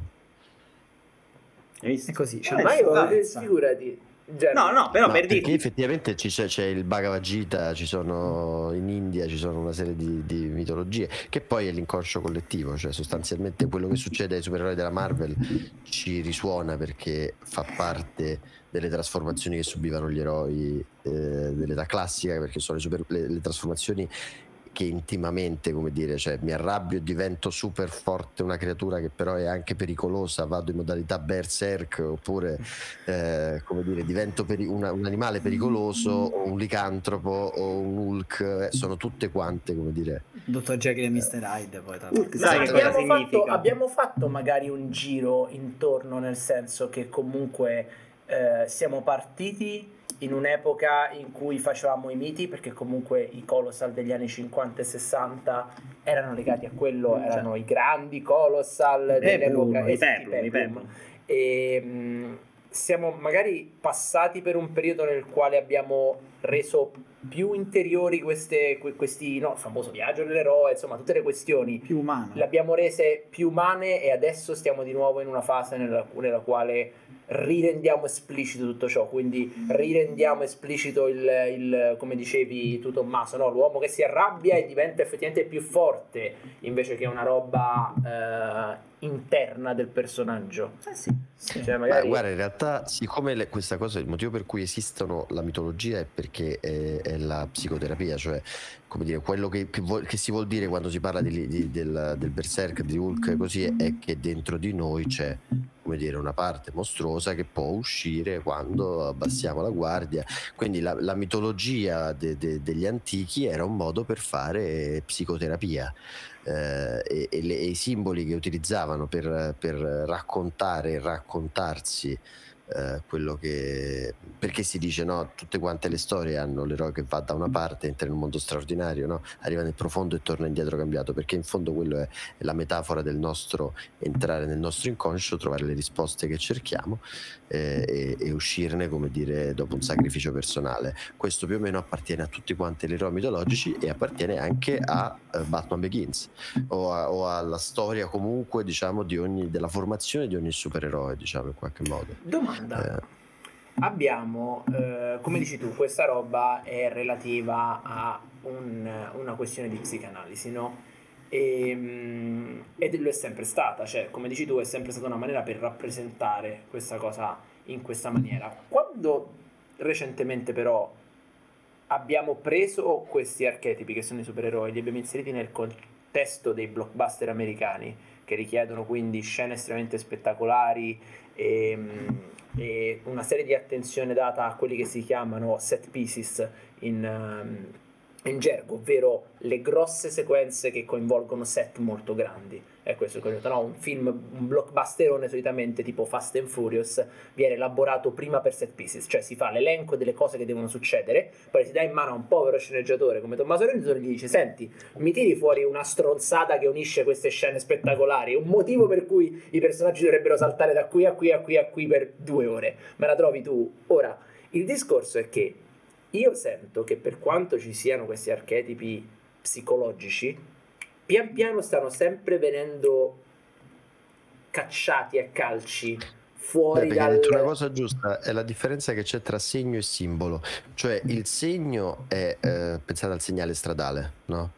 Speaker 5: È così. C'è
Speaker 2: Ma
Speaker 5: una
Speaker 2: io, eh, figurati. Gianni.
Speaker 3: No, no, però
Speaker 4: No,
Speaker 3: per
Speaker 4: perché
Speaker 3: dirti
Speaker 4: effettivamente ci c'è, c'è il Bhagavad Gita, ci sono in India ci sono una serie di, di mitologie, che poi è l'inconscio collettivo, cioè sostanzialmente quello che succede ai supereroi della Marvel ci risuona perché fa parte delle trasformazioni che subivano gli eroi eh, dell'età classica, perché sono le, super- le- le trasformazioni che intimamente, come dire, cioè mi arrabbio e divento super forte una creatura che però è anche pericolosa, vado in modalità berserk oppure eh, come dire, divento peri- una, un animale pericoloso o un licantropo o un Hulk, eh, sono tutte quante, come dire.
Speaker 5: Dottor Jekyll e Mr. Hyde poi tra l'altro.
Speaker 2: Esatto.
Speaker 3: cosa
Speaker 2: abbiamo, fatto,
Speaker 3: significa?
Speaker 2: abbiamo fatto magari un giro intorno, nel senso che comunque eh, siamo partiti in un'epoca in cui facevamo i miti, perché comunque i colossal degli anni 50 e 60 erano legati a quello, erano i grandi colossal dell'epoca
Speaker 3: i Peplum, i
Speaker 2: Peplum.
Speaker 3: Peplum.
Speaker 2: E mh, siamo magari passati per un periodo nel quale abbiamo reso più interiori queste, que- questi, no, il famoso viaggio dell'eroe, insomma, tutte le questioni
Speaker 5: più umano.
Speaker 2: le abbiamo rese più umane e adesso stiamo di nuovo in una fase nella, nella quale rirendiamo esplicito tutto ciò, quindi rirendiamo esplicito il, il- come dicevi tu Tommaso, no? l'uomo che si arrabbia e diventa effettivamente più forte invece che una roba eh, interna del personaggio.
Speaker 3: Eh sì.
Speaker 2: Cioè,
Speaker 4: Beh,
Speaker 2: magari...
Speaker 4: guarda, in realtà, siccome le- questa cosa, il motivo per cui esistono la mitologia è perché è, è la psicoterapia, cioè come dire, quello che, che vuol- che si vuol dire quando si parla di- di- del, del berserk, di Hulk, così è che dentro di noi c'è come dire, una parte mostruosa che può uscire quando abbassiamo la guardia. Quindi la, la mitologia de- de- degli antichi era un modo per fare psicoterapia. Eh, e, e le- e i simboli che utilizzavano per, per raccontare e raccontarsi eh, quello che perché si dice no tutte quante le storie hanno l'eroe che va da una parte entra in un mondo straordinario no? arriva nel profondo e torna indietro cambiato perché in fondo quello è, è la metafora del nostro entrare nel nostro inconscio trovare le risposte che cerchiamo eh, e, e uscirne come dire dopo un sacrificio personale questo più o meno appartiene a tutti quanti gli eroi mitologici e appartiene anche a eh, Batman Begins o, a- o alla storia comunque diciamo di ogni, della formazione di ogni supereroe diciamo in qualche modo
Speaker 2: Domanda.
Speaker 4: Eh,
Speaker 2: Abbiamo, eh, come dici tu, questa roba è relativa a un- una questione di psicanalisi, no? E, mm, ed lo è sempre stata, cioè, come dici tu, è sempre stata una maniera per rappresentare questa cosa in questa maniera. Quando recentemente, però, abbiamo preso questi archetipi che sono i supereroi, li abbiamo inseriti nel contesto dei blockbuster americani, che richiedono quindi scene estremamente spettacolari e, e una serie di attenzione data a quelli che si chiamano set pieces in, ehm, in gergo, ovvero le grosse sequenze che coinvolgono set molto grandi. È questo che ho detto, no? Un film, un blockbusterone solitamente tipo Fast and Furious viene elaborato prima per set pieces, cioè si fa l'elenco delle cose che devono succedere, poi si dà in mano a un povero sceneggiatore come Tommaso Renzo e gli dice senti, mi tiri fuori una stronzata che unisce queste scene spettacolari, un motivo per cui i personaggi dovrebbero saltare da qui a qui a qui a qui per due ore, me la trovi tu? Ora, il discorso è che io sento che per quanto ci siano questi archetipi psicologici, pian piano stanno sempre venendo cacciati a calci
Speaker 4: Beh,
Speaker 2: fuori
Speaker 4: hai
Speaker 2: dal...
Speaker 4: detto una cosa giusta, è la differenza che c'è tra segno e simbolo. Cioè il segno è, eh, pensate al segnale stradale, no?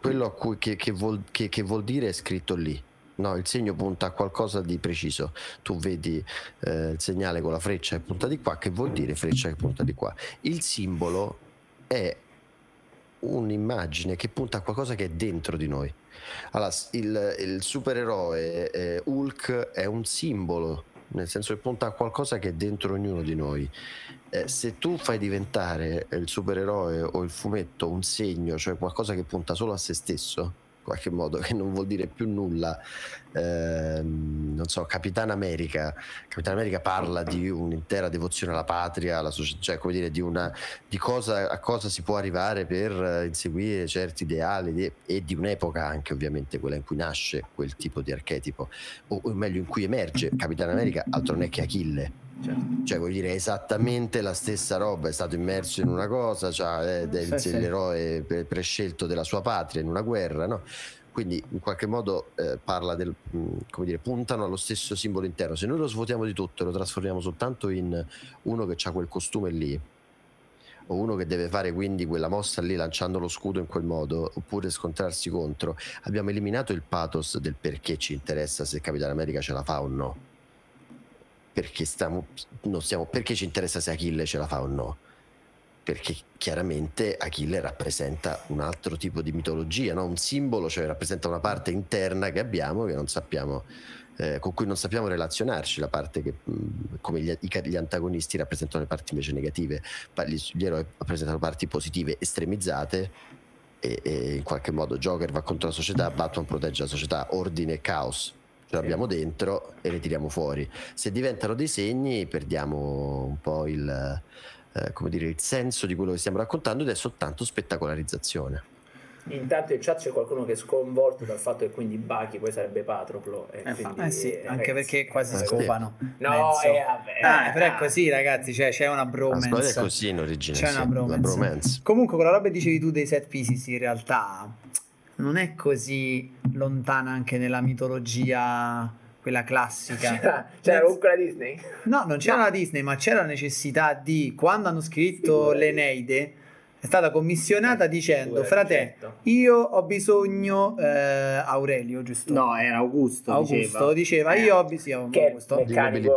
Speaker 4: Quello a cui, che, che vuol, che- che vuol dire è scritto lì. No, il segno punta a qualcosa di preciso. Tu vedi eh, il segnale con la freccia che punta di qua, che vuol dire freccia che punta di qua. Il simbolo è un'immagine che punta a qualcosa che è dentro di noi. Allora, il, il supereroe eh, Hulk è un simbolo, nel senso che punta a qualcosa che è dentro ognuno di noi. Eh, se tu fai diventare il supereroe o il fumetto un segno, cioè qualcosa che punta solo a se stesso, qualche modo, che non vuol dire più nulla, ehm, non so, Capitan America, Capitan America parla di un'intera devozione alla patria, alla soci- cioè come dire, di, una, di cosa, a cosa si può arrivare per eh, inseguire certi ideali di- e di un'epoca anche ovviamente quella in cui nasce quel tipo di archetipo, o, o meglio in cui emerge. Capitan America, altro non è che Achille. Cioè, vuol dire esattamente la stessa roba, è stato immerso in una cosa, cioè, è, è
Speaker 5: Sì,
Speaker 4: l'eroe pre- prescelto della sua patria in una guerra, no? Quindi in qualche modo eh, parla del, mh, come dire, puntano allo stesso simbolo interno. Se noi lo svuotiamo di tutto e lo trasformiamo soltanto in uno che ha quel costume lì, o uno che deve fare quindi quella mossa lì lanciando lo scudo in quel modo, oppure scontrarsi contro, abbiamo eliminato il pathos del perché ci interessa se Capitan America ce la fa o no. Perché, stiamo, stiamo, perché ci interessa se Achille ce la fa o no? perché chiaramente Achille rappresenta un altro tipo di mitologia, no? un simbolo, cioè rappresenta una parte interna che abbiamo che non sappiamo, eh, con cui non sappiamo relazionarci, la parte che mh, come gli, gli, antagonisti rappresentano le parti invece negative, gli, gli eroi rappresentano parti positive estremizzate e, e, in qualche modo Joker va contro la società, Batman protegge la società, ordine e caos ce l'abbiamo dentro e le tiriamo fuori. Se diventano dei segni perdiamo un po' il eh, come dire, il senso di quello che stiamo raccontando ed è soltanto spettacolarizzazione.
Speaker 2: Intanto in chat c'è qualcuno che è sconvolto dal fatto che quindi Baki poi sarebbe Patroclo. E
Speaker 5: eh,
Speaker 2: quindi,
Speaker 5: eh sì, anche perché quasi eh, scopano.
Speaker 2: No, eh, vabbè,
Speaker 5: ah, però è così, ragazzi. Cioè, c'è una bromance. Ma
Speaker 4: è così in origine.
Speaker 5: C'è
Speaker 4: sì,
Speaker 5: una bromance.
Speaker 4: bromance.
Speaker 5: Comunque, quella roba che dicevi tu dei set pieces, in realtà non è così lontana anche nella mitologia quella classica.
Speaker 2: C'era, c'era comunque la Disney?
Speaker 5: No, non c'era no. la Disney, ma c'era la necessità di, quando hanno scritto l'Eneide, è stata commissionata dicendo, frate, certo. io ho bisogno, eh, Aurelio, giusto?
Speaker 3: No, era Augusto,
Speaker 5: Augusto diceva,
Speaker 3: diceva
Speaker 5: io ho bisogno,
Speaker 2: che Augusto. Meccanico,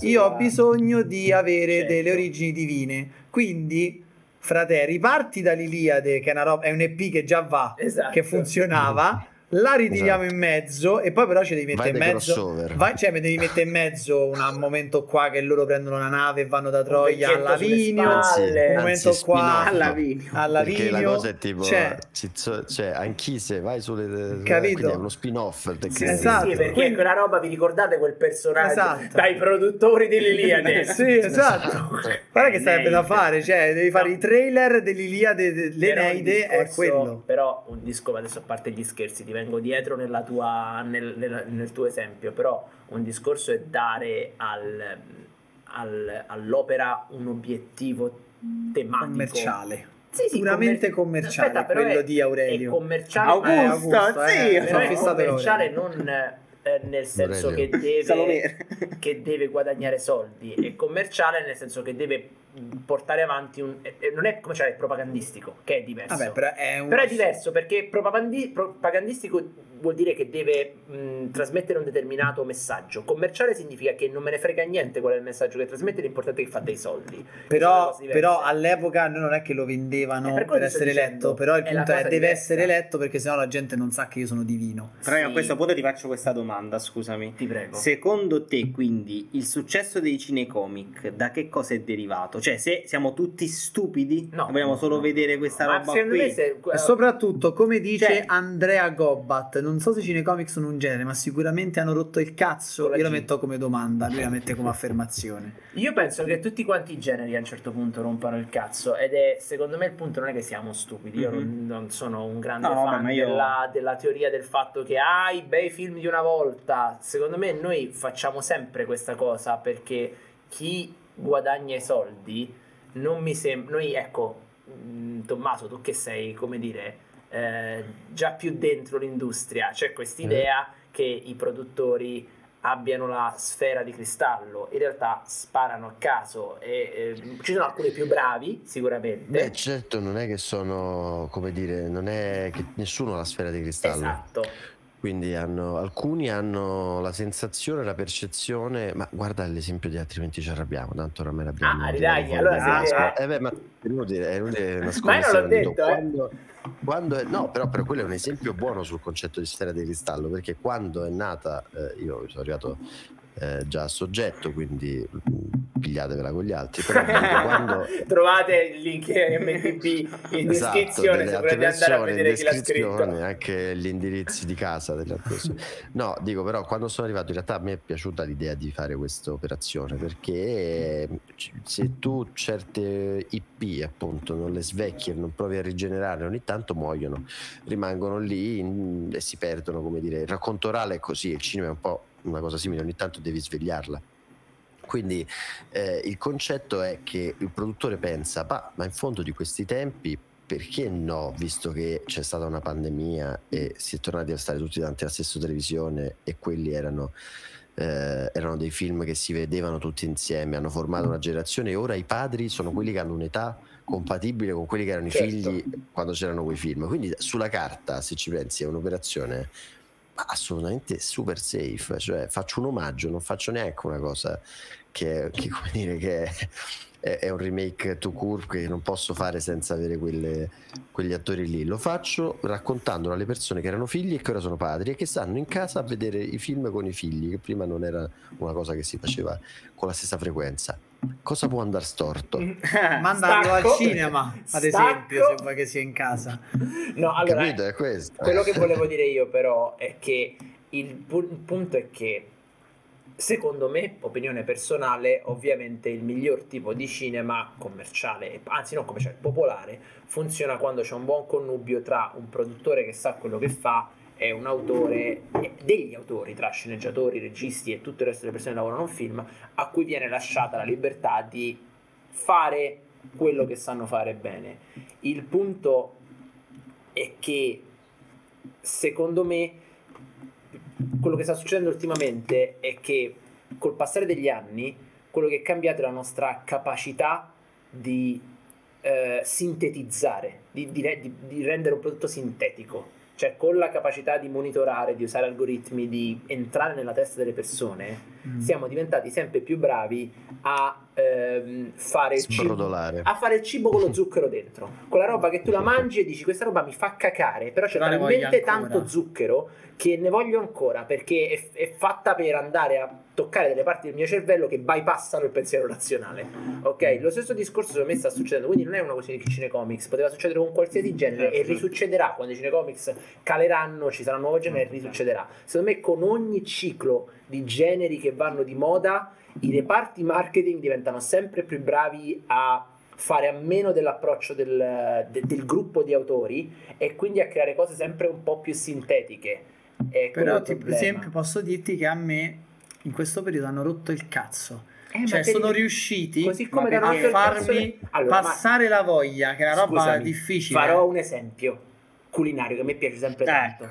Speaker 5: io ho bisogno di avere certo. delle origini divine, quindi frate, riparti dall'Iliade, che è, una roba, è un EP che già va,
Speaker 2: esatto.
Speaker 5: che funzionava la ritiriamo esatto. in mezzo e poi però ci devi mettere in mezzo vai, cioè mi devi mettere in mezzo un momento qua che loro prendono la nave e vanno da Troia a Lavinio un momento
Speaker 4: Anzi,
Speaker 5: qua
Speaker 3: a Lavinio
Speaker 4: perché la cosa è tipo
Speaker 5: cioè,
Speaker 4: cioè Anchise vai sulle
Speaker 5: capito?
Speaker 4: è uno spin-off
Speaker 5: sì, esatto.
Speaker 2: Sì, perché Quindi, quella roba vi ricordate quel personaggio esatto. dai produttori dell'Iliade?
Speaker 5: Sì esatto. Guarda che sarebbe da fare cioè devi fare no. i trailer dell'Iliade l'Eneide è quello.
Speaker 2: però un disco adesso a parte gli scherzi di vengo dietro nella tua, nel, nel, nel, tuo esempio, però un discorso è dare al, al, all'opera un obiettivo tematico.
Speaker 5: Commerciale.
Speaker 2: Sì, sì,
Speaker 5: puramente commer- commerciale
Speaker 2: Aspetta,
Speaker 5: quello
Speaker 2: è,
Speaker 5: di Aurelio.
Speaker 2: È commerciale,
Speaker 3: Augusto,
Speaker 2: eh,
Speaker 3: Augusto sì,
Speaker 2: eh, però è commerciale non eh, nel senso che deve, che deve, guadagnare soldi, è commerciale nel senso che deve portare avanti un... non è commerciale, è propagandistico, che è diverso.
Speaker 5: Vabbè, però, è un...
Speaker 2: però è diverso perché propagandi- propagandistico vuol dire che deve mh, trasmettere un determinato messaggio. Commerciale significa che non me ne frega niente qual è il messaggio che trasmette, l'importante è che fa dei soldi.
Speaker 5: Però, però all'epoca non è che lo vendevano per, per essere letto, però il punto è, è deve diversa. essere letto perché sennò la gente non sa che io sono divino.
Speaker 3: Però sì. a questo punto ti faccio questa domanda, scusami.
Speaker 2: Ti prego.
Speaker 3: Secondo te quindi il successo dei cinecomic da che cosa è derivato? Cioè se siamo tutti stupidi,
Speaker 2: no,
Speaker 3: vogliamo solo
Speaker 2: no,
Speaker 3: vedere questa roba qui.
Speaker 5: Se... E soprattutto, come dice cioè... Andrea Gobbat, non so se i cinecomic sono un genere, ma sicuramente hanno rotto il cazzo. Io la metto come domanda, lui la mette come affermazione.
Speaker 2: Io penso che tutti quanti i generi a un certo punto rompano il cazzo. Ed è secondo me il punto non è che siamo stupidi. Io mm-hmm. non, non, sono un grande no, fan vabbè, io... della, della, teoria del fatto che ah, i bei film di una volta. Secondo me noi facciamo sempre questa cosa perché chi guadagna i soldi non mi sembra. Noi, ecco, mm, Tommaso, tu che sei, come dire eh, già più dentro l'industria. C'è questa idea mm. che i produttori abbiano la sfera di cristallo, in realtà sparano a caso e eh, ci sono alcuni più bravi sicuramente.
Speaker 4: Beh certo, non è che sono, come dire, non è che nessuno ha la sfera di cristallo.
Speaker 2: Esatto.
Speaker 4: Quindi hanno, alcuni hanno la sensazione, la percezione, ma guarda l'esempio di altrimenti ci arrabbiamo, tanto oramai l'abbiamo.
Speaker 2: Ah, ridai, allora sì,
Speaker 4: eh. eh beh, ma è inutile, è inutile
Speaker 2: Ma io non l'ho detto, eh.
Speaker 4: quando, è, no, però, però quello è un esempio buono sul concetto di sfera di cristallo, perché quando è nata, eh, io sono arrivato eh, già a soggetto, quindi pigliatevela con gli altri. Però quando...
Speaker 2: Trovate il link MTP in esatto, descrizione se volete andare a vedere chi l'ha scritto.
Speaker 4: Anche gli indirizzi di casa delle altre persone. No, dico però quando sono arrivato in realtà a me è piaciuta l'idea di fare questa operazione perché se tu certe IP appunto non le svecchi e non provi a rigenerare ogni tanto muoiono, rimangono lì in, e si perdono, come dire, il racconto orale è così, il cinema è un po' una cosa simile, ogni tanto devi svegliarla. Quindi eh, il concetto è che il produttore pensa, ma in fondo di questi tempi perché no, visto che c'è stata una pandemia e si è tornati a stare tutti davanti alla stessa televisione e quelli erano, eh, erano dei film che si vedevano tutti insieme, hanno formato una generazione e ora i padri sono quelli che hanno un'età compatibile con quelli che erano certo. i figli quando c'erano quei film. Quindi sulla carta, se ci pensi, è un'operazione assolutamente super safe, cioè faccio un omaggio, non faccio neanche una cosa che, che come dire che è, è un remake to court che non posso fare senza avere quelle, quegli attori lì. Lo faccio raccontandolo alle persone che erano figli e che ora sono padri e che stanno in casa a vedere i film con i figli, che prima non era una cosa che si faceva con la stessa frequenza. Cosa può andare storto?
Speaker 5: Mandarlo al
Speaker 2: Stacco.
Speaker 5: cinema, ad
Speaker 2: Stacco.
Speaker 5: esempio, se vuoi che sia in casa.
Speaker 2: No, allora,
Speaker 4: Capito? È questo.
Speaker 2: quello che volevo dire io però è che il, pu- il punto è che secondo me, opinione personale, ovviamente il miglior tipo di cinema commerciale, anzi non commerciale, popolare, funziona quando c'è un buon connubio tra un produttore che sa quello che fa e un autore, degli autori, tra sceneggiatori, registi e tutto il resto delle persone che lavorano a un film, a cui viene lasciata la libertà di fare quello che sanno fare bene. Il punto è che secondo me quello che sta succedendo ultimamente è che col passare degli anni quello che è cambiato è la nostra capacità di eh, sintetizzare, di, di- di rendere un prodotto sintetico. Cioè, con la capacità di monitorare, di usare algoritmi, di entrare nella testa delle persone,
Speaker 5: Mm.
Speaker 2: siamo diventati sempre più bravi a ehm, fare il cibo a fare il cibo con lo zucchero dentro. Quella roba che tu la mangi e dici questa roba mi fa cacare, però c'è talmente tanto zucchero che ne voglio ancora perché è, è fatta per andare a toccare delle parti del mio cervello che bypassano il pensiero razionale. Ok, lo stesso discorso secondo me sta succedendo, quindi non è una questione di cinecomics, poteva succedere con qualsiasi genere e risuccederà quando i cinecomics caleranno, ci sarà un nuovo genere e risuccederà. Secondo me con ogni ciclo di generi che vanno di moda, i reparti marketing diventano sempre più bravi a fare a meno dell'approccio del, de- del gruppo di autori e quindi a creare cose sempre un po' più sintetiche. È
Speaker 5: Però, tipo, per esempio, posso dirti che a me in questo periodo hanno rotto il cazzo.
Speaker 2: Eh, ma
Speaker 5: Cioè, sono
Speaker 2: li-
Speaker 5: riusciti
Speaker 2: così come
Speaker 3: ma
Speaker 2: danno
Speaker 5: a farmi
Speaker 2: Allora, ma-
Speaker 5: passare la voglia, che è una roba
Speaker 2: Scusami,
Speaker 5: difficile.
Speaker 2: Farò un esempio culinario che a me piace sempre
Speaker 3: Eh.
Speaker 2: tanto.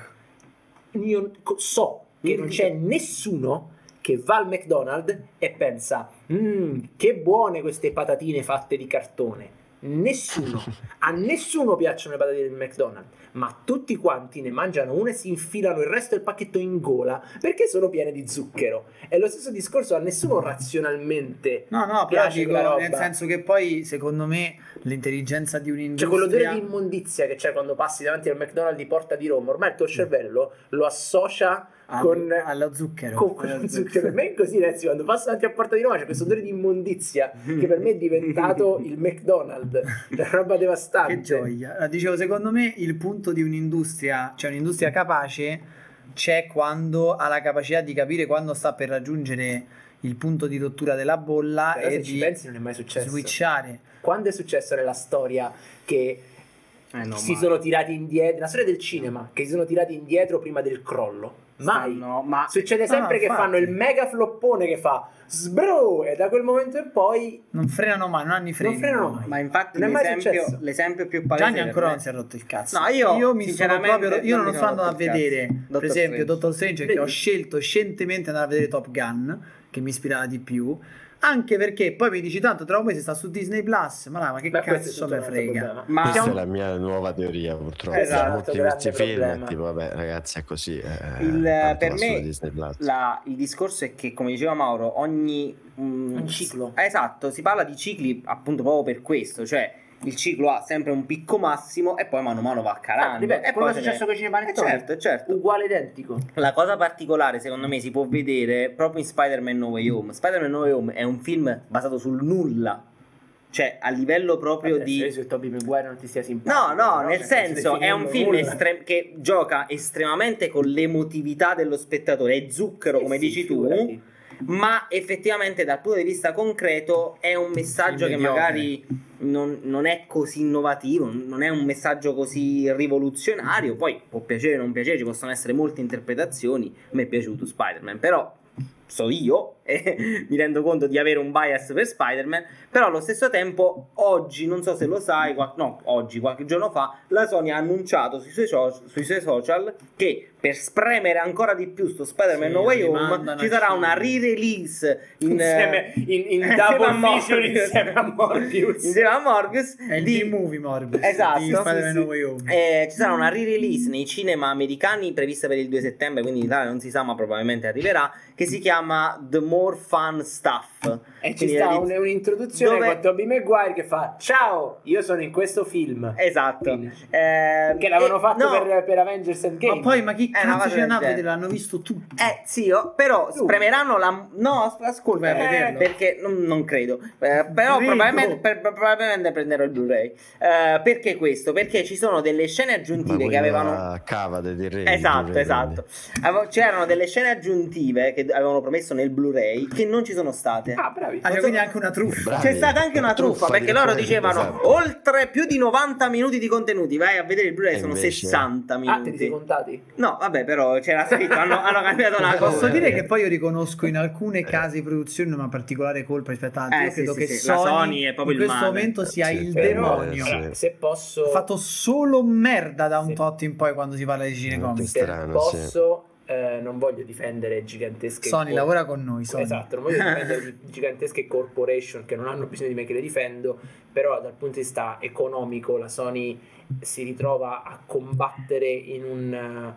Speaker 2: Io so che non c'è nessuno che va al McDonald's e pensa "Mm, che buone queste patatine fatte di cartone. Nessuno, a nessuno piacciono le patatine del McDonald's, ma tutti quanti ne mangiano una e si infilano il resto del pacchetto in gola perché sono piene di zucchero. È lo stesso discorso, a nessuno razionalmente
Speaker 5: No, no,
Speaker 2: piace
Speaker 5: dico, nel senso che poi, secondo me, l'intelligenza di
Speaker 2: Cioè,
Speaker 5: un'industria...
Speaker 2: quell'odore di immondizia che c'è quando passi davanti al McDonald's di Porta di Roma, ormai il tuo cervello lo associa
Speaker 5: al-
Speaker 2: con,
Speaker 5: allo zucchero.
Speaker 2: con quello zucchero. Per me è così, ragazzi, quando passo davanti a Porta di Roma c'è questo odore di immondizia che per me è diventato il McDonald's. Una roba devastante.
Speaker 5: Che gioia. Ah, Dicevo, secondo me il punto di un'industria, cioè un'industria capace, c'è quando ha la capacità di capire quando sta per raggiungere il punto di rottura della bolla
Speaker 2: Però
Speaker 5: e di
Speaker 2: pensi non è mai successo.
Speaker 5: switchare.
Speaker 2: Quando è successo nella storia che
Speaker 3: Eh, no,
Speaker 2: si
Speaker 3: ma-
Speaker 2: sono tirati indietro, la storia del cinema, che si sono tirati indietro prima del crollo? Mai.
Speaker 3: Stanno- ma
Speaker 2: Succede sempre
Speaker 5: no,
Speaker 2: che fanno il mega floppone che fa sbro e da quel momento in poi
Speaker 5: Non frenano mai, non hanno i freni.
Speaker 2: non frenano mai.
Speaker 3: Ma infatti
Speaker 2: Non è mai
Speaker 3: l'esempio,
Speaker 2: successo.
Speaker 3: l'esempio più palese
Speaker 5: Gianni ancora non si è rotto il cazzo.
Speaker 3: No, io,
Speaker 5: mi sono proprio. Io
Speaker 3: non
Speaker 5: non
Speaker 3: sono
Speaker 5: andando a vedere,
Speaker 3: Doctor
Speaker 5: per esempio,
Speaker 3: Strange.
Speaker 5: Doctor Strange, perché ho
Speaker 2: Vedi?
Speaker 5: scelto scientemente andare a vedere Top Gun, che mi ispirava di più. Anche perché poi mi dici tanto tra un mese sta su Disney Plus. Ma, là, ma che
Speaker 2: è
Speaker 5: cazzo me frega?
Speaker 3: Ma
Speaker 4: Questa è la mia nuova teoria, purtroppo.
Speaker 2: Esatto,
Speaker 4: molti questi film, tipo, vabbè, ragazzi, è così. eh,
Speaker 3: Il-
Speaker 4: tanto
Speaker 3: per me la- il discorso è che, come diceva Mauro, ogni mm,
Speaker 2: Un ciclo.
Speaker 3: Eh, Esatto, si parla di cicli appunto proprio per questo, cioè il ciclo ha sempre un picco massimo e poi mano a mano va calando.
Speaker 2: Ah, ripeto,
Speaker 3: e
Speaker 2: quello
Speaker 3: poi
Speaker 2: è successo con i
Speaker 3: Eh,
Speaker 2: cinepanettoni.
Speaker 3: certo, certo.
Speaker 2: Uguale identico.
Speaker 3: La cosa particolare, secondo me, si può vedere proprio in Spider-Man No Way Home. Spider-Man No Way Home è un film basato sul nulla. Cioè, a livello proprio
Speaker 2: Vabbè,
Speaker 3: di.
Speaker 2: se Toby Maguire non ti stia
Speaker 3: No,
Speaker 2: simpatico.
Speaker 3: no,
Speaker 2: però,
Speaker 3: nel
Speaker 2: cioè,
Speaker 3: senso è un film estrem- che gioca estremamente con l'emotività dello spettatore, è zucchero
Speaker 2: Sì,
Speaker 3: come
Speaker 2: sì,
Speaker 3: dici tu,
Speaker 2: figurati.
Speaker 3: Ma effettivamente dal punto di vista concreto è un messaggio che magari non, non è così innovativo, non è un messaggio così rivoluzionario, poi può piacere o non piacere, ci possono essere molte interpretazioni, a me è piaciuto Spider-Man, però so io e mi rendo conto di avere un bias per Spider-Man, però allo stesso tempo oggi, non so se lo sai, qual- no, oggi, qualche giorno fa, la Sony ha annunciato sui suoi, so- sui suoi social che per spremere ancora di più sto Spider-Man
Speaker 5: Sì,
Speaker 3: No Way Home ci sarà una re-release in,
Speaker 2: insieme in, in
Speaker 3: insieme
Speaker 2: double
Speaker 3: Morbius.
Speaker 2: insieme a Morbius
Speaker 3: insieme a Morbius
Speaker 5: È il
Speaker 3: di-
Speaker 5: B-movie Morbius
Speaker 3: Esatto,
Speaker 5: di Spider-Man
Speaker 3: sì.
Speaker 5: No Way Home.
Speaker 3: Eh, ci sarà una re-release nei cinema americani prevista per il 2 settembre, quindi in Italia non si sa, ma probabilmente arriverà. Che si chiama The More Fun Stuff.
Speaker 2: E ci
Speaker 3: Quindi
Speaker 2: sta
Speaker 3: la-
Speaker 2: un- un'introduzione
Speaker 3: dove-
Speaker 2: con Tobey Maguire che fa ciao io sono in questo film
Speaker 3: Esatto.
Speaker 2: Fine.
Speaker 3: Eh,
Speaker 2: che l'avevano
Speaker 3: eh,
Speaker 2: fatto
Speaker 3: no,
Speaker 2: per, per Avengers Endgame
Speaker 5: Ma poi, ma chi
Speaker 3: una
Speaker 5: cazzo
Speaker 3: cosa
Speaker 5: ce
Speaker 3: del
Speaker 5: n'ha a
Speaker 3: genere.
Speaker 5: vedere? L'hanno visto tutti.
Speaker 3: Eh sì, oh, però
Speaker 2: Tu.
Speaker 3: spremeranno la... No, as- ascolta, eh, perché non, non credo. Eh, però probabilmente, per- probabilmente prenderò il Blu-ray. Eh, perché questo? Perché ci sono delle scene aggiuntive che avevano...
Speaker 4: cava del re.
Speaker 3: Esatto,
Speaker 4: Blu-ray,
Speaker 3: esatto. Avevo- C'erano delle scene aggiuntive che avevano promesso nel Blu-ray che non ci sono state.
Speaker 2: Ah bravi
Speaker 5: Ah, cioè, quindi anche una truffa.
Speaker 4: Bravi.
Speaker 3: C'è stata anche una truffa
Speaker 4: Truffa
Speaker 3: perché loro dicevano
Speaker 4: esatto.
Speaker 3: oltre più di 90 minuti di contenuti. Vai a vedere il Blu-ray, sono
Speaker 4: invece-
Speaker 3: 60
Speaker 2: ah te li sei
Speaker 3: minuti.
Speaker 2: contati
Speaker 3: No, vabbè, però c'era scritto, hanno, hanno cambiato la cosa.
Speaker 5: Posso dire che poi io riconosco in alcune case di produzione una particolare colpa rispetto ad altri.
Speaker 3: Eh,
Speaker 5: io
Speaker 3: sì,
Speaker 5: credo
Speaker 3: sì,
Speaker 5: che
Speaker 3: sì, la
Speaker 5: Sony,
Speaker 3: Sony è proprio
Speaker 5: in questo
Speaker 3: male.
Speaker 5: momento sia
Speaker 4: Sì,
Speaker 5: il demonio.
Speaker 4: eh,
Speaker 2: Allora, se posso
Speaker 5: Ha fatto solo merda da un
Speaker 2: Sì.
Speaker 5: tot in poi quando si parla di cinecomics.
Speaker 2: se
Speaker 4: strano,
Speaker 2: posso eh, non voglio difendere gigantesche
Speaker 5: Sony
Speaker 2: cor-
Speaker 5: lavora con noi. Sony.
Speaker 2: Esatto, non voglio difendere di gigantesche corporation che non hanno bisogno di me che le difendo, però dal punto di vista economico la Sony si ritrova a combattere in un...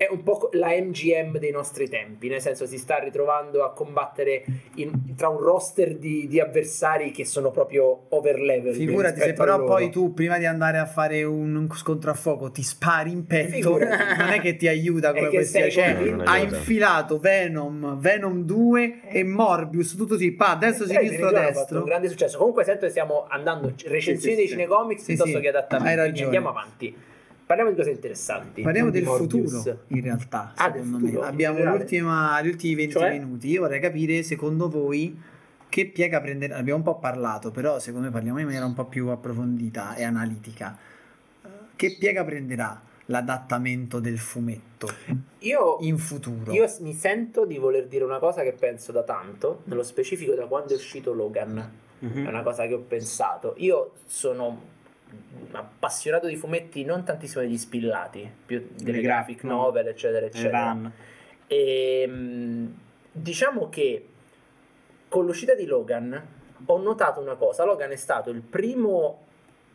Speaker 2: eh, è un po' la MGM dei nostri tempi, nel senso si sta ritrovando a combattere in- tra un roster di, di avversari che sono proprio over level.
Speaker 5: Figurati se però poi tu prima di andare a fare un scontro a fuoco ti spari in petto,
Speaker 2: Figurati.
Speaker 5: non è che ti aiuta come questi cioè, ha infilato Venom, Venom 2 e Morbius, tutto così, pa, destra, sinistro,
Speaker 2: hanno fatto
Speaker 5: destro.
Speaker 2: un grande successo. Comunque sento che stiamo andando recensioni
Speaker 3: Sì, sì,
Speaker 2: dei
Speaker 3: sì.
Speaker 2: cinecomics
Speaker 5: Sì,
Speaker 2: piuttosto
Speaker 5: sì,
Speaker 2: che adattamenti. Andiamo avanti. Parliamo di cose interessanti.
Speaker 5: Parliamo del
Speaker 2: Morbius.
Speaker 5: futuro, in realtà,
Speaker 2: Ah,
Speaker 5: secondo
Speaker 2: futuro,
Speaker 5: me. Abbiamo gli ultimi 20
Speaker 2: Cioè?
Speaker 5: minuti. Io vorrei capire, secondo voi, che piega prenderà. Abbiamo un po' parlato, però secondo me parliamo in maniera un po' più approfondita e analitica. Che piega prenderà l'adattamento del fumetto
Speaker 2: Io,
Speaker 5: in futuro?
Speaker 2: io mi sento di voler dire una cosa che penso da tanto, nello specifico da quando è uscito Logan.
Speaker 3: Mhm.
Speaker 2: È una cosa che ho pensato. Io sono appassionato di fumetti non tantissimo degli spillati, più delle
Speaker 3: Delle
Speaker 2: graphic novel, eccetera, eccetera.
Speaker 3: Run.
Speaker 2: E, mh, diciamo che con l'uscita di Logan ho notato una cosa. Logan è stato il primo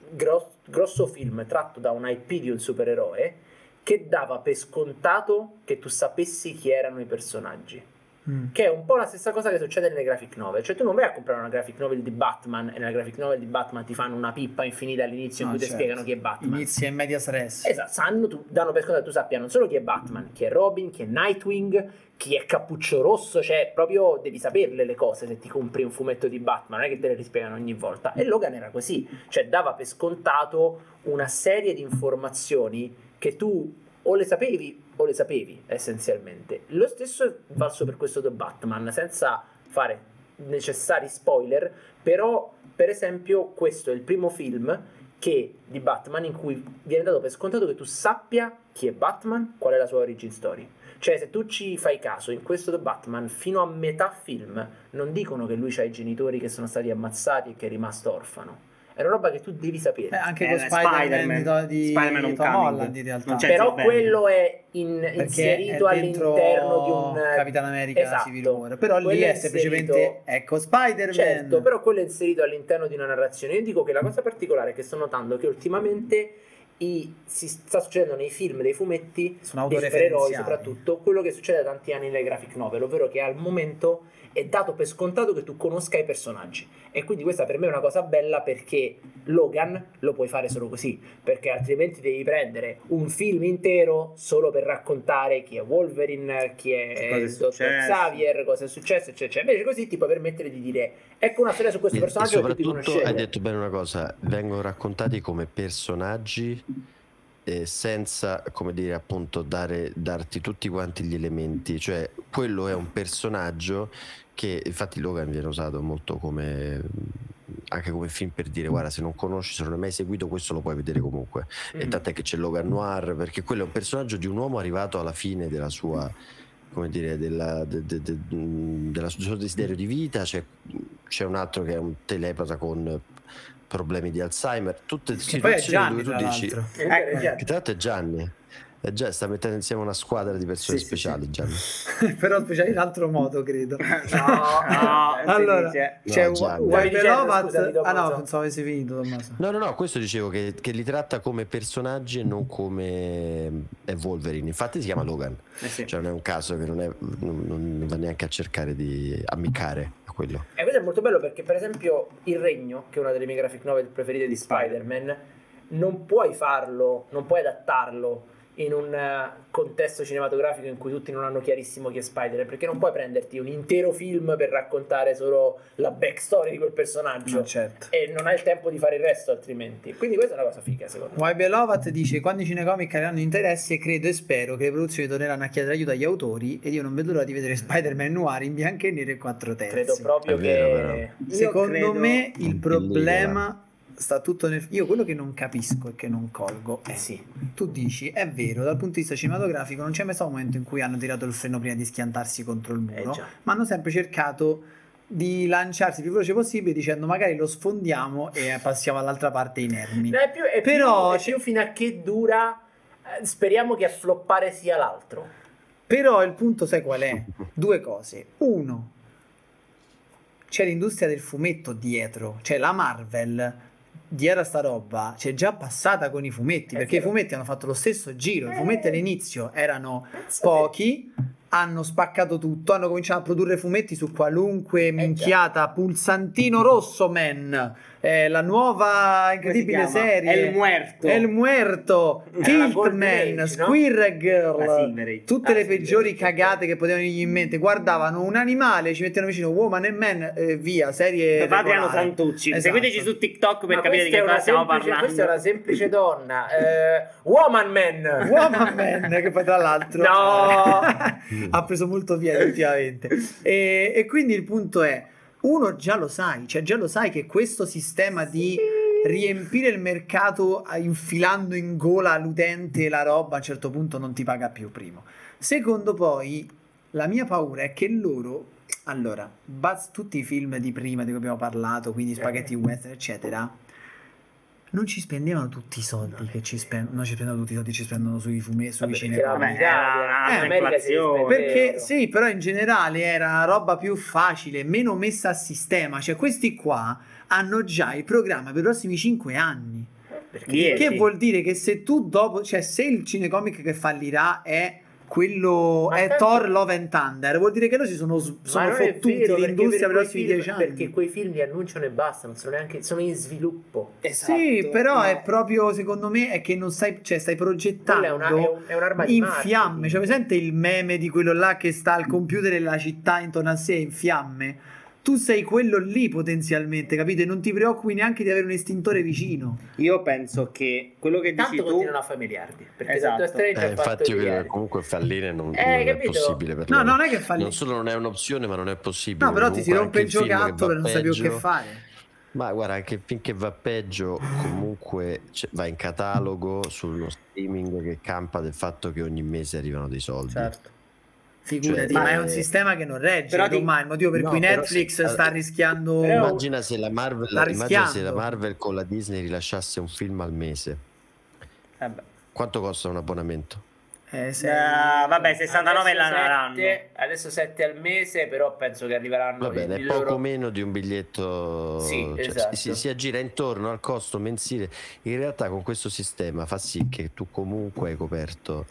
Speaker 2: gros- grosso film tratto da un IP di un supereroe che dava per scontato che tu sapessi chi erano i personaggi.
Speaker 5: Mm.
Speaker 2: Che è un po' la stessa cosa che succede nelle graphic novel. Cioè, tu non vai a comprare una graphic novel di Batman e nella graphic novel di Batman ti fanno una pippa infinita all'inizio in
Speaker 5: No,
Speaker 2: cui ti
Speaker 5: certo.
Speaker 2: spiegano chi è Batman.
Speaker 5: Inizia in media stress.
Speaker 2: Esatto, sanno, tu, danno per scontato che tu sappia non solo chi è Batman, chi è Robin, chi è Nightwing, chi è Cappuccio Rosso, cioè proprio devi saperle le cose se ti compri un fumetto di Batman, non è che te le rispiegano ogni volta. E Logan era così, cioè dava per scontato una serie di informazioni che tu o le sapevi o le sapevi essenzialmente. Lo stesso è valso per questo The Batman, senza fare necessari spoiler, però per esempio questo è il primo film che di Batman in cui viene dato per scontato che tu sappia chi è Batman, qual è la sua origin story. Cioè, se tu ci fai caso, in questo The Batman, fino a metà film, non dicono che lui ha i genitori che sono stati ammazzati e che è rimasto orfano. È una roba che tu devi sapere.
Speaker 5: Eh, anche
Speaker 3: Eh,
Speaker 5: con Spider-Man,
Speaker 3: Spider-Man.
Speaker 5: di, to- di
Speaker 3: Spider-Man
Speaker 5: Tom. Holland in realtà.
Speaker 3: Non c'è
Speaker 2: Però
Speaker 3: Zio Ben.
Speaker 2: quello è in- inserito
Speaker 5: è
Speaker 2: all'interno di un
Speaker 5: Capitan America
Speaker 2: esatto.
Speaker 5: Civil War. Però lì
Speaker 2: Quello
Speaker 5: è
Speaker 2: è
Speaker 5: semplicemente
Speaker 2: inserito-
Speaker 5: ecco Spider-Man.
Speaker 2: Certo, però quello è inserito all'interno di una narrazione. Io dico che la cosa particolare che sto notando è che ultimamente i- si sta succedendo nei film, dei fumetti, dei supereroi soprattutto, quello che succede da tanti anni nelle graphic novel, ovvero che al momento è dato per scontato che tu conosca i personaggi. E quindi questa per me è una cosa bella perché Logan lo puoi fare solo così, perché altrimenti devi prendere un film intero solo per raccontare chi è Wolverine, chi è
Speaker 3: Cosa è
Speaker 2: il dottor. Xavier, cosa è successo, eccetera. Invece così ti può permettere di dire ecco una storia su questo
Speaker 4: E, e
Speaker 2: personaggio che tutti
Speaker 4: soprattutto hai detto bene una cosa, vengono raccontati come personaggi eh, senza, come dire, appunto, dare, darti tutti quanti gli elementi, cioè quello è un personaggio che infatti Logan viene usato molto come anche come film per dire guarda se non conosci, se non hai mai seguito questo lo puoi vedere comunque. E
Speaker 2: Mm.
Speaker 4: tant'è che c'è Logan Noir perché quello è un personaggio di un uomo arrivato alla fine della sua come dire, della, de, de, de, della suo desiderio di vita, c'è, c'è, un altro che è un telepata con problemi di Alzheimer, tutte situazioni dove tu dici...
Speaker 5: Eh,
Speaker 4: che tra l'altro è Gianni. Eh già, sta mettendo insieme una squadra di persone
Speaker 5: Sì,
Speaker 4: speciali,
Speaker 5: sì. Però speciali in altro modo, credo.
Speaker 3: No, no,
Speaker 5: allora,
Speaker 3: dice.
Speaker 5: c'è
Speaker 4: No,
Speaker 5: Ah no,
Speaker 2: so.
Speaker 5: pensavo avessi finito, Tommaso.
Speaker 4: No, no, no, questo dicevo che, che li tratta come personaggi e non come Wolverine. Infatti si chiama Logan.
Speaker 3: Eh sì.
Speaker 4: Cioè non è un caso che non, è, non, non va neanche a cercare di ammiccare a quello.
Speaker 2: E questo è molto bello perché, per esempio, Il Regno, che è una delle mie graphic novel preferite di Spider-Man, non puoi farlo, non puoi adattarlo in un eh, contesto cinematografico in cui tutti non hanno chiarissimo chi è Spider-Man, perché non puoi prenderti un intero film per raccontare solo la backstory di quel personaggio
Speaker 5: No, certo.
Speaker 2: e non hai il tempo di fare il resto altrimenti. Quindi questa è una cosa figa, secondo me.
Speaker 5: Wibe Lovat dice quando i cinecomic avranno interesse credo e spero che le produzioni torneranno a chiedere aiuto agli autori ed io non vedo l'ora di vedere Spider-Man Noir in bianco e nero e 4 terzi
Speaker 2: Credo proprio
Speaker 4: È vero,
Speaker 2: che...
Speaker 4: però.
Speaker 3: Io
Speaker 5: secondo
Speaker 3: credo-
Speaker 5: me il problema sta tutto nel io quello che non capisco e che non colgo è
Speaker 2: Eh sì.
Speaker 5: tu dici è vero dal punto di vista cinematografico non c'è mai stato un momento in cui hanno tirato il freno prima di schiantarsi contro il muro
Speaker 2: Eh
Speaker 5: ma hanno sempre cercato di lanciarsi il più veloce possibile dicendo magari lo sfondiamo e passiamo all'altra parte inermi
Speaker 2: No, è più, è
Speaker 5: Però
Speaker 2: più, è più fino a che dura. eh, Speriamo che a floppare sia l'altro.
Speaker 5: Però il punto sai qual è? Due cose. Uno, c'è l'industria del fumetto dietro, cioè la Marvel dietro a sta roba c'è già passata con i fumetti, perché i fumetti hanno fatto lo stesso giro, i
Speaker 2: Eh.
Speaker 5: fumetti all'inizio erano pochi, hanno spaccato tutto, hanno cominciato a produrre fumetti su qualunque minchiata, pulsantino rosso man, eh, la nuova incredibile serie,
Speaker 3: El Muerto.
Speaker 5: El Muerto,
Speaker 2: la
Speaker 5: Tiltman? Squirrel Girl,
Speaker 3: La Silver
Speaker 5: tutte
Speaker 2: Ah,
Speaker 5: le peggiori
Speaker 2: sì.
Speaker 5: cagate che potevano venirgli in mente. Guardavano un animale, ci mettevano vicino Woman and Man, eh, via, serie.
Speaker 3: Adriano. Santucci.
Speaker 5: Esatto.
Speaker 3: Seguiteci su TikTok per
Speaker 2: Ma
Speaker 3: capire di che cosa stiamo
Speaker 2: semplice-
Speaker 3: parlando.
Speaker 2: Questa è una semplice donna. eh, woman man.
Speaker 5: Woman Man, che poi tra l'altro
Speaker 2: No.
Speaker 5: ha preso molto piede ultimamente. E, e quindi il punto è: uno già lo sai, cioè già lo sai che questo sistema di riempire il mercato eh, infilando in gola all'utente la roba a un certo punto non ti paga più primo. Secondo poi la mia paura è che loro allora, bas- tutti i film di prima di cui abbiamo parlato, quindi spaghetti western, eccetera, non ci spendevano tutti i soldi che ci spendono, non ci spendono tutti i soldi, ci spendono sui fumetti, sui
Speaker 2: perché si
Speaker 3: inflazione.
Speaker 2: spende-
Speaker 5: Perché sì, però in generale era roba più facile, meno messa a sistema. Cioè, questi qua hanno già il programma per i prossimi 5 anni.
Speaker 2: Perché?
Speaker 5: Che
Speaker 3: sì.
Speaker 5: vuol dire che se tu dopo, cioè, se il cinecomic che fallirà è quello
Speaker 2: Ma
Speaker 5: è
Speaker 2: tanto-
Speaker 5: Thor Love and Thunder, vuol dire che loro si sono, sono fottuti
Speaker 2: vero,
Speaker 5: l'industria per i
Speaker 2: quei
Speaker 5: prossimi
Speaker 2: film-
Speaker 5: 10 anni.
Speaker 2: Perché quei film li annunciano e basta, non sono neanche sono in sviluppo.
Speaker 5: Sì, però è proprio secondo me è che non stai, cioè, stai progettando
Speaker 2: è, una, è, un- è un'arma di
Speaker 5: in fiamme. Cioè, presente il meme di quello là che sta al computer e la città intorno a sé in fiamme? Tu sei quello lì potenzialmente, capito? E non ti preoccupi neanche di avere un estintore vicino.
Speaker 3: Io penso che quello che dici
Speaker 2: Tanto
Speaker 3: tu
Speaker 2: continuano a fare miliardi. Perché
Speaker 3: Esatto.
Speaker 4: Eh,
Speaker 2: ha fatto
Speaker 4: infatti io credo che
Speaker 2: miliardi.
Speaker 4: comunque fallire non,
Speaker 2: Eh,
Speaker 4: non è possibile per
Speaker 5: No,
Speaker 4: loro.
Speaker 5: non è che fa lì.
Speaker 4: Non solo non è un'opzione, ma non è possibile.
Speaker 5: No, però ti si
Speaker 4: Comunque
Speaker 5: rompe il giocattolo e non sai più che fare.
Speaker 4: Ma guarda, anche finché va peggio, comunque c'è- va in catalogo sullo streaming che campa del fatto che ogni mese arrivano dei soldi.
Speaker 3: Certo.
Speaker 5: Figurati,
Speaker 4: Cioè,
Speaker 5: ma è
Speaker 4: eh,
Speaker 5: un sistema che non regge.
Speaker 3: però ti-
Speaker 5: ormai, il motivo per
Speaker 4: No,
Speaker 5: cui Netflix
Speaker 4: sì,
Speaker 5: sta
Speaker 4: eh,
Speaker 5: rischiando.
Speaker 4: Immagina se la Marvel,
Speaker 5: Sta
Speaker 4: immagina se la. Marvel con la Disney rilasciasse un film al mese.
Speaker 3: Eh beh.
Speaker 4: Quanto costa un abbonamento?
Speaker 5: Eh, se-
Speaker 3: Eh, vabbè, 69
Speaker 2: Adesso
Speaker 3: l'anno.
Speaker 2: sette- Adesso 7 al mese, però penso che arriveranno
Speaker 4: Va bene, poco
Speaker 2: loro-
Speaker 4: meno di un biglietto.
Speaker 2: Sì,
Speaker 4: cioè,
Speaker 2: esatto.
Speaker 4: si, si aggira intorno al costo mensile. In realtà, con questo sistema fa sì che tu comunque hai coperto.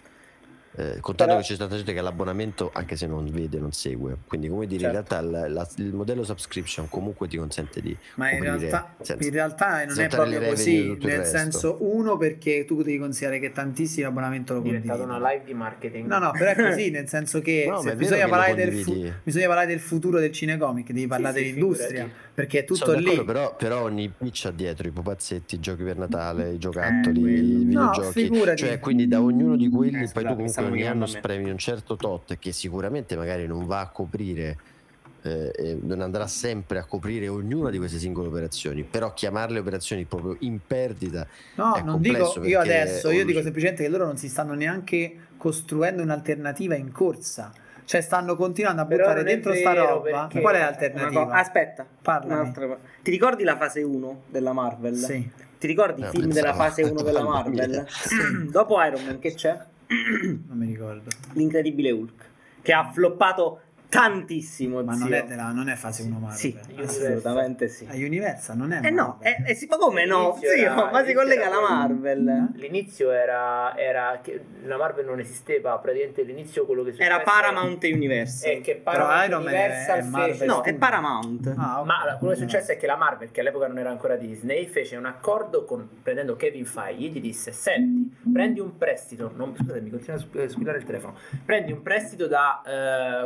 Speaker 4: Eh, contando
Speaker 3: Però-
Speaker 4: che c'è tanta gente che ha l'abbonamento anche se non vede, non segue. Quindi, come dire,
Speaker 3: Certo.
Speaker 4: in realtà la- la- il modello subscription comunque ti consente di.
Speaker 5: Ma in
Speaker 4: coprire
Speaker 5: realtà,
Speaker 4: senza-
Speaker 5: in realtà non è proprio così. Nel
Speaker 4: resto.
Speaker 5: senso, uno, perché tu devi considerare che tantissimi l'abbonamento lo
Speaker 2: è diventata
Speaker 5: condividono.
Speaker 2: una live di marketing.
Speaker 5: No, no, però è così, nel senso che
Speaker 4: No,
Speaker 5: se bisogna,
Speaker 4: che
Speaker 5: parlare del fu- bisogna parlare del futuro del cinecomic, devi parlare
Speaker 2: sì,
Speaker 5: dell'industria,
Speaker 2: figurati.
Speaker 5: perché è tutto
Speaker 4: Sono
Speaker 5: lì.
Speaker 4: però, però ogni pitch ha dietro i pupazzetti, i giochi per Natale, i giocattoli,
Speaker 3: quello.
Speaker 4: i
Speaker 5: No,
Speaker 4: videogiochi.
Speaker 5: figurati.
Speaker 4: cioè, quindi da ognuno di quelli,
Speaker 3: Eh,
Speaker 4: poi
Speaker 3: scusate,
Speaker 4: tu comunque
Speaker 3: stavo
Speaker 4: ogni anno spremi un certo tot che sicuramente magari non va a coprire. eh, e non andrà sempre a coprire ognuna di queste singole operazioni, però chiamarle operazioni proprio in perdita
Speaker 5: No,
Speaker 4: è
Speaker 5: non dico io adesso, io dico semplicemente che loro non si stanno neanche costruendo un'alternativa in corsa. Cioè, stanno continuando a buttare dentro sta roba. Qual è l'alternativa?
Speaker 3: co- Aspetta, cosa. Ti ricordi la fase 1 della Marvel?
Speaker 5: Sì.
Speaker 3: Ti ricordi i
Speaker 4: No,
Speaker 3: film
Speaker 4: pensavo-
Speaker 3: della fase 1 della Marvel? Dopo Iron Man che c'è?
Speaker 5: Non mi ricordo.
Speaker 3: L'incredibile Hulk, che ha floppato tantissimo,
Speaker 5: Ma
Speaker 3: zio.
Speaker 5: non è, della, non è fase 1 Marvel.
Speaker 3: Sì,
Speaker 2: Universal.
Speaker 3: assolutamente sì.
Speaker 5: A Universal non è
Speaker 3: Eh no,
Speaker 5: Marvel.
Speaker 3: eh, eh sì, ma come no? Zio,
Speaker 2: era-
Speaker 3: ma si collega alla. Marvel.
Speaker 2: L'inizio era, era che la Marvel non esisteva, praticamente l'inizio quello che
Speaker 3: Era Paramount Universal.
Speaker 2: è che
Speaker 5: Però
Speaker 2: Paramount
Speaker 5: Iron Man è-
Speaker 2: Universal
Speaker 5: è Marvel.
Speaker 2: fece
Speaker 3: No, è Paramount.
Speaker 5: Ah, ok.
Speaker 2: Ma quello che è successo è che la Marvel, che all'epoca non era ancora Disney, fece un accordo con, prendendo Kevin Feige, gli disse, senti, prendi un prestito, non, scusate mi continua a squ- squillare il telefono, prendi un prestito da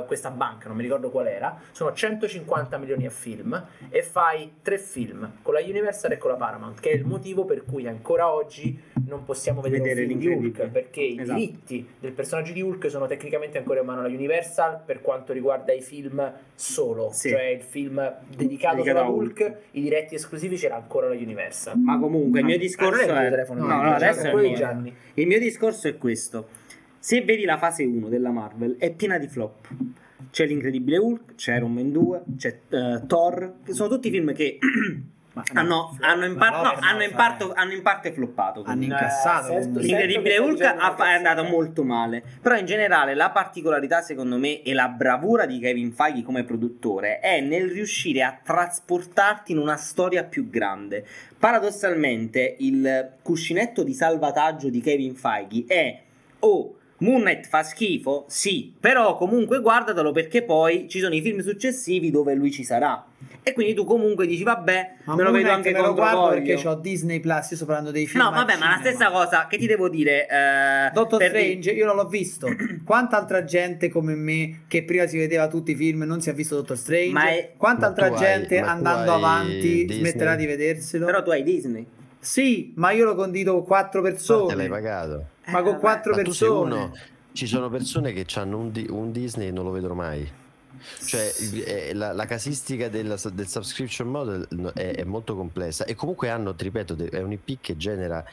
Speaker 2: eh, questa banca, non mi ricordo qual era, sono 150 milioni a film e fai tre film con la Universal e con la Paramount, che è il motivo per cui ancora oggi non possiamo vedere,
Speaker 3: Vedere
Speaker 2: un film di Hulk, perché i
Speaker 3: Esatto.
Speaker 2: diritti del personaggio di Hulk sono tecnicamente ancora in mano alla Universal per quanto riguarda i film solo,
Speaker 3: Sì.
Speaker 2: cioè il film dedicato
Speaker 3: Dedicato
Speaker 2: a
Speaker 3: a
Speaker 2: Hulk, i diretti esclusivi c'era ancora la Universal.
Speaker 3: Ma comunque il mio
Speaker 2: Ah,
Speaker 3: discorso
Speaker 2: è il
Speaker 3: no,
Speaker 2: no,
Speaker 3: no, adesso.
Speaker 2: Gianni.
Speaker 3: Il mio discorso è questo. Se vedi la fase 1 della Marvel è piena di flop. C'è l'incredibile Hulk, c'è Iron Man 2, c'è eh, Thor, che sono tutti film che hanno, hanno in, par-
Speaker 5: no,
Speaker 3: hanno in
Speaker 5: vabbè.
Speaker 3: hanno in parte floppato.
Speaker 5: Hanno incassato.
Speaker 2: Eh,
Speaker 3: L'incredibile Hulk è andato molto male. Però in generale la particolarità, secondo me, e la bravura di Kevin Feige come produttore è nel riuscire a trasportarti in una storia più grande. Paradossalmente, il cuscinetto di salvataggio di Kevin Feige è o Moon Knight fa schifo, sì, però comunque guardatelo perché poi ci sono i film successivi dove lui ci sarà. E quindi tu comunque dici, vabbè,
Speaker 5: Ma
Speaker 3: me lo vedo anche
Speaker 5: me lo guardo
Speaker 3: voglio.
Speaker 5: perché ho Disney Plus, io sto parlando dei film
Speaker 3: No, vabbè, ma la stessa cosa che ti devo dire. Eh, di-
Speaker 5: Strange, io non l'ho visto. Quanta altra gente come me che prima si vedeva tutti i film non si è visto Doctor Strange?
Speaker 3: Ma è-
Speaker 5: Quanta
Speaker 4: Ma
Speaker 5: altra
Speaker 4: hai-
Speaker 5: gente andando avanti
Speaker 4: Disney?
Speaker 5: smetterà di vederselo?
Speaker 3: Però tu hai Disney.
Speaker 5: Sì, ma io lo condivido con quattro
Speaker 4: Te l'hai
Speaker 5: persone.
Speaker 4: pagato.
Speaker 5: Ma con
Speaker 3: Eh,
Speaker 5: quattro
Speaker 4: Ma
Speaker 5: persone.
Speaker 4: uno. Ci sono persone che hanno un, un Disney e non lo vedono mai. Cioè, eh, la, la casistica della- del subscription model è, è molto complessa e comunque hanno, ti ripeto, è un IP che genera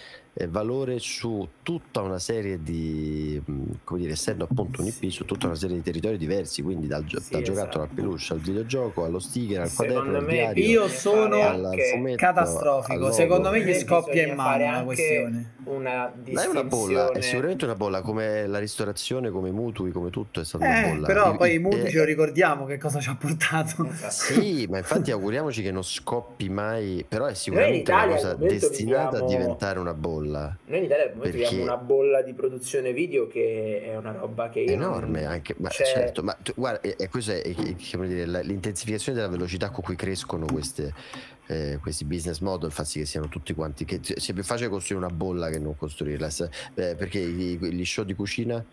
Speaker 4: valore su tutta una serie di, mh, come dire, essendo appunto un IP, su tutta una serie di territori diversi, quindi dal,
Speaker 2: Sì,
Speaker 4: dal giocattolo
Speaker 2: esatto.
Speaker 4: al peluche, al videogioco, allo sticker, al
Speaker 2: Secondo
Speaker 4: quaderno, al
Speaker 2: me
Speaker 4: diario.
Speaker 5: io sono
Speaker 4: al fumetto,
Speaker 5: Catastrofico.
Speaker 4: al.
Speaker 5: Secondo me gli scoppia in mano la
Speaker 2: anche
Speaker 5: questione.
Speaker 2: Una
Speaker 4: Ma è una bolla, è sicuramente una bolla, come la ristorazione, come i mutui, come tutto è stata una
Speaker 5: Eh,
Speaker 4: bolla.
Speaker 5: però poi
Speaker 4: i-
Speaker 5: i Moon
Speaker 4: eh,
Speaker 5: ce lo ricordiamo che cosa ci ha portato.
Speaker 2: Esatto.
Speaker 4: Sì, ma infatti auguriamoci che non scoppi mai, però è sicuramente una
Speaker 2: al
Speaker 4: cosa destinata
Speaker 2: viviamo-
Speaker 4: a diventare una bolla.
Speaker 2: Noi in Italia abbiamo una bolla di produzione video che è una roba che io non-
Speaker 4: enorme anche, ma
Speaker 2: cioè-
Speaker 4: certo, ma tu- guarda, questo è, è- è- come dire, l'intensificazione della velocità con cui crescono queste, eh, questi business model fa sì che siano tutti quanti, che sia più facile costruire una bolla che non costruirla, Se- eh, perché gli show di cucina,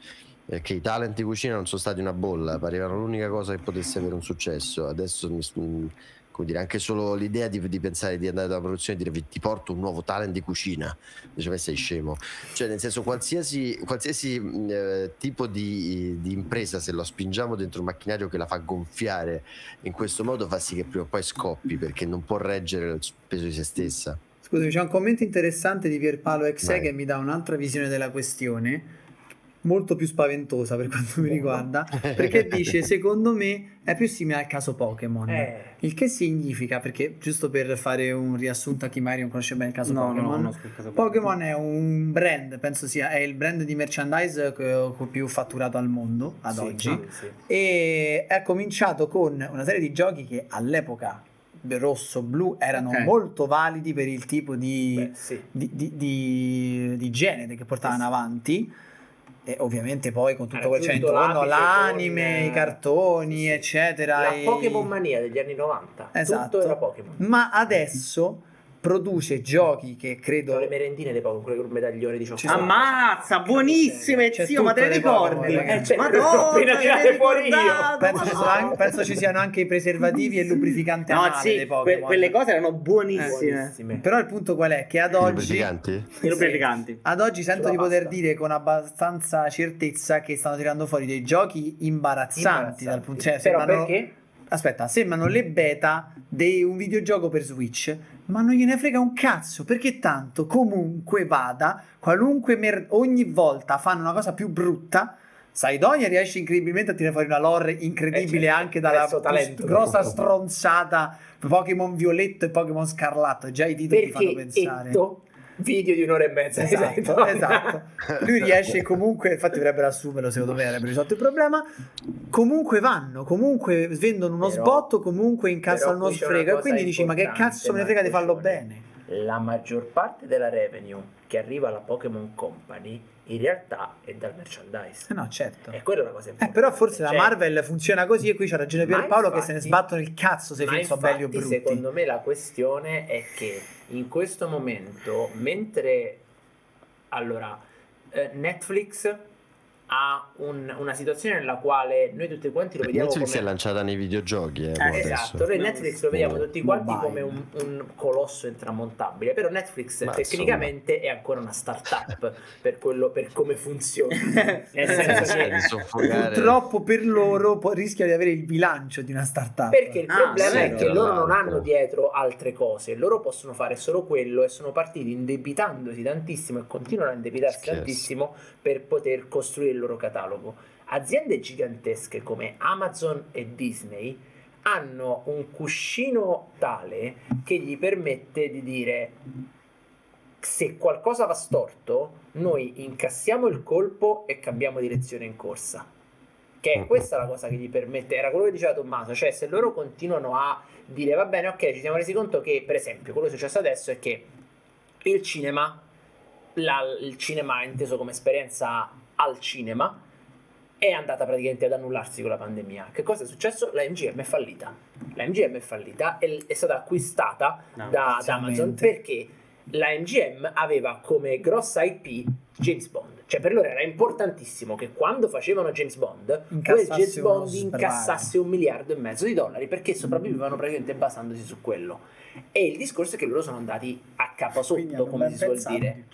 Speaker 4: eh, che i talent di cucina non sono stati una bolla, parevano l'unica cosa che potesse avere un successo, adesso mi- mm, come dire, anche solo l'idea di, di pensare di andare dalla produzione e dire "Vi- ti porto un nuovo talent di cucina, dice "Ma sei scemo, cioè nel senso qualsiasi, qualsiasi mh, eh, tipo di, di impresa se lo spingiamo dentro un macchinario che la fa gonfiare in questo modo fa sì che prima o poi scoppi perché non può reggere il peso di se stessa.
Speaker 5: Scusami, c'è un commento interessante di Pierpaolo Exe che mi dà un'altra visione della questione, molto più spaventosa per quanto mi riguarda, perché dice secondo me è più simile al caso Pokémon.
Speaker 2: Eh,
Speaker 5: Il che significa, perché giusto per fare un riassunto a chi magari non conosce bene il caso Pokémon, Pokémon. È un brand, penso sia è il brand di merchandise più fatturato al mondo ad
Speaker 2: sì,
Speaker 5: oggi.
Speaker 2: sì,
Speaker 5: e è cominciato con una serie di giochi che all'epoca rosso blu erano
Speaker 3: Ok.
Speaker 5: molto validi per il tipo di,
Speaker 2: Beh, sì.
Speaker 5: di, di- di- genere che portavano avanti e ovviamente poi con tutto
Speaker 2: Ha
Speaker 5: quel intorno
Speaker 2: l'apice
Speaker 5: l'anime,
Speaker 2: con,
Speaker 5: i cartoni
Speaker 2: sì, sì.
Speaker 5: eccetera
Speaker 2: La
Speaker 5: e-
Speaker 2: Pokémon mania degli anni 90.
Speaker 5: Esatto.
Speaker 2: Tutto era Pokémon.
Speaker 5: ma adesso produce giochi che credo
Speaker 2: Sono le merendine dei Pokémon, il medaglione di
Speaker 5: Ci
Speaker 2: cioccolato.
Speaker 3: Ammazza, buonissime,
Speaker 5: C'è
Speaker 3: zio, ma te le ricordi?
Speaker 2: Eh, cioè,
Speaker 3: Madonna,
Speaker 2: appena tirate
Speaker 3: l'hai
Speaker 2: fuori io.
Speaker 5: penso ci, sono
Speaker 3: ma-
Speaker 5: anche, penso ci siano anche i preservativi e il lubrificante
Speaker 3: No, sì,
Speaker 5: dei
Speaker 3: que-
Speaker 5: Pokémon
Speaker 3: quelle cose erano buonissime.
Speaker 2: Buonissime.
Speaker 5: però il punto qual è? che ad
Speaker 4: I
Speaker 5: oggi
Speaker 4: lubrificanti?
Speaker 3: I lubrificanti.
Speaker 5: Ad oggi sento
Speaker 2: Sulla
Speaker 5: di poter
Speaker 2: pasta.
Speaker 5: dire con abbastanza certezza che stanno tirando fuori dei giochi imbarazzanti, dal punto cioè,
Speaker 2: Però
Speaker 5: sembrano,
Speaker 2: perché?
Speaker 5: aspetta, sembrano le beta di un videogioco per Switch, ma non gliene frega un cazzo, perché tanto comunque vada, qualunque mer- ogni volta fanno una cosa più brutta, Saidonia riesce incredibilmente a tirare fuori una lore incredibile
Speaker 2: Eh, certo,
Speaker 5: anche dalla
Speaker 2: talento.
Speaker 5: grossa stronzata Pokémon Violetto e Pokémon Scarlatto. Già i titoli ti fanno
Speaker 2: Perché
Speaker 5: pensare.
Speaker 2: Etto, video di un'ora e mezza.
Speaker 5: Esatto, esatto. Lui riesce comunque, infatti dovrebbero assumerlo secondo me, avrebbe risolto il problema. Comunque vanno, comunque vendono uno
Speaker 2: Però-
Speaker 5: sbotto, comunque incassano uno e
Speaker 2: cosa
Speaker 5: quindi dici ma che cazzo me ne frega di farlo bene?
Speaker 2: La maggior parte della revenue che arriva alla Pokémon Company in realtà è dal merchandise.
Speaker 5: Eh no, certo.
Speaker 2: E quella è la cosa
Speaker 5: Eh,
Speaker 2: importante.
Speaker 5: però forse la
Speaker 2: Cioè,
Speaker 5: Marvel funziona così e qui c'ha ragione Pierpaolo che
Speaker 2: infatti-
Speaker 5: se ne sbattono il cazzo se film sono belli o brutti.
Speaker 2: Secondo me la questione è che in questo momento, mentre allora eh, Netflix ha un- una situazione nella quale noi tutti quanti lo vediamo
Speaker 4: Netflix è
Speaker 2: come
Speaker 4: lanciata nei videogiochi. Eh,
Speaker 3: Eh.
Speaker 2: Esatto, noi Netflix lo vediamo tutti quanti
Speaker 5: Mobile.
Speaker 2: come un, un colosso intramontabile, però Netflix
Speaker 4: Ma
Speaker 2: tecnicamente è ancora una startup per, quello, per come funziona. Nel
Speaker 3: Eh,
Speaker 2: senso che-.
Speaker 5: Purtroppo per loro poi rischia di avere il bilancio di una startup.
Speaker 2: Perché il
Speaker 3: Ah,
Speaker 2: problema
Speaker 3: sì,
Speaker 2: è che loro non hanno dietro altre cose, loro possono fare solo quello e sono partiti indebitandosi tantissimo e continuano a indebitarsi
Speaker 4: Scherzo.
Speaker 2: tantissimo per poter costruire loro catalogo. Aziende gigantesche come Amazon e Disney hanno un cuscino tale che gli permette di dire se qualcosa va storto, noi incassiamo il colpo e cambiamo direzione in corsa. Che è questa la cosa che gli permette, era quello che diceva Tommaso, cioè se loro continuano a dire va bene, ok, ci siamo resi conto che, per esempio, quello che è successo adesso è che il cinema, la- il cinema inteso come esperienza al cinema, è andata praticamente ad annullarsi con la pandemia. Che cosa è successo? La MGM è fallita. La MGM è fallita e è stata acquistata
Speaker 3: No,
Speaker 2: da, da Amazon perché la MGM aveva come grossa IP James Bond. Cioè per loro era importantissimo che quando facevano James Bond, quel James Bond incassasse un miliardo e mezzo di dollari perché sopravvivevano praticamente basandosi su quello. E il discorso è che loro sono andati a capo
Speaker 5: Quindi
Speaker 2: sotto, come si suol dire.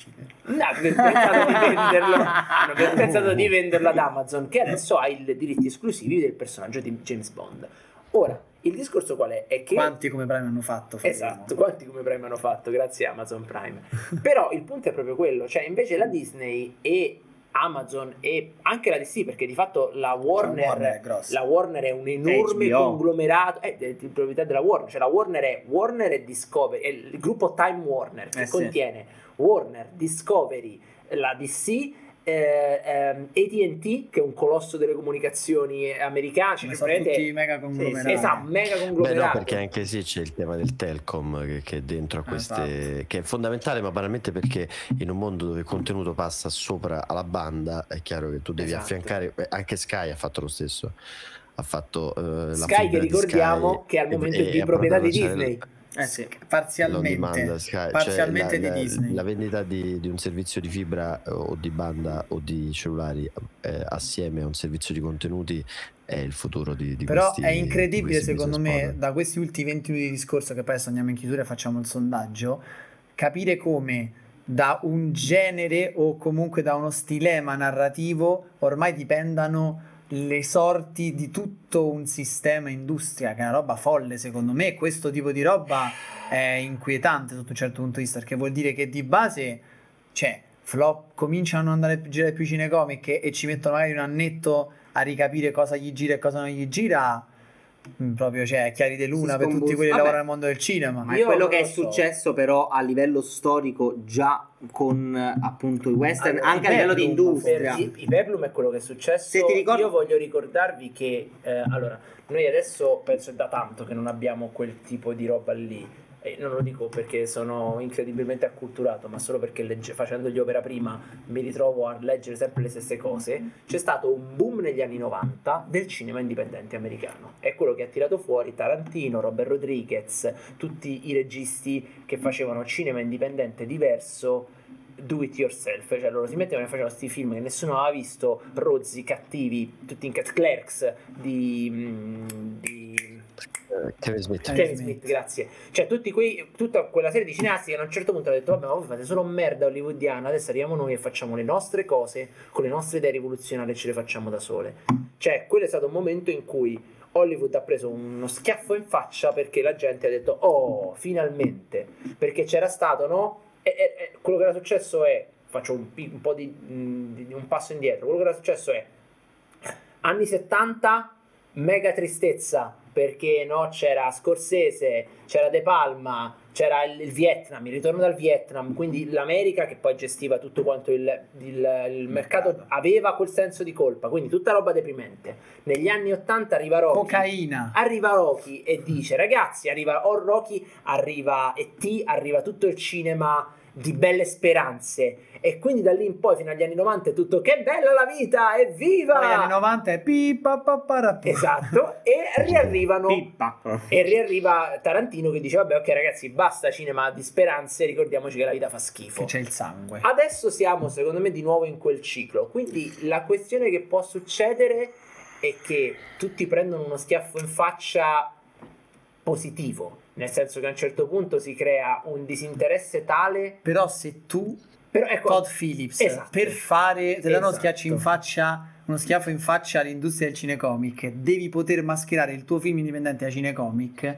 Speaker 2: No, hanno pensato di venderlo, hanno pensato di venderlo ad Amazon, che adesso ha i diritti esclusivi del personaggio di James Bond. Ora, il discorso qual è? È che
Speaker 5: Quanti come Prime hanno fatto? faremo.
Speaker 2: Esatto, quanti come Prime hanno fatto, grazie a Amazon Prime. Però il punto è proprio quello, cioè invece la Disney e Amazon e anche la DC, perché di fatto la Warner,
Speaker 5: Warner è
Speaker 2: la Warner è un enorme
Speaker 3: HBO.
Speaker 2: conglomerato, è di proprietà della Warner, cioè la Warner è Warner e Discovery, è il gruppo Time Warner che
Speaker 3: Eh sì.
Speaker 2: contiene Warner, Discovery, la DC eh, ehm, AT&T che è un colosso delle comunicazioni americane cioè praticamente-
Speaker 5: tutti mega conglomerati.
Speaker 2: esatto, mega
Speaker 4: Beh,
Speaker 2: conglomerato
Speaker 4: no, perché anche sì c'è il tema del telcom che, che è dentro a
Speaker 5: Ah,
Speaker 4: queste.
Speaker 5: esatto.
Speaker 4: che è fondamentale, ma banalmente perché in un mondo dove il contenuto passa sopra alla banda, è chiaro che tu devi
Speaker 2: Esatto.
Speaker 4: affiancare. Anche Sky ha fatto lo stesso. Ha fatto eh, la
Speaker 2: Sky che
Speaker 4: di
Speaker 2: ricordiamo
Speaker 4: Sky
Speaker 2: che al momento è di proprietà di Disney
Speaker 3: Eh sì.
Speaker 5: Parzialmente.
Speaker 4: demand Sky, cioè
Speaker 5: Parzialmente
Speaker 4: la,
Speaker 5: di
Speaker 4: la-
Speaker 5: Disney.
Speaker 4: la vendita di, di un servizio di fibra eh, o di banda o di cellulari eh, assieme a un servizio di contenuti è il futuro di, di
Speaker 5: Però
Speaker 4: questi
Speaker 5: è incredibile secondo me,
Speaker 4: model.
Speaker 5: da questi ultimi 20 minuti di discorso, che poi adesso andiamo in chiusura e facciamo il sondaggio, capire come da un genere o comunque da uno stilema narrativo ormai dipendano le sorti di tutto un sistema industria, che è una roba folle secondo me. Questo tipo di roba è inquietante sotto un certo punto di vista, perché vuol dire che di base, cioè, flop cominciano a non andare a girare più cinecomic e, e ci mettono magari un annetto a ricapire cosa gli gira e cosa non gli gira. Mm, Proprio, cioè, chiari di luna per tutti quelli che lavorano nel mondo del cinema.
Speaker 3: Ma
Speaker 2: Io
Speaker 3: è quello che è
Speaker 2: so.
Speaker 3: successo però a livello storico già con appunto i western,
Speaker 2: Allora,
Speaker 3: anche a livello di
Speaker 2: per
Speaker 3: industria.
Speaker 2: i, i Peplum è quello che è successo.
Speaker 3: Se ti ricordi-
Speaker 2: Io voglio ricordarvi che eh, allora, noi adesso penso è da tanto che non abbiamo quel tipo di roba lì. E non lo dico perché sono incredibilmente acculturato, ma solo perché legge- facendo gli opera prima mi ritrovo a leggere sempre le stesse cose. C'è stato un boom negli anni 90 del cinema indipendente americano. È quello che ha tirato fuori Tarantino, Robert Rodriguez, tutti i registi che facevano cinema indipendente diverso do it yourself, cioè loro si mettevano e facevano questi film che nessuno aveva visto, rozzi, cattivi, tutti in cat clerks di, mm, di
Speaker 4: Kevin Smith
Speaker 5: Kevin Smith.
Speaker 2: Grazie. Cioè tutti quei, tutta quella serie di cineasti che a un certo punto hanno detto vabbè ma voi fate solo merda hollywoodiana, adesso arriviamo noi e facciamo le nostre cose con le nostre idee rivoluzionarie e ce le facciamo da sole. Cioè quello è stato un momento in cui Hollywood ha preso uno schiaffo in faccia perché la gente ha detto oh finalmente, perché c'era stato no? E, e- e quello che era successo è, faccio un, un po' di, di- un passo indietro, quello che era successo è Anni 70, mega tristezza, perché no, c'era Scorsese, c'era De Palma, c'era il, il Vietnam, il ritorno dal Vietnam, quindi l'America che poi gestiva tutto quanto il, il- il mercato, aveva quel senso di colpa, quindi tutta roba deprimente. Negli anni 80 arriva Rocky.
Speaker 5: Cocaina.
Speaker 2: Arriva Rocky e dice ragazzi, arriva o Rocky, arriva E.T., arriva tutto il cinema di belle speranze e quindi da lì in poi fino agli anni 90 è tutto che bella la vita, evviva!
Speaker 5: Poi anni 90 è pipa pa, pa, ra, pa.
Speaker 2: Esatto, e riarrivano
Speaker 3: Pippa.
Speaker 2: e riarriva Tarantino che dice vabbè ok ragazzi basta cinema di speranze, ricordiamoci che la vita fa schifo.
Speaker 5: Che c'è il sangue.
Speaker 2: Adesso siamo secondo me di nuovo in quel ciclo, quindi la questione che può succedere è che tutti prendono uno schiaffo in faccia positivo, nel senso che a un certo punto si crea un disinteresse tale,
Speaker 5: Però se tu,
Speaker 2: però ecco,
Speaker 5: Todd Phillips,
Speaker 2: Esatto.
Speaker 5: per fare, te danno uno
Speaker 2: Esatto.
Speaker 5: schiaccio in faccia, uno schiaffo in faccia all'industria del cinecomic, devi poter mascherare il tuo film indipendente da cinecomic.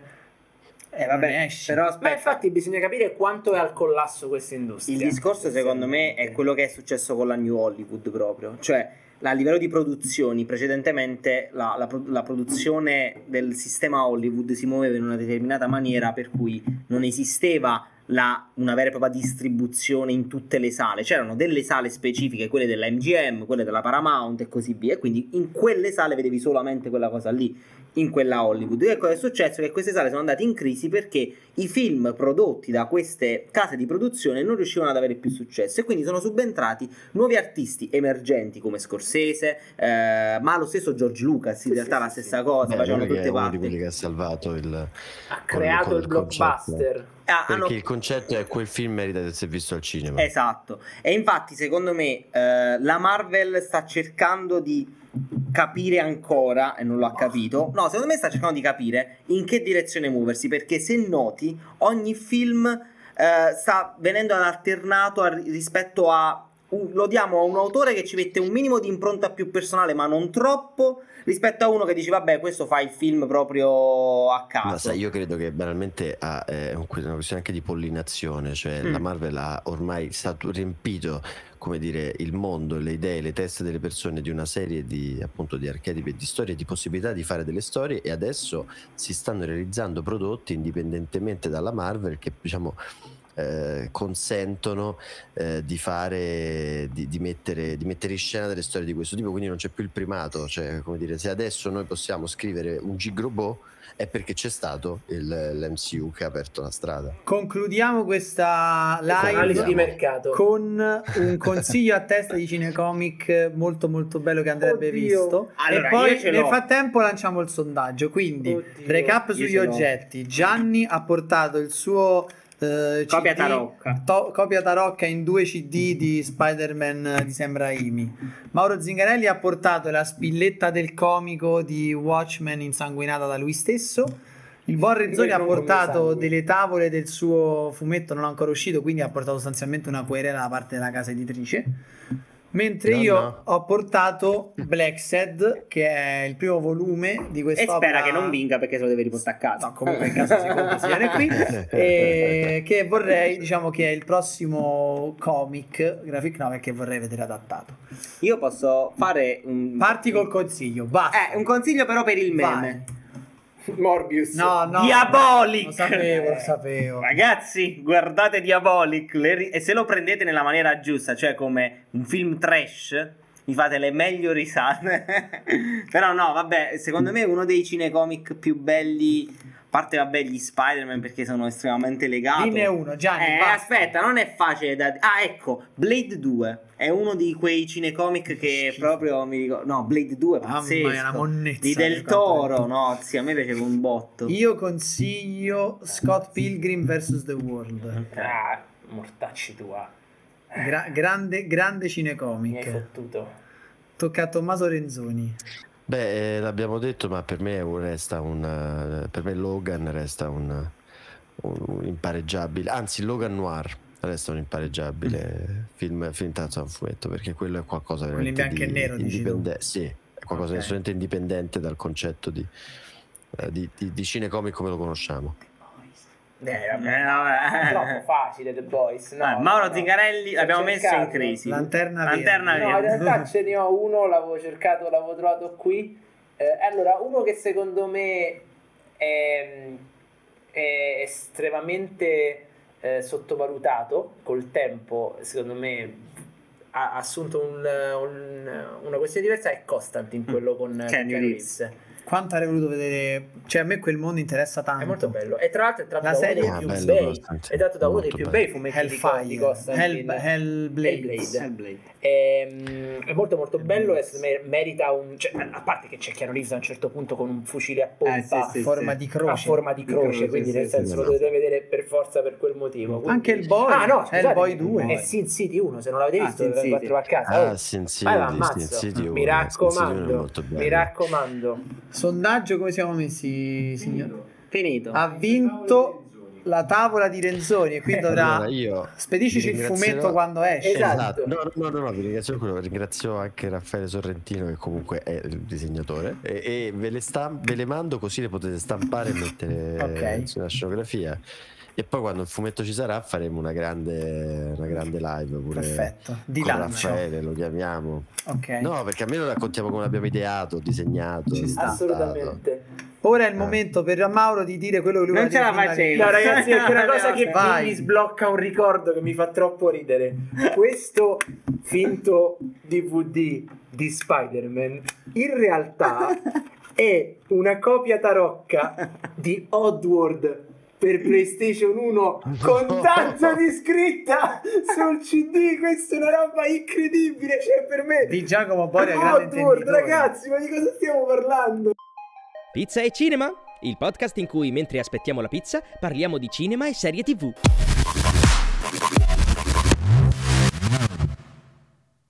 Speaker 5: Eh, ne esci.
Speaker 3: però
Speaker 2: ma
Speaker 3: aspetta.
Speaker 2: infatti bisogna capire quanto è al collasso questa industria.
Speaker 3: Il discorso secondo me è quello che è successo con la New Hollywood proprio, cioè a livello di produzioni precedentemente la, la la produzione del sistema Hollywood si muoveva in una determinata maniera per cui non esisteva la- una vera e propria distribuzione in tutte le sale, c'erano delle sale specifiche, quelle della MGM, quelle della Paramount e così via, e quindi in quelle sale vedevi solamente quella cosa lì in quella Hollywood. E cosa è successo? Che queste sale sono andate in crisi perché i film prodotti da queste case di produzione non riuscivano ad avere più successo e quindi sono subentrati nuovi artisti emergenti come Scorsese, eh, ma lo stesso George Lucas, in realtà
Speaker 2: sì,
Speaker 3: la stessa
Speaker 2: sì.
Speaker 3: cosa,
Speaker 4: Beh,
Speaker 3: facevano tutte
Speaker 4: è uno di
Speaker 3: parti.
Speaker 4: che ha salvato il
Speaker 2: ha creato il
Speaker 4: il
Speaker 2: blockbuster.
Speaker 3: Ah,
Speaker 4: perché
Speaker 3: hanno-
Speaker 4: il concetto è quel film merita di essere visto al cinema
Speaker 3: Esatto, e infatti secondo me eh, la Marvel sta cercando di capire ancora, e non lo ha capito, no, secondo me sta cercando di capire in che direzione muoversi, perché se noti ogni film eh, sta venendo ad alternato a- rispetto a... un- lo diamo a un autore che ci mette un minimo di impronta più personale, ma non troppo, rispetto a uno che dice vabbè questo fa il film proprio a caso.
Speaker 4: Ma sai, io credo che banalmente ha, è un- una questione anche di pollinazione, cioè
Speaker 3: Mm.
Speaker 4: la Marvel ha ormai stato riempito, come dire, il mondo, le idee, le teste delle persone di una serie di appunto di archetipi e di storie, di possibilità di fare delle storie e adesso si stanno realizzando prodotti indipendentemente dalla Marvel che diciamo eh, consentono eh, di fare di, di mettere, di mettere in scena delle storie di questo tipo. Quindi non c'è più il primato cioè come dire se adesso noi possiamo scrivere un Gigrobot è perché c'è stato il- l'MCU che ha aperto la strada.
Speaker 5: Concludiamo questa
Speaker 2: Analisi di
Speaker 5: live
Speaker 2: mercato.
Speaker 5: con un consiglio a testa di cinecomic molto molto bello che andrebbe
Speaker 2: Oddio.
Speaker 5: visto
Speaker 3: Allora,
Speaker 5: e poi
Speaker 3: io ce
Speaker 5: nel frattempo lanciamo il sondaggio quindi
Speaker 2: Oddio.
Speaker 5: recap sugli oggetti Gianni ha portato il suo eh,
Speaker 3: Copia
Speaker 5: CD
Speaker 3: tarocca.
Speaker 5: to- copia tarocca in due CD di Spider-Man di Sam Raimi Mauro Zingarelli ha portato la spilletta del comico di Watchmen insanguinata da lui stesso il buon Rezzoni
Speaker 2: Io
Speaker 5: ha portato delle tavole del suo fumetto non ancora uscito, quindi ha portato sostanzialmente una querela da parte della casa editrice. Mentre
Speaker 4: No,
Speaker 5: io
Speaker 4: no.
Speaker 5: ho portato Black Sad, che è il primo volume di
Speaker 3: E
Speaker 5: quest'opera.
Speaker 3: spera che non vinca perché se lo deve riportare a casa.
Speaker 5: No, comunque in caso si compra si viene qui. E che vorrei, diciamo che è il prossimo comic graphic novel che vorrei vedere adattato.
Speaker 3: Io posso fare un.
Speaker 5: Parti col consiglio, basta.
Speaker 3: Eh, un consiglio però per il meme.
Speaker 5: Vai.
Speaker 2: Morbius.
Speaker 5: No, no.
Speaker 3: Diabolic!
Speaker 5: Lo sapevo, lo sapevo.
Speaker 3: Ragazzi, guardate Diabolic le e se lo prendete nella maniera giusta, cioè come un film trash, mi fate le meglio risate. Però no, vabbè, secondo me è uno dei cinecomic più belli. A parte, vabbè, gli Spider-Man perché sono estremamente legati.
Speaker 5: Dinne uno, Gianni,
Speaker 3: Eh,
Speaker 5: basta.
Speaker 3: aspetta, non è facile da. Ah, ecco, Blade 2 è uno di quei cinecomic che
Speaker 5: Schifo.
Speaker 3: proprio mi ricordo. No, Blade 2 è
Speaker 5: Mamma mia, una monnezza
Speaker 3: Di Del Toro, no, sì, a me piaceva un botto.
Speaker 5: Io consiglio Scott Pilgrim vs. The World.
Speaker 2: Ah, mortacci tua.
Speaker 5: Gra- grande, grande
Speaker 2: Mi hai
Speaker 5: cinecomic.
Speaker 2: fottuto.
Speaker 5: Tocca a Tommaso Renzoni.
Speaker 4: Beh, eh, l'abbiamo detto, ma per me resta un eh, per me Logan resta un, un- impareggiabile, anzi Logan Noir resta un impareggiabile film, film tratto da un fumetto, perché quello è qualcosa veramente
Speaker 5: bianco e
Speaker 4: di
Speaker 5: nero, dici tu?
Speaker 4: indipende- sì, è qualcosa
Speaker 5: Ok.
Speaker 4: di assolutamente indipendente dal concetto di, eh, di, di, di cinecomic come lo conosciamo.
Speaker 2: Eh, vabbè.
Speaker 3: Eh, vabbè.
Speaker 2: È troppo facile The Boys. No,
Speaker 3: Eh, Mauro
Speaker 2: no.
Speaker 3: Zingarelli
Speaker 2: Ho
Speaker 3: l'abbiamo messo in crisi.
Speaker 5: Lanterna verde.
Speaker 3: Lanterna
Speaker 2: No, in
Speaker 3: verde.
Speaker 2: realtà ce ne ho uno, l'avevo cercato, l'avevo trovato qui. Eh, allora, uno che secondo me è, è estremamente eh, sottovalutato col tempo, secondo me ha assunto un- un- una questione diversa è Constantine, quello con
Speaker 3: Keanu Reeves.
Speaker 2: Reeves.
Speaker 5: Quanto avrei voluto vedere? Cioè, a me quel mondo interessa tanto.
Speaker 2: È molto bello. E tra l'altro è tratto
Speaker 5: La
Speaker 2: da uno
Speaker 5: serie-
Speaker 2: dei
Speaker 4: Ah,
Speaker 2: più
Speaker 4: bello
Speaker 2: bei. È tratto da uno dei più
Speaker 4: bello.
Speaker 2: bei fumetti di, di
Speaker 5: Hellfire,
Speaker 2: Constantine.
Speaker 5: Hell, Hellblade.
Speaker 2: Hellblade.
Speaker 3: Hellblade.
Speaker 2: Ehm, è molto molto bello e merita un cioè, a parte che c'è Keanu Reeves a un certo punto con un fucile a pompa
Speaker 3: Eh, sì,
Speaker 5: A
Speaker 3: sì,
Speaker 5: forma
Speaker 3: sì.
Speaker 5: di
Speaker 2: a
Speaker 5: croce.
Speaker 2: forma di croce,
Speaker 3: croce,
Speaker 2: quindi
Speaker 3: sì,
Speaker 2: nel
Speaker 3: sì,
Speaker 2: senso
Speaker 4: sì,
Speaker 2: lo
Speaker 4: no.
Speaker 2: dovete vedere per forza per quel motivo Quindi-
Speaker 5: Anche il boy.
Speaker 2: ah no scusate,
Speaker 5: Hellboy 2.
Speaker 2: è Sin City 1 se non l'avete
Speaker 3: Ah,
Speaker 2: visto
Speaker 3: Sin
Speaker 2: dovete
Speaker 3: City.
Speaker 2: trovare a casa
Speaker 4: Ah,
Speaker 2: oh.
Speaker 4: Sin City, Sin uno,
Speaker 2: mi
Speaker 4: Sin uno è
Speaker 2: raccomando mi raccomando
Speaker 5: Sondaggio come siamo messi, signor?
Speaker 3: Finito.
Speaker 5: Ha vinto la tavola di Renzoni e quindi dovrà
Speaker 4: Allora, io
Speaker 5: spedicici
Speaker 4: vi
Speaker 5: il fumetto quando esce.
Speaker 2: Esatto.
Speaker 4: No, no, no, no, vi ringrazio quello, ringrazio anche Raffaele Sorrentino che comunque è il disegnatore e, e ve, le stam- ve le mando così le potete stampare e mettere
Speaker 5: Ok.
Speaker 4: sulla scenografia e poi quando il fumetto ci sarà faremo una grande, una grande live pure
Speaker 5: Perfetto. Di
Speaker 4: con
Speaker 5: lancio.
Speaker 4: Raffaele, lo chiamiamo.
Speaker 5: Ok.
Speaker 4: No, perché almeno raccontiamo come l'abbiamo ideato, disegnato.
Speaker 5: Ci sta.
Speaker 4: impostato.
Speaker 2: assolutamente
Speaker 5: Ora è il momento per Mauro di dire quello che lui
Speaker 3: Non ce la
Speaker 5: di-
Speaker 2: No, ragazzi, è una cosa che
Speaker 5: Vai.
Speaker 2: mi sblocca un ricordo che mi fa troppo ridere. Questo finto DVD di Spider-Man in realtà è una copia tarocca di Oddworld per PlayStation 1 con tanto di scritta sul CD. Questa è una roba incredibile. Cioè, per me,
Speaker 5: Di Giacomo Boria,
Speaker 2: Oddworld, ragazzi, ma di cosa stiamo parlando?
Speaker 1: Pizza e cinema? Il podcast in cui mentre aspettiamo la pizza parliamo di cinema e serie TV.